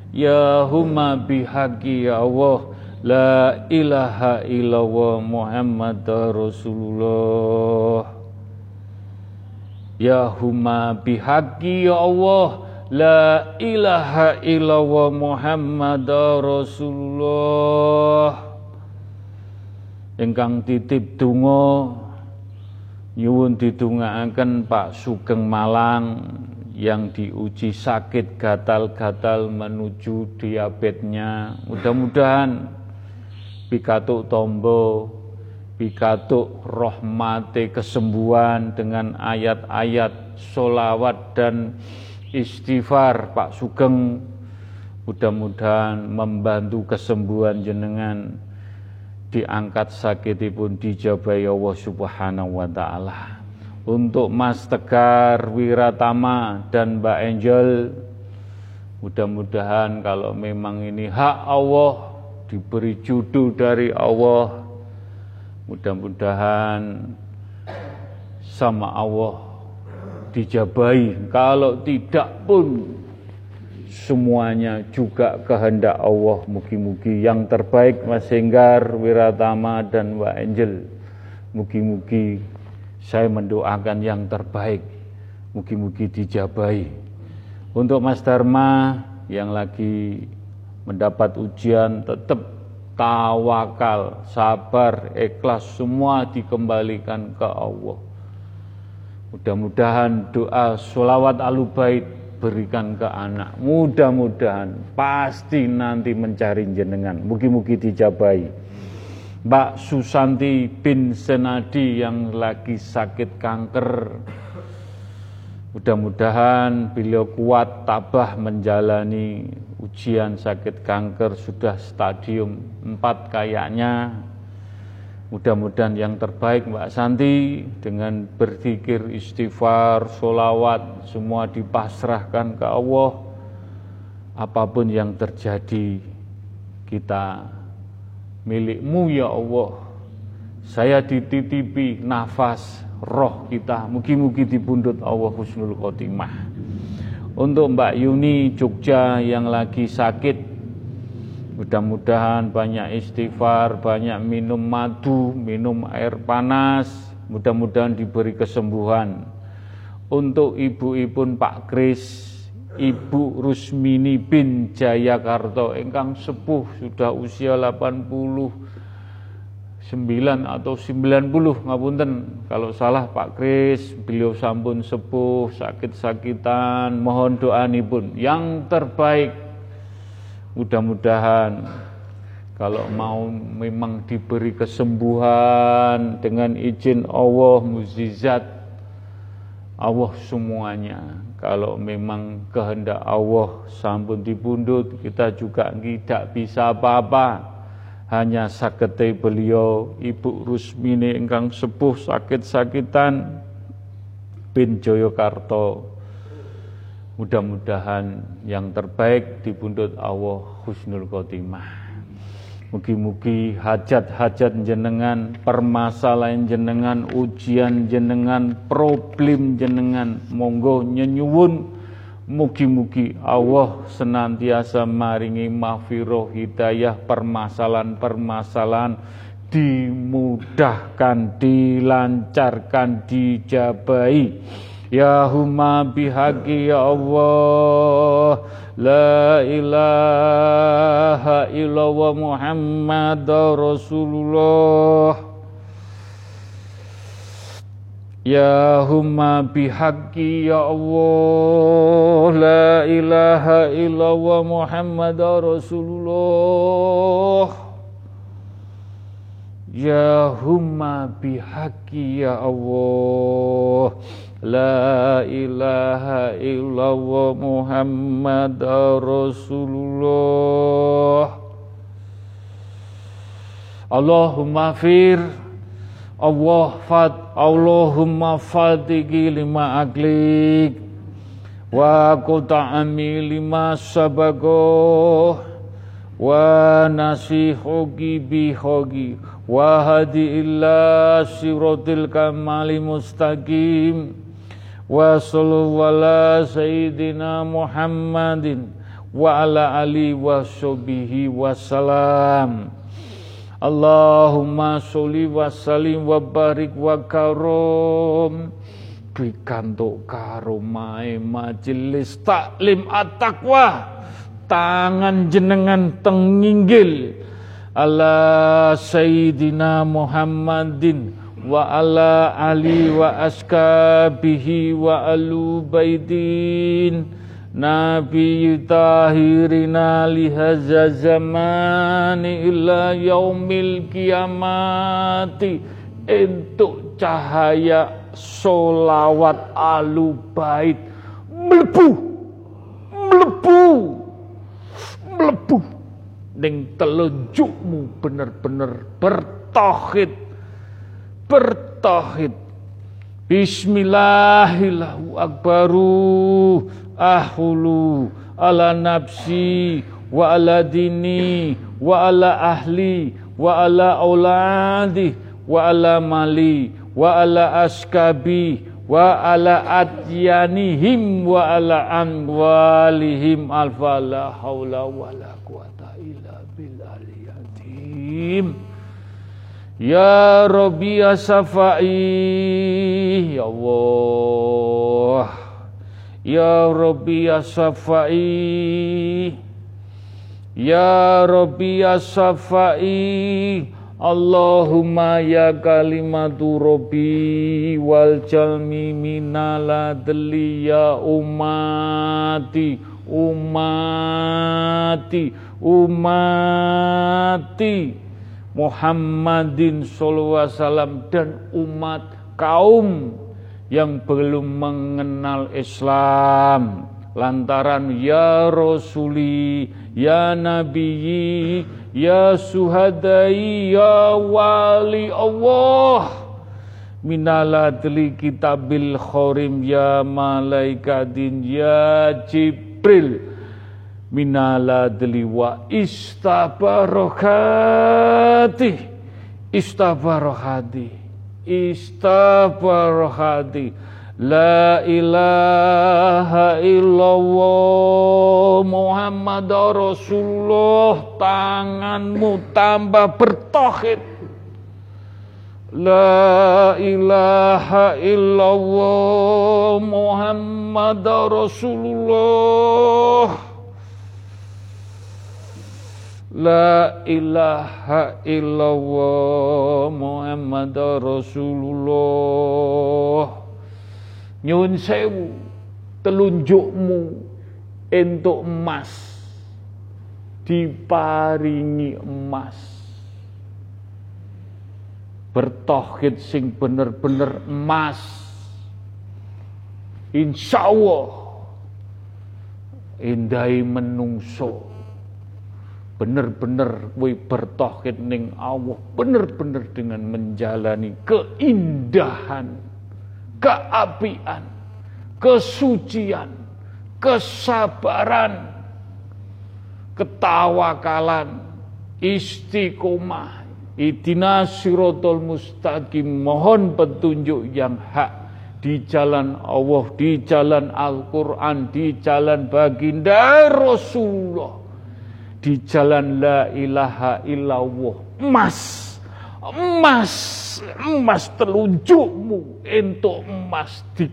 Ya humma bihaqi ya Allah La ilaha illallah Muhammad Rasulullah. Ya humma bihaqi ya Allah La ilaha illallah Muhammad Rasulullah. Engkang titip dungo nyuwun didongaaken Pak Sugeng Malang yang diuji sakit gatal-gatal menuju diabetesnya. Mudah-mudahan pikatuk tombo, pikatuk rohmati kesembuhan dengan ayat-ayat solawat dan istighfar Pak Sugeng mudah-mudahan membantu kesembuhan jenengan diangkat sakitipun dijabai Allah Subhanahu wa taala. Untuk Mas Tegar Wiratama dan Mbak Angel mudah-mudahan kalau memang ini hak Allah diberi judul dari Allah mudah-mudahan sama Allah dijabai kalau tidak pun semuanya juga kehendak Allah mugi-mugi. Yang terbaik Mas Senggar, Wiratama dan Mbak Angel mugi-mugi saya mendoakan yang terbaik mugi-mugi dijabai untuk Mas Dharma yang lagi mendapat ujian tetap tawakal, sabar, ikhlas semua dikembalikan ke Allah mudah-mudahan doa sholawat alubait berikan ke anak. Mudah-mudahan pasti nanti mencari jenengan. Mugi-mugi dijabai. Mbak Susanti bin Senadi yang lagi sakit kanker. Mudah-mudahan beliau kuat tabah menjalani ujian sakit kanker sudah stadium 4 kayaknya Mudah-mudahan yang terbaik Mbak Santi dengan berzikir, istighfar, solawat, semua dipasrahkan ke Allah. Apa pun yang terjadi, kita milikmu ya Allah. Saya dititipi nafas roh kita, mugi-mugi dibundut Allah husnul khotimah. Untuk Mbak Yuni Jogja yang lagi sakit, Mudah-mudahan banyak istighfar, banyak minum madu, minum air panas, mudah-mudahan diberi kesembuhan. Untuk ibu-ibu Pak Kris, Ibu Rusmini bin Jayakarta engkang sepuh sudah usia 89 atau 90 ngapunten kalau salah Pak Kris beliau sampun sepuh sakit-sakitan mohon doa pun yang terbaik Mudah-mudahan kalau mau memang diberi kesembuhan dengan izin Allah mukjizat Allah semuanya. Kalau memang kehendak Allah sampun dibundut, kita juga tidak bisa apa-apa. Hanya sakete beliau Ibu Rusmini ingkang sepuh sakit-sakitan bin Joyokarto Mudah-mudahan yang terbaik di pundut Allah husnul khotimah. Mugi-mugi hajat-hajat jenengan, permasalahan jenengan, ujian jenengan, problem jenengan, monggo nyenyuwun mugi-mugi Allah senantiasa maringi mahfiroh hidayah permasalahan-permasalahan dimudahkan, dilancarkan, dijabai Ya huma bihaqi ya Allah La ilaha illallah Muhammad Rasulullah Ya huma bihaqi ya Allah La ilaha illallah Muhammad Rasulullah Ya humma bihaqi ya Allah La ilaha illallah Muhammad Rasulullah. Allahumma fir. Allah fat. Allahumma fatiki lima aklik wa quta'ami lima sabagoh. Wa nasihogi bihogi wa hadi illa siratil kamali mustaqim sahbihi wa salam. Allahumma sholli wa sallim wa barik wa karom. Pikantuk karomai majelis taklim at-taqwa. Tangan jenengan tenginggil ala sayyidina Muhammadin wa ala ali wa askabihi wa alu baidin nabi tahirina lihaza zamani ila yaumil kiamati. Untuk cahaya solawat alu bait. Melebu melebu mlebu ning telunjukmu bener-bener bertauhid bertauhid. Bismillahillahu akbaru ahulu ala nafsi wa ala dini wa ala ahli wa ala auladi wa ala mali wa ala askabi wa ala atyanihim wa ala amwalihim. Alfa la haula wa la quwata illa bil azim ya rabbi ya safai ya Allah. Ya rabbi ya safai ya rabbi ya safai Allahumma ya kalimatu robi wal jalmi minala ya umati umati umati Muhammadin sallallahu alaihi wasallam dan umat kaum yang belum mengenal Islam. Lantaran ya rasuli ya nabi Ya suhadai ya wali Allah Minaladli kitabil khorim ya malaikatin ya Jibril Minaladli wa istabarokati Istabarokati Istabarokati La ilaha illallah Muhammad Rasulullah. Tanganmu tambah bertohid La ilaha illallah Muhammad Rasulullah La ilaha illallah Muhammad Rasulullah. Nyun sewu telunjukmu untuk emas diparingi emas. Bertohid sing bener-bener emas. Insya Allah indai menungso bener-bener kowe bertohid ning Allah bener-bener dengan menjalani keindahan keapian, kesucian, kesabaran, ketawakalan, istiqomah, idina sirotol mustaqim, mohon petunjuk yang hak di jalan Allah, di jalan Al-Quran, di jalan baginda Rasulullah, di jalan la ilaha illallah, emas. Emas. Emas telunjukmu. Untuk emas di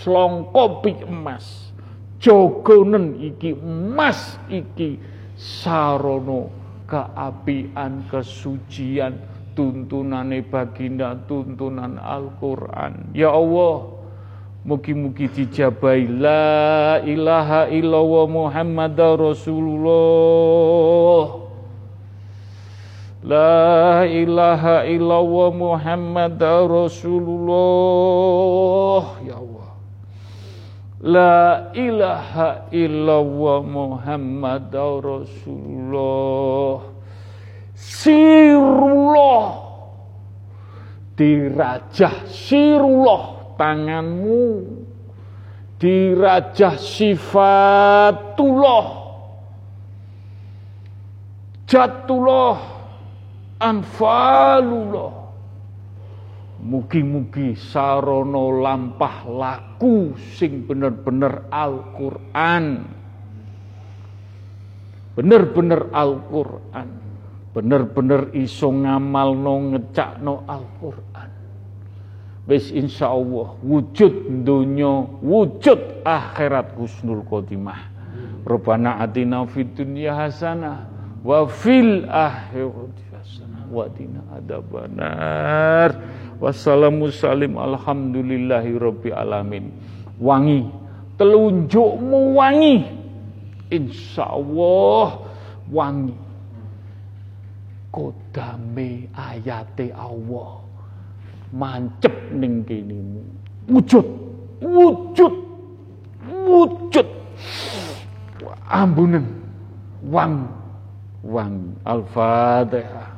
selongkopi emas. Jogonen iki. Emas iki. Sarono keapian kesucian tuntunane baginda tuntunan Al-Qur'an. Ya Allah Mugi-mugi dijabai La ilaha illallah Muhammad Rasulullah. La ilaha illallah Muhammad Rasulullah. Ya Allah. La ilaha illallah Muhammad Rasulullah. Sirullah. Dirajah sirullah tanganmu Dirajah sifatullah Jatullah anfalullah Mugi-mugi sarono lampah laku sing bener-bener Al-Qur'an. Bener-bener Al-Qur'an. Bener-bener iso ngamalno ngecakno Al-Qur'an. Wis insyaallah wujud dunya, wujud akhirat husnul khotimah. Rabbana atina fid dunya hasanah wa fil akhirati wadina adabanar wassalamu salim alhamdulillahi rabbi alamin. Wangi telunjukmu wangi. Insyaallah wangi. Kodame ayate Allah mancep ning kene wujud wujud wujud. Ambunen wang wang. Al-fatihah